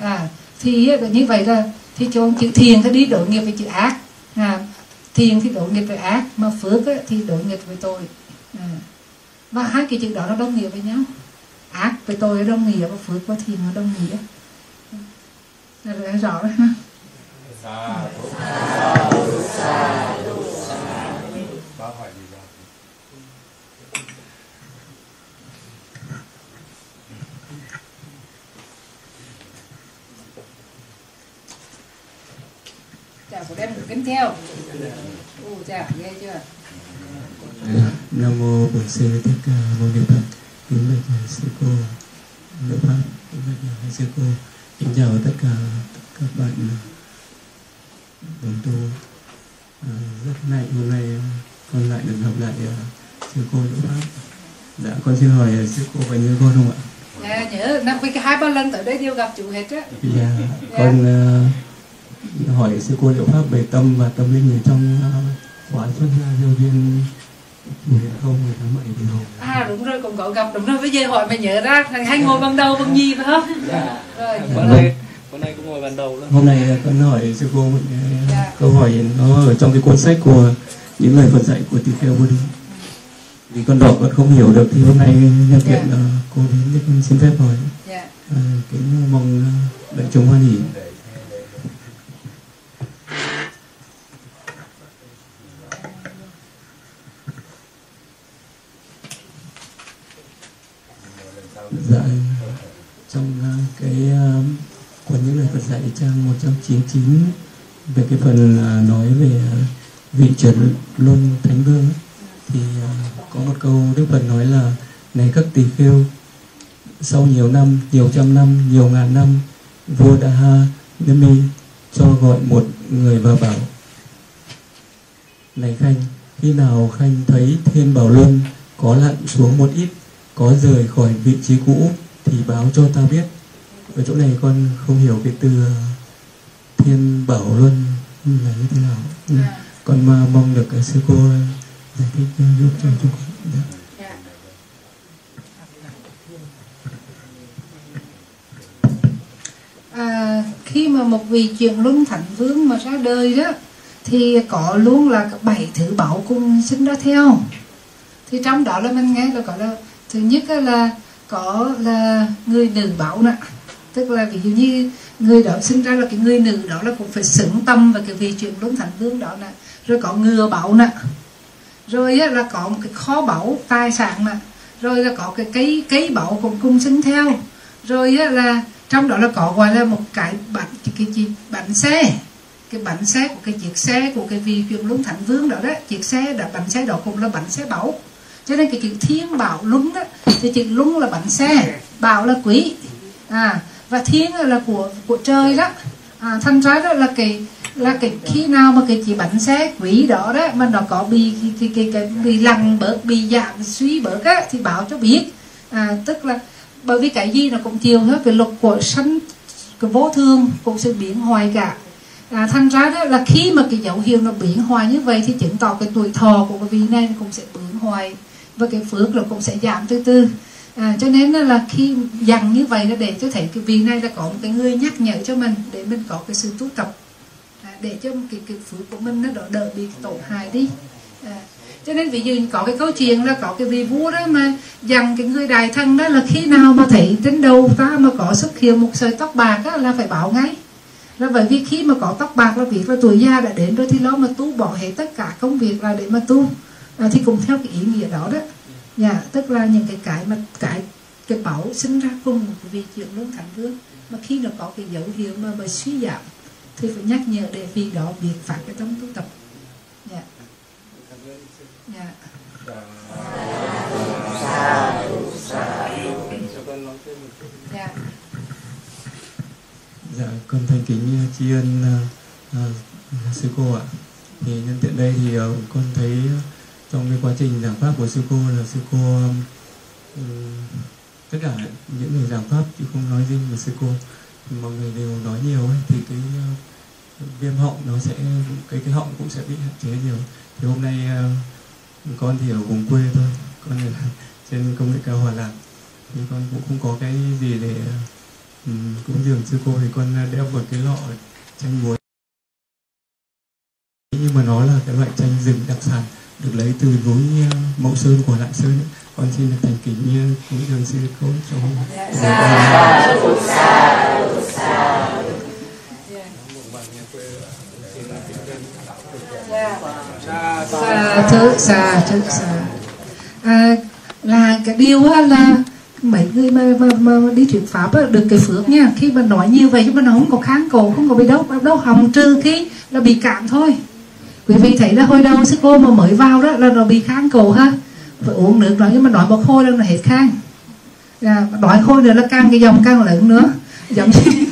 à thì ờ, như vậy là thì cho chữ thiền thì đi đội nghiệp với chữ ác. À, thiền thì đội nghiệp với ác mà phước thì đội nghiệp với tội. À và hai cái chữ đó nó đồng nghĩa với nhau. Ác với tội đồng nghĩa và phước với thiền nó đồng nghĩa. Là rõ đấy ha dạ. chào của đem kính theo. Ô chào nghe chưa? Nam mô bổn sư thích ca mâu ni phật. Kính bạch sư cô. Nữ pháp kính bạch sư cô. Kính chào tất cả các bạn. Đồng tu à, rất hạnh hôm nay con lại được gặp lại uh, sư cô nữ pháp dạ con xin hỏi uh, sư cô có nhớ con không ạ? Dạ nhớ. Năm cái hai ba lần tới đây đều gặp chủ hết á. Dạ con uh, hỏi sư cô liệu pháp về tâm và tâm linh ở trong uh, khóa xuất gia giáo viên à đúng rồi cũng có gặp đúng rồi bây giờ hỏi mà nhớ ra thằng hay ngồi bằng đầu bằng nhì phải không? Dạ. Rồi bữa nay bữa nay cũng ngồi bàn đầu luôn. Hôm nay con hỏi sư cô một cái Dạ. câu hỏi nó ở trong cái cuốn sách của những lời Phật dạy của tỳ kheo Bồ Đề vì con đọc con không hiểu được thì hôm nay nhân tiện Dạ. là cô đến thì con xin phép hỏi. Dạ. À, kính mong à, đại chúng hoan hỉ dạy trong à, cái à, cuốn những lời Phật dạy trang 199 về cái phần à, nói về vị trần luân thánh vương thì có một câu Đức Phật nói là, này các tỳ kheo, sau nhiều năm, nhiều trăm năm, nhiều ngàn năm, vua Daha Nemi cho gọi một người và bảo, này khanh, khi nào khanh thấy thiên bảo luân có lặn xuống một ít có rời khỏi vị trí cũ thì báo cho ta biết. Ở chỗ này con không hiểu cái từ ờ, thiên bảo luân là như thế nào. Ừ. à, con mà mong được cái sư cô giải thích ờ, giúp cho chúng con. Dạ. dạ. À, khi mà một vị truyền luân thánh vương mà ra đời đó thì có luôn là các bảy thứ bảo cùng sinh ra theo. Thì trong đó là mình nghe là có là thứ nhất là có là người nữ bảo nè. Tức là ví dụ như người đó sinh ra là cái người nữ đó là cũng phải xứng tâm và cái vị chuyện luân thánh vương đó nè. Rồi có ngừa bảo nè. Rồi là có một cái kho báu tài sản nè. Rồi là có cái cây cây báu cũng cung sinh theo. Rồi là trong đó là có gọi là một cái bánh cái, cái, cái bánh xe. Cái bánh xe của cái chiếc xe của cái vị chuyện luân thánh vương đó đó. Chiếc xe đó bánh xe đó cũng là bánh xe báu cho nên cái chữ thiên bảo luân đó thì chữ luân là bánh xe bảo là quý. À và thiên là của của trời đó. À, thành ra đó là cái là cái khi nào mà cái chỉ bánh xe quỷ đó đó mà nó có bị cái, cái, cái, cái bị lằng bớt bị giảm suy bớt á thì bảo cho biết. À, tức là bởi vì cái gì nó cũng chiều hết cái luật của sanh cái vô thường cũng sẽ biến hoài cả. À, thành ra đó là khi mà cái dấu hiệu nó biến hoài như vậy thì chứng tỏ cái tuổi thọ của cái vị này cũng sẽ biến hoài và cái phước nó cũng sẽ giảm từ từ à, cho nên là khi dằn như vậy là để cho thấy cái vị này là có một cái người nhắc nhở cho mình để mình có cái sự tu tập. À, để cho cái, cái phước của mình nó đỡ, đỡ bị tổn hại đi. À, cho nên ví dụ có cái câu chuyện là có cái vị vua đó mà dằn cái người đại thân đó là khi nào mà thấy trên đầu ta mà có xuất hiện một sợi tóc bạc á, là phải bảo ngay. Là bởi vì khi mà có tóc bạc là việc là tuổi già đã đến rồi thì nó mà tu bỏ hết tất cả công việc là để mà tu à, thì cũng theo cái ý nghĩa đó đó. Dạ tức là những cái cái mà cái cái bảo sinh ra cùng một vị chuyện lương thánh vương mà khi nó có cái dấu hiệu mà mà suy giảm thì phải nhắc nhở để vì đó biện pháp cái trong tu tập. Dạ. Dạ. Dạ. Dạ, con thành kính à, tri ân uh, uh, sư cô ạ. Thì nhân tiện đây thì uh, con thấy uh, trong cái quá trình giảng pháp của sư cô là sư cô um, tất cả những người giảng pháp chứ không nói riêng về sư cô thì mọi người đều nói nhiều ấy, thì cái uh, viêm họng nó sẽ cái cái họng cũng sẽ bị hạn chế nhiều. Thì hôm nay uh, con thì ở vùng quê thôi, con ở trên công nghệ cao Hòa Lạc. Thì con cũng không có cái gì để ừ, um, cũng dường sư cô thì con đeo một cái lọ chanh muối. Nhưng mà nó là cái loại chanh rừng đặc sản được lấy từ núi uh, ờ, Mậu Sơn của Lạng Sơn ấy. con xin được thành kính uh, cúng dường sư cô cho sa thứ sa thứ sa. À, là cái điều là mấy người mà, mà, mà đi thuyết pháp á, được cái phước nha. Khi mà nói như vậy mà nó không có kháng cổ không có bị đau đau hồng trừ khi là bị cảm thôi quý vị thấy là hồi đầu sư cô mà mới vào đó là nó bị kháng cổ ha. Phải uống nước rồi nhưng mà nói một khôi là hết khang. Dạ, à, nói khôi nữa là càng cái dòng càng lớn nữa. Giống như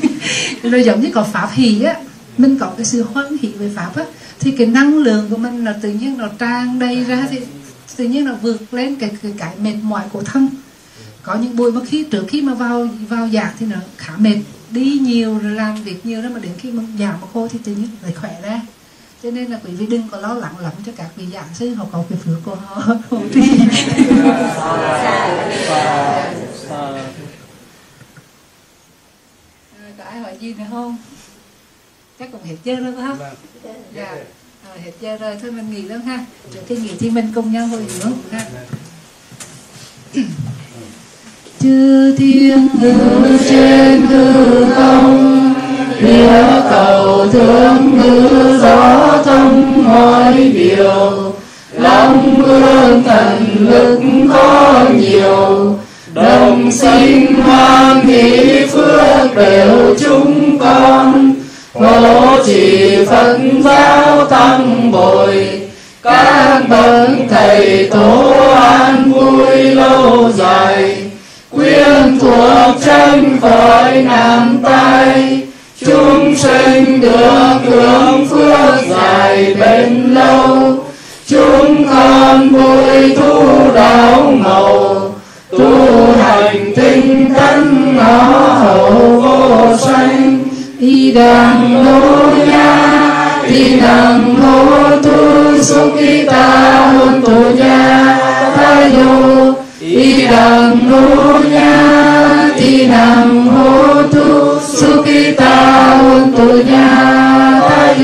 nó giống như có pháp hỷ á. Mình có cái sự hoan hỷ về pháp á thì cái năng lượng của mình là tự nhiên nó tràn đầy ra thì tự nhiên nó vượt lên cái cái, cái mệt mỏi của thân. Có những buổi mà khi trước khi mà vào vào giảng thì nó khá mệt. Đi nhiều rồi làm việc nhiều đó mà đến khi mà giảng một cô thì tự nhiên lại khỏe ra cho nên là quý vị đừng có lo lắng lắm cho các vị giảng sư họ có cái phước của họ. Trì Rồi, có ai hỏi gì nữa không? Chắc cũng hết giờ rồi phải không? Dạ. Rồi hết giờ rồi thôi mình nghỉ luôn ha. Trước khi nghỉ thì mình cùng nhau hồi hướng ha. Chư thiên ngự trên hư không phía cầu thương ngữ gió thông mọi điều. Lòng hương thần lực có nhiều. Đồng sinh hoan hỷ phước đều chúng con. Hộ trì phật giáo tăng bồi. Các bậc thầy tổ an vui lâu dài. Quyên thuộc tranh khỏi nam tay chúng sinh được hưởng phước dài bền lâu. Chúng con vui thu đạo màu tu hành tinh tấn ngõ hậu vô sanh. Y đằng lô nha y đằng lô tu sukita hôn tu nha ta yo y đằng lô nha y đằng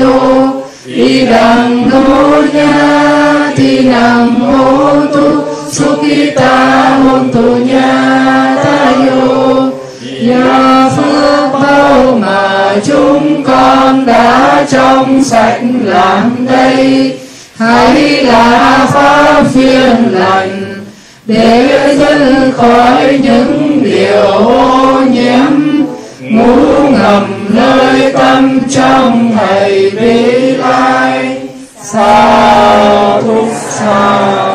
yo y đằng lô nha y đằng lô tu. Sukita hôn tu nha ta yo nhờ phước bao mà chúng con đã trong sạch làm đây. Hãy là pháp phiên lành để dân khỏi những điều ô nhiễm ngũ ngầm nơi tâm trong thầy vĩ lai sao thúc sao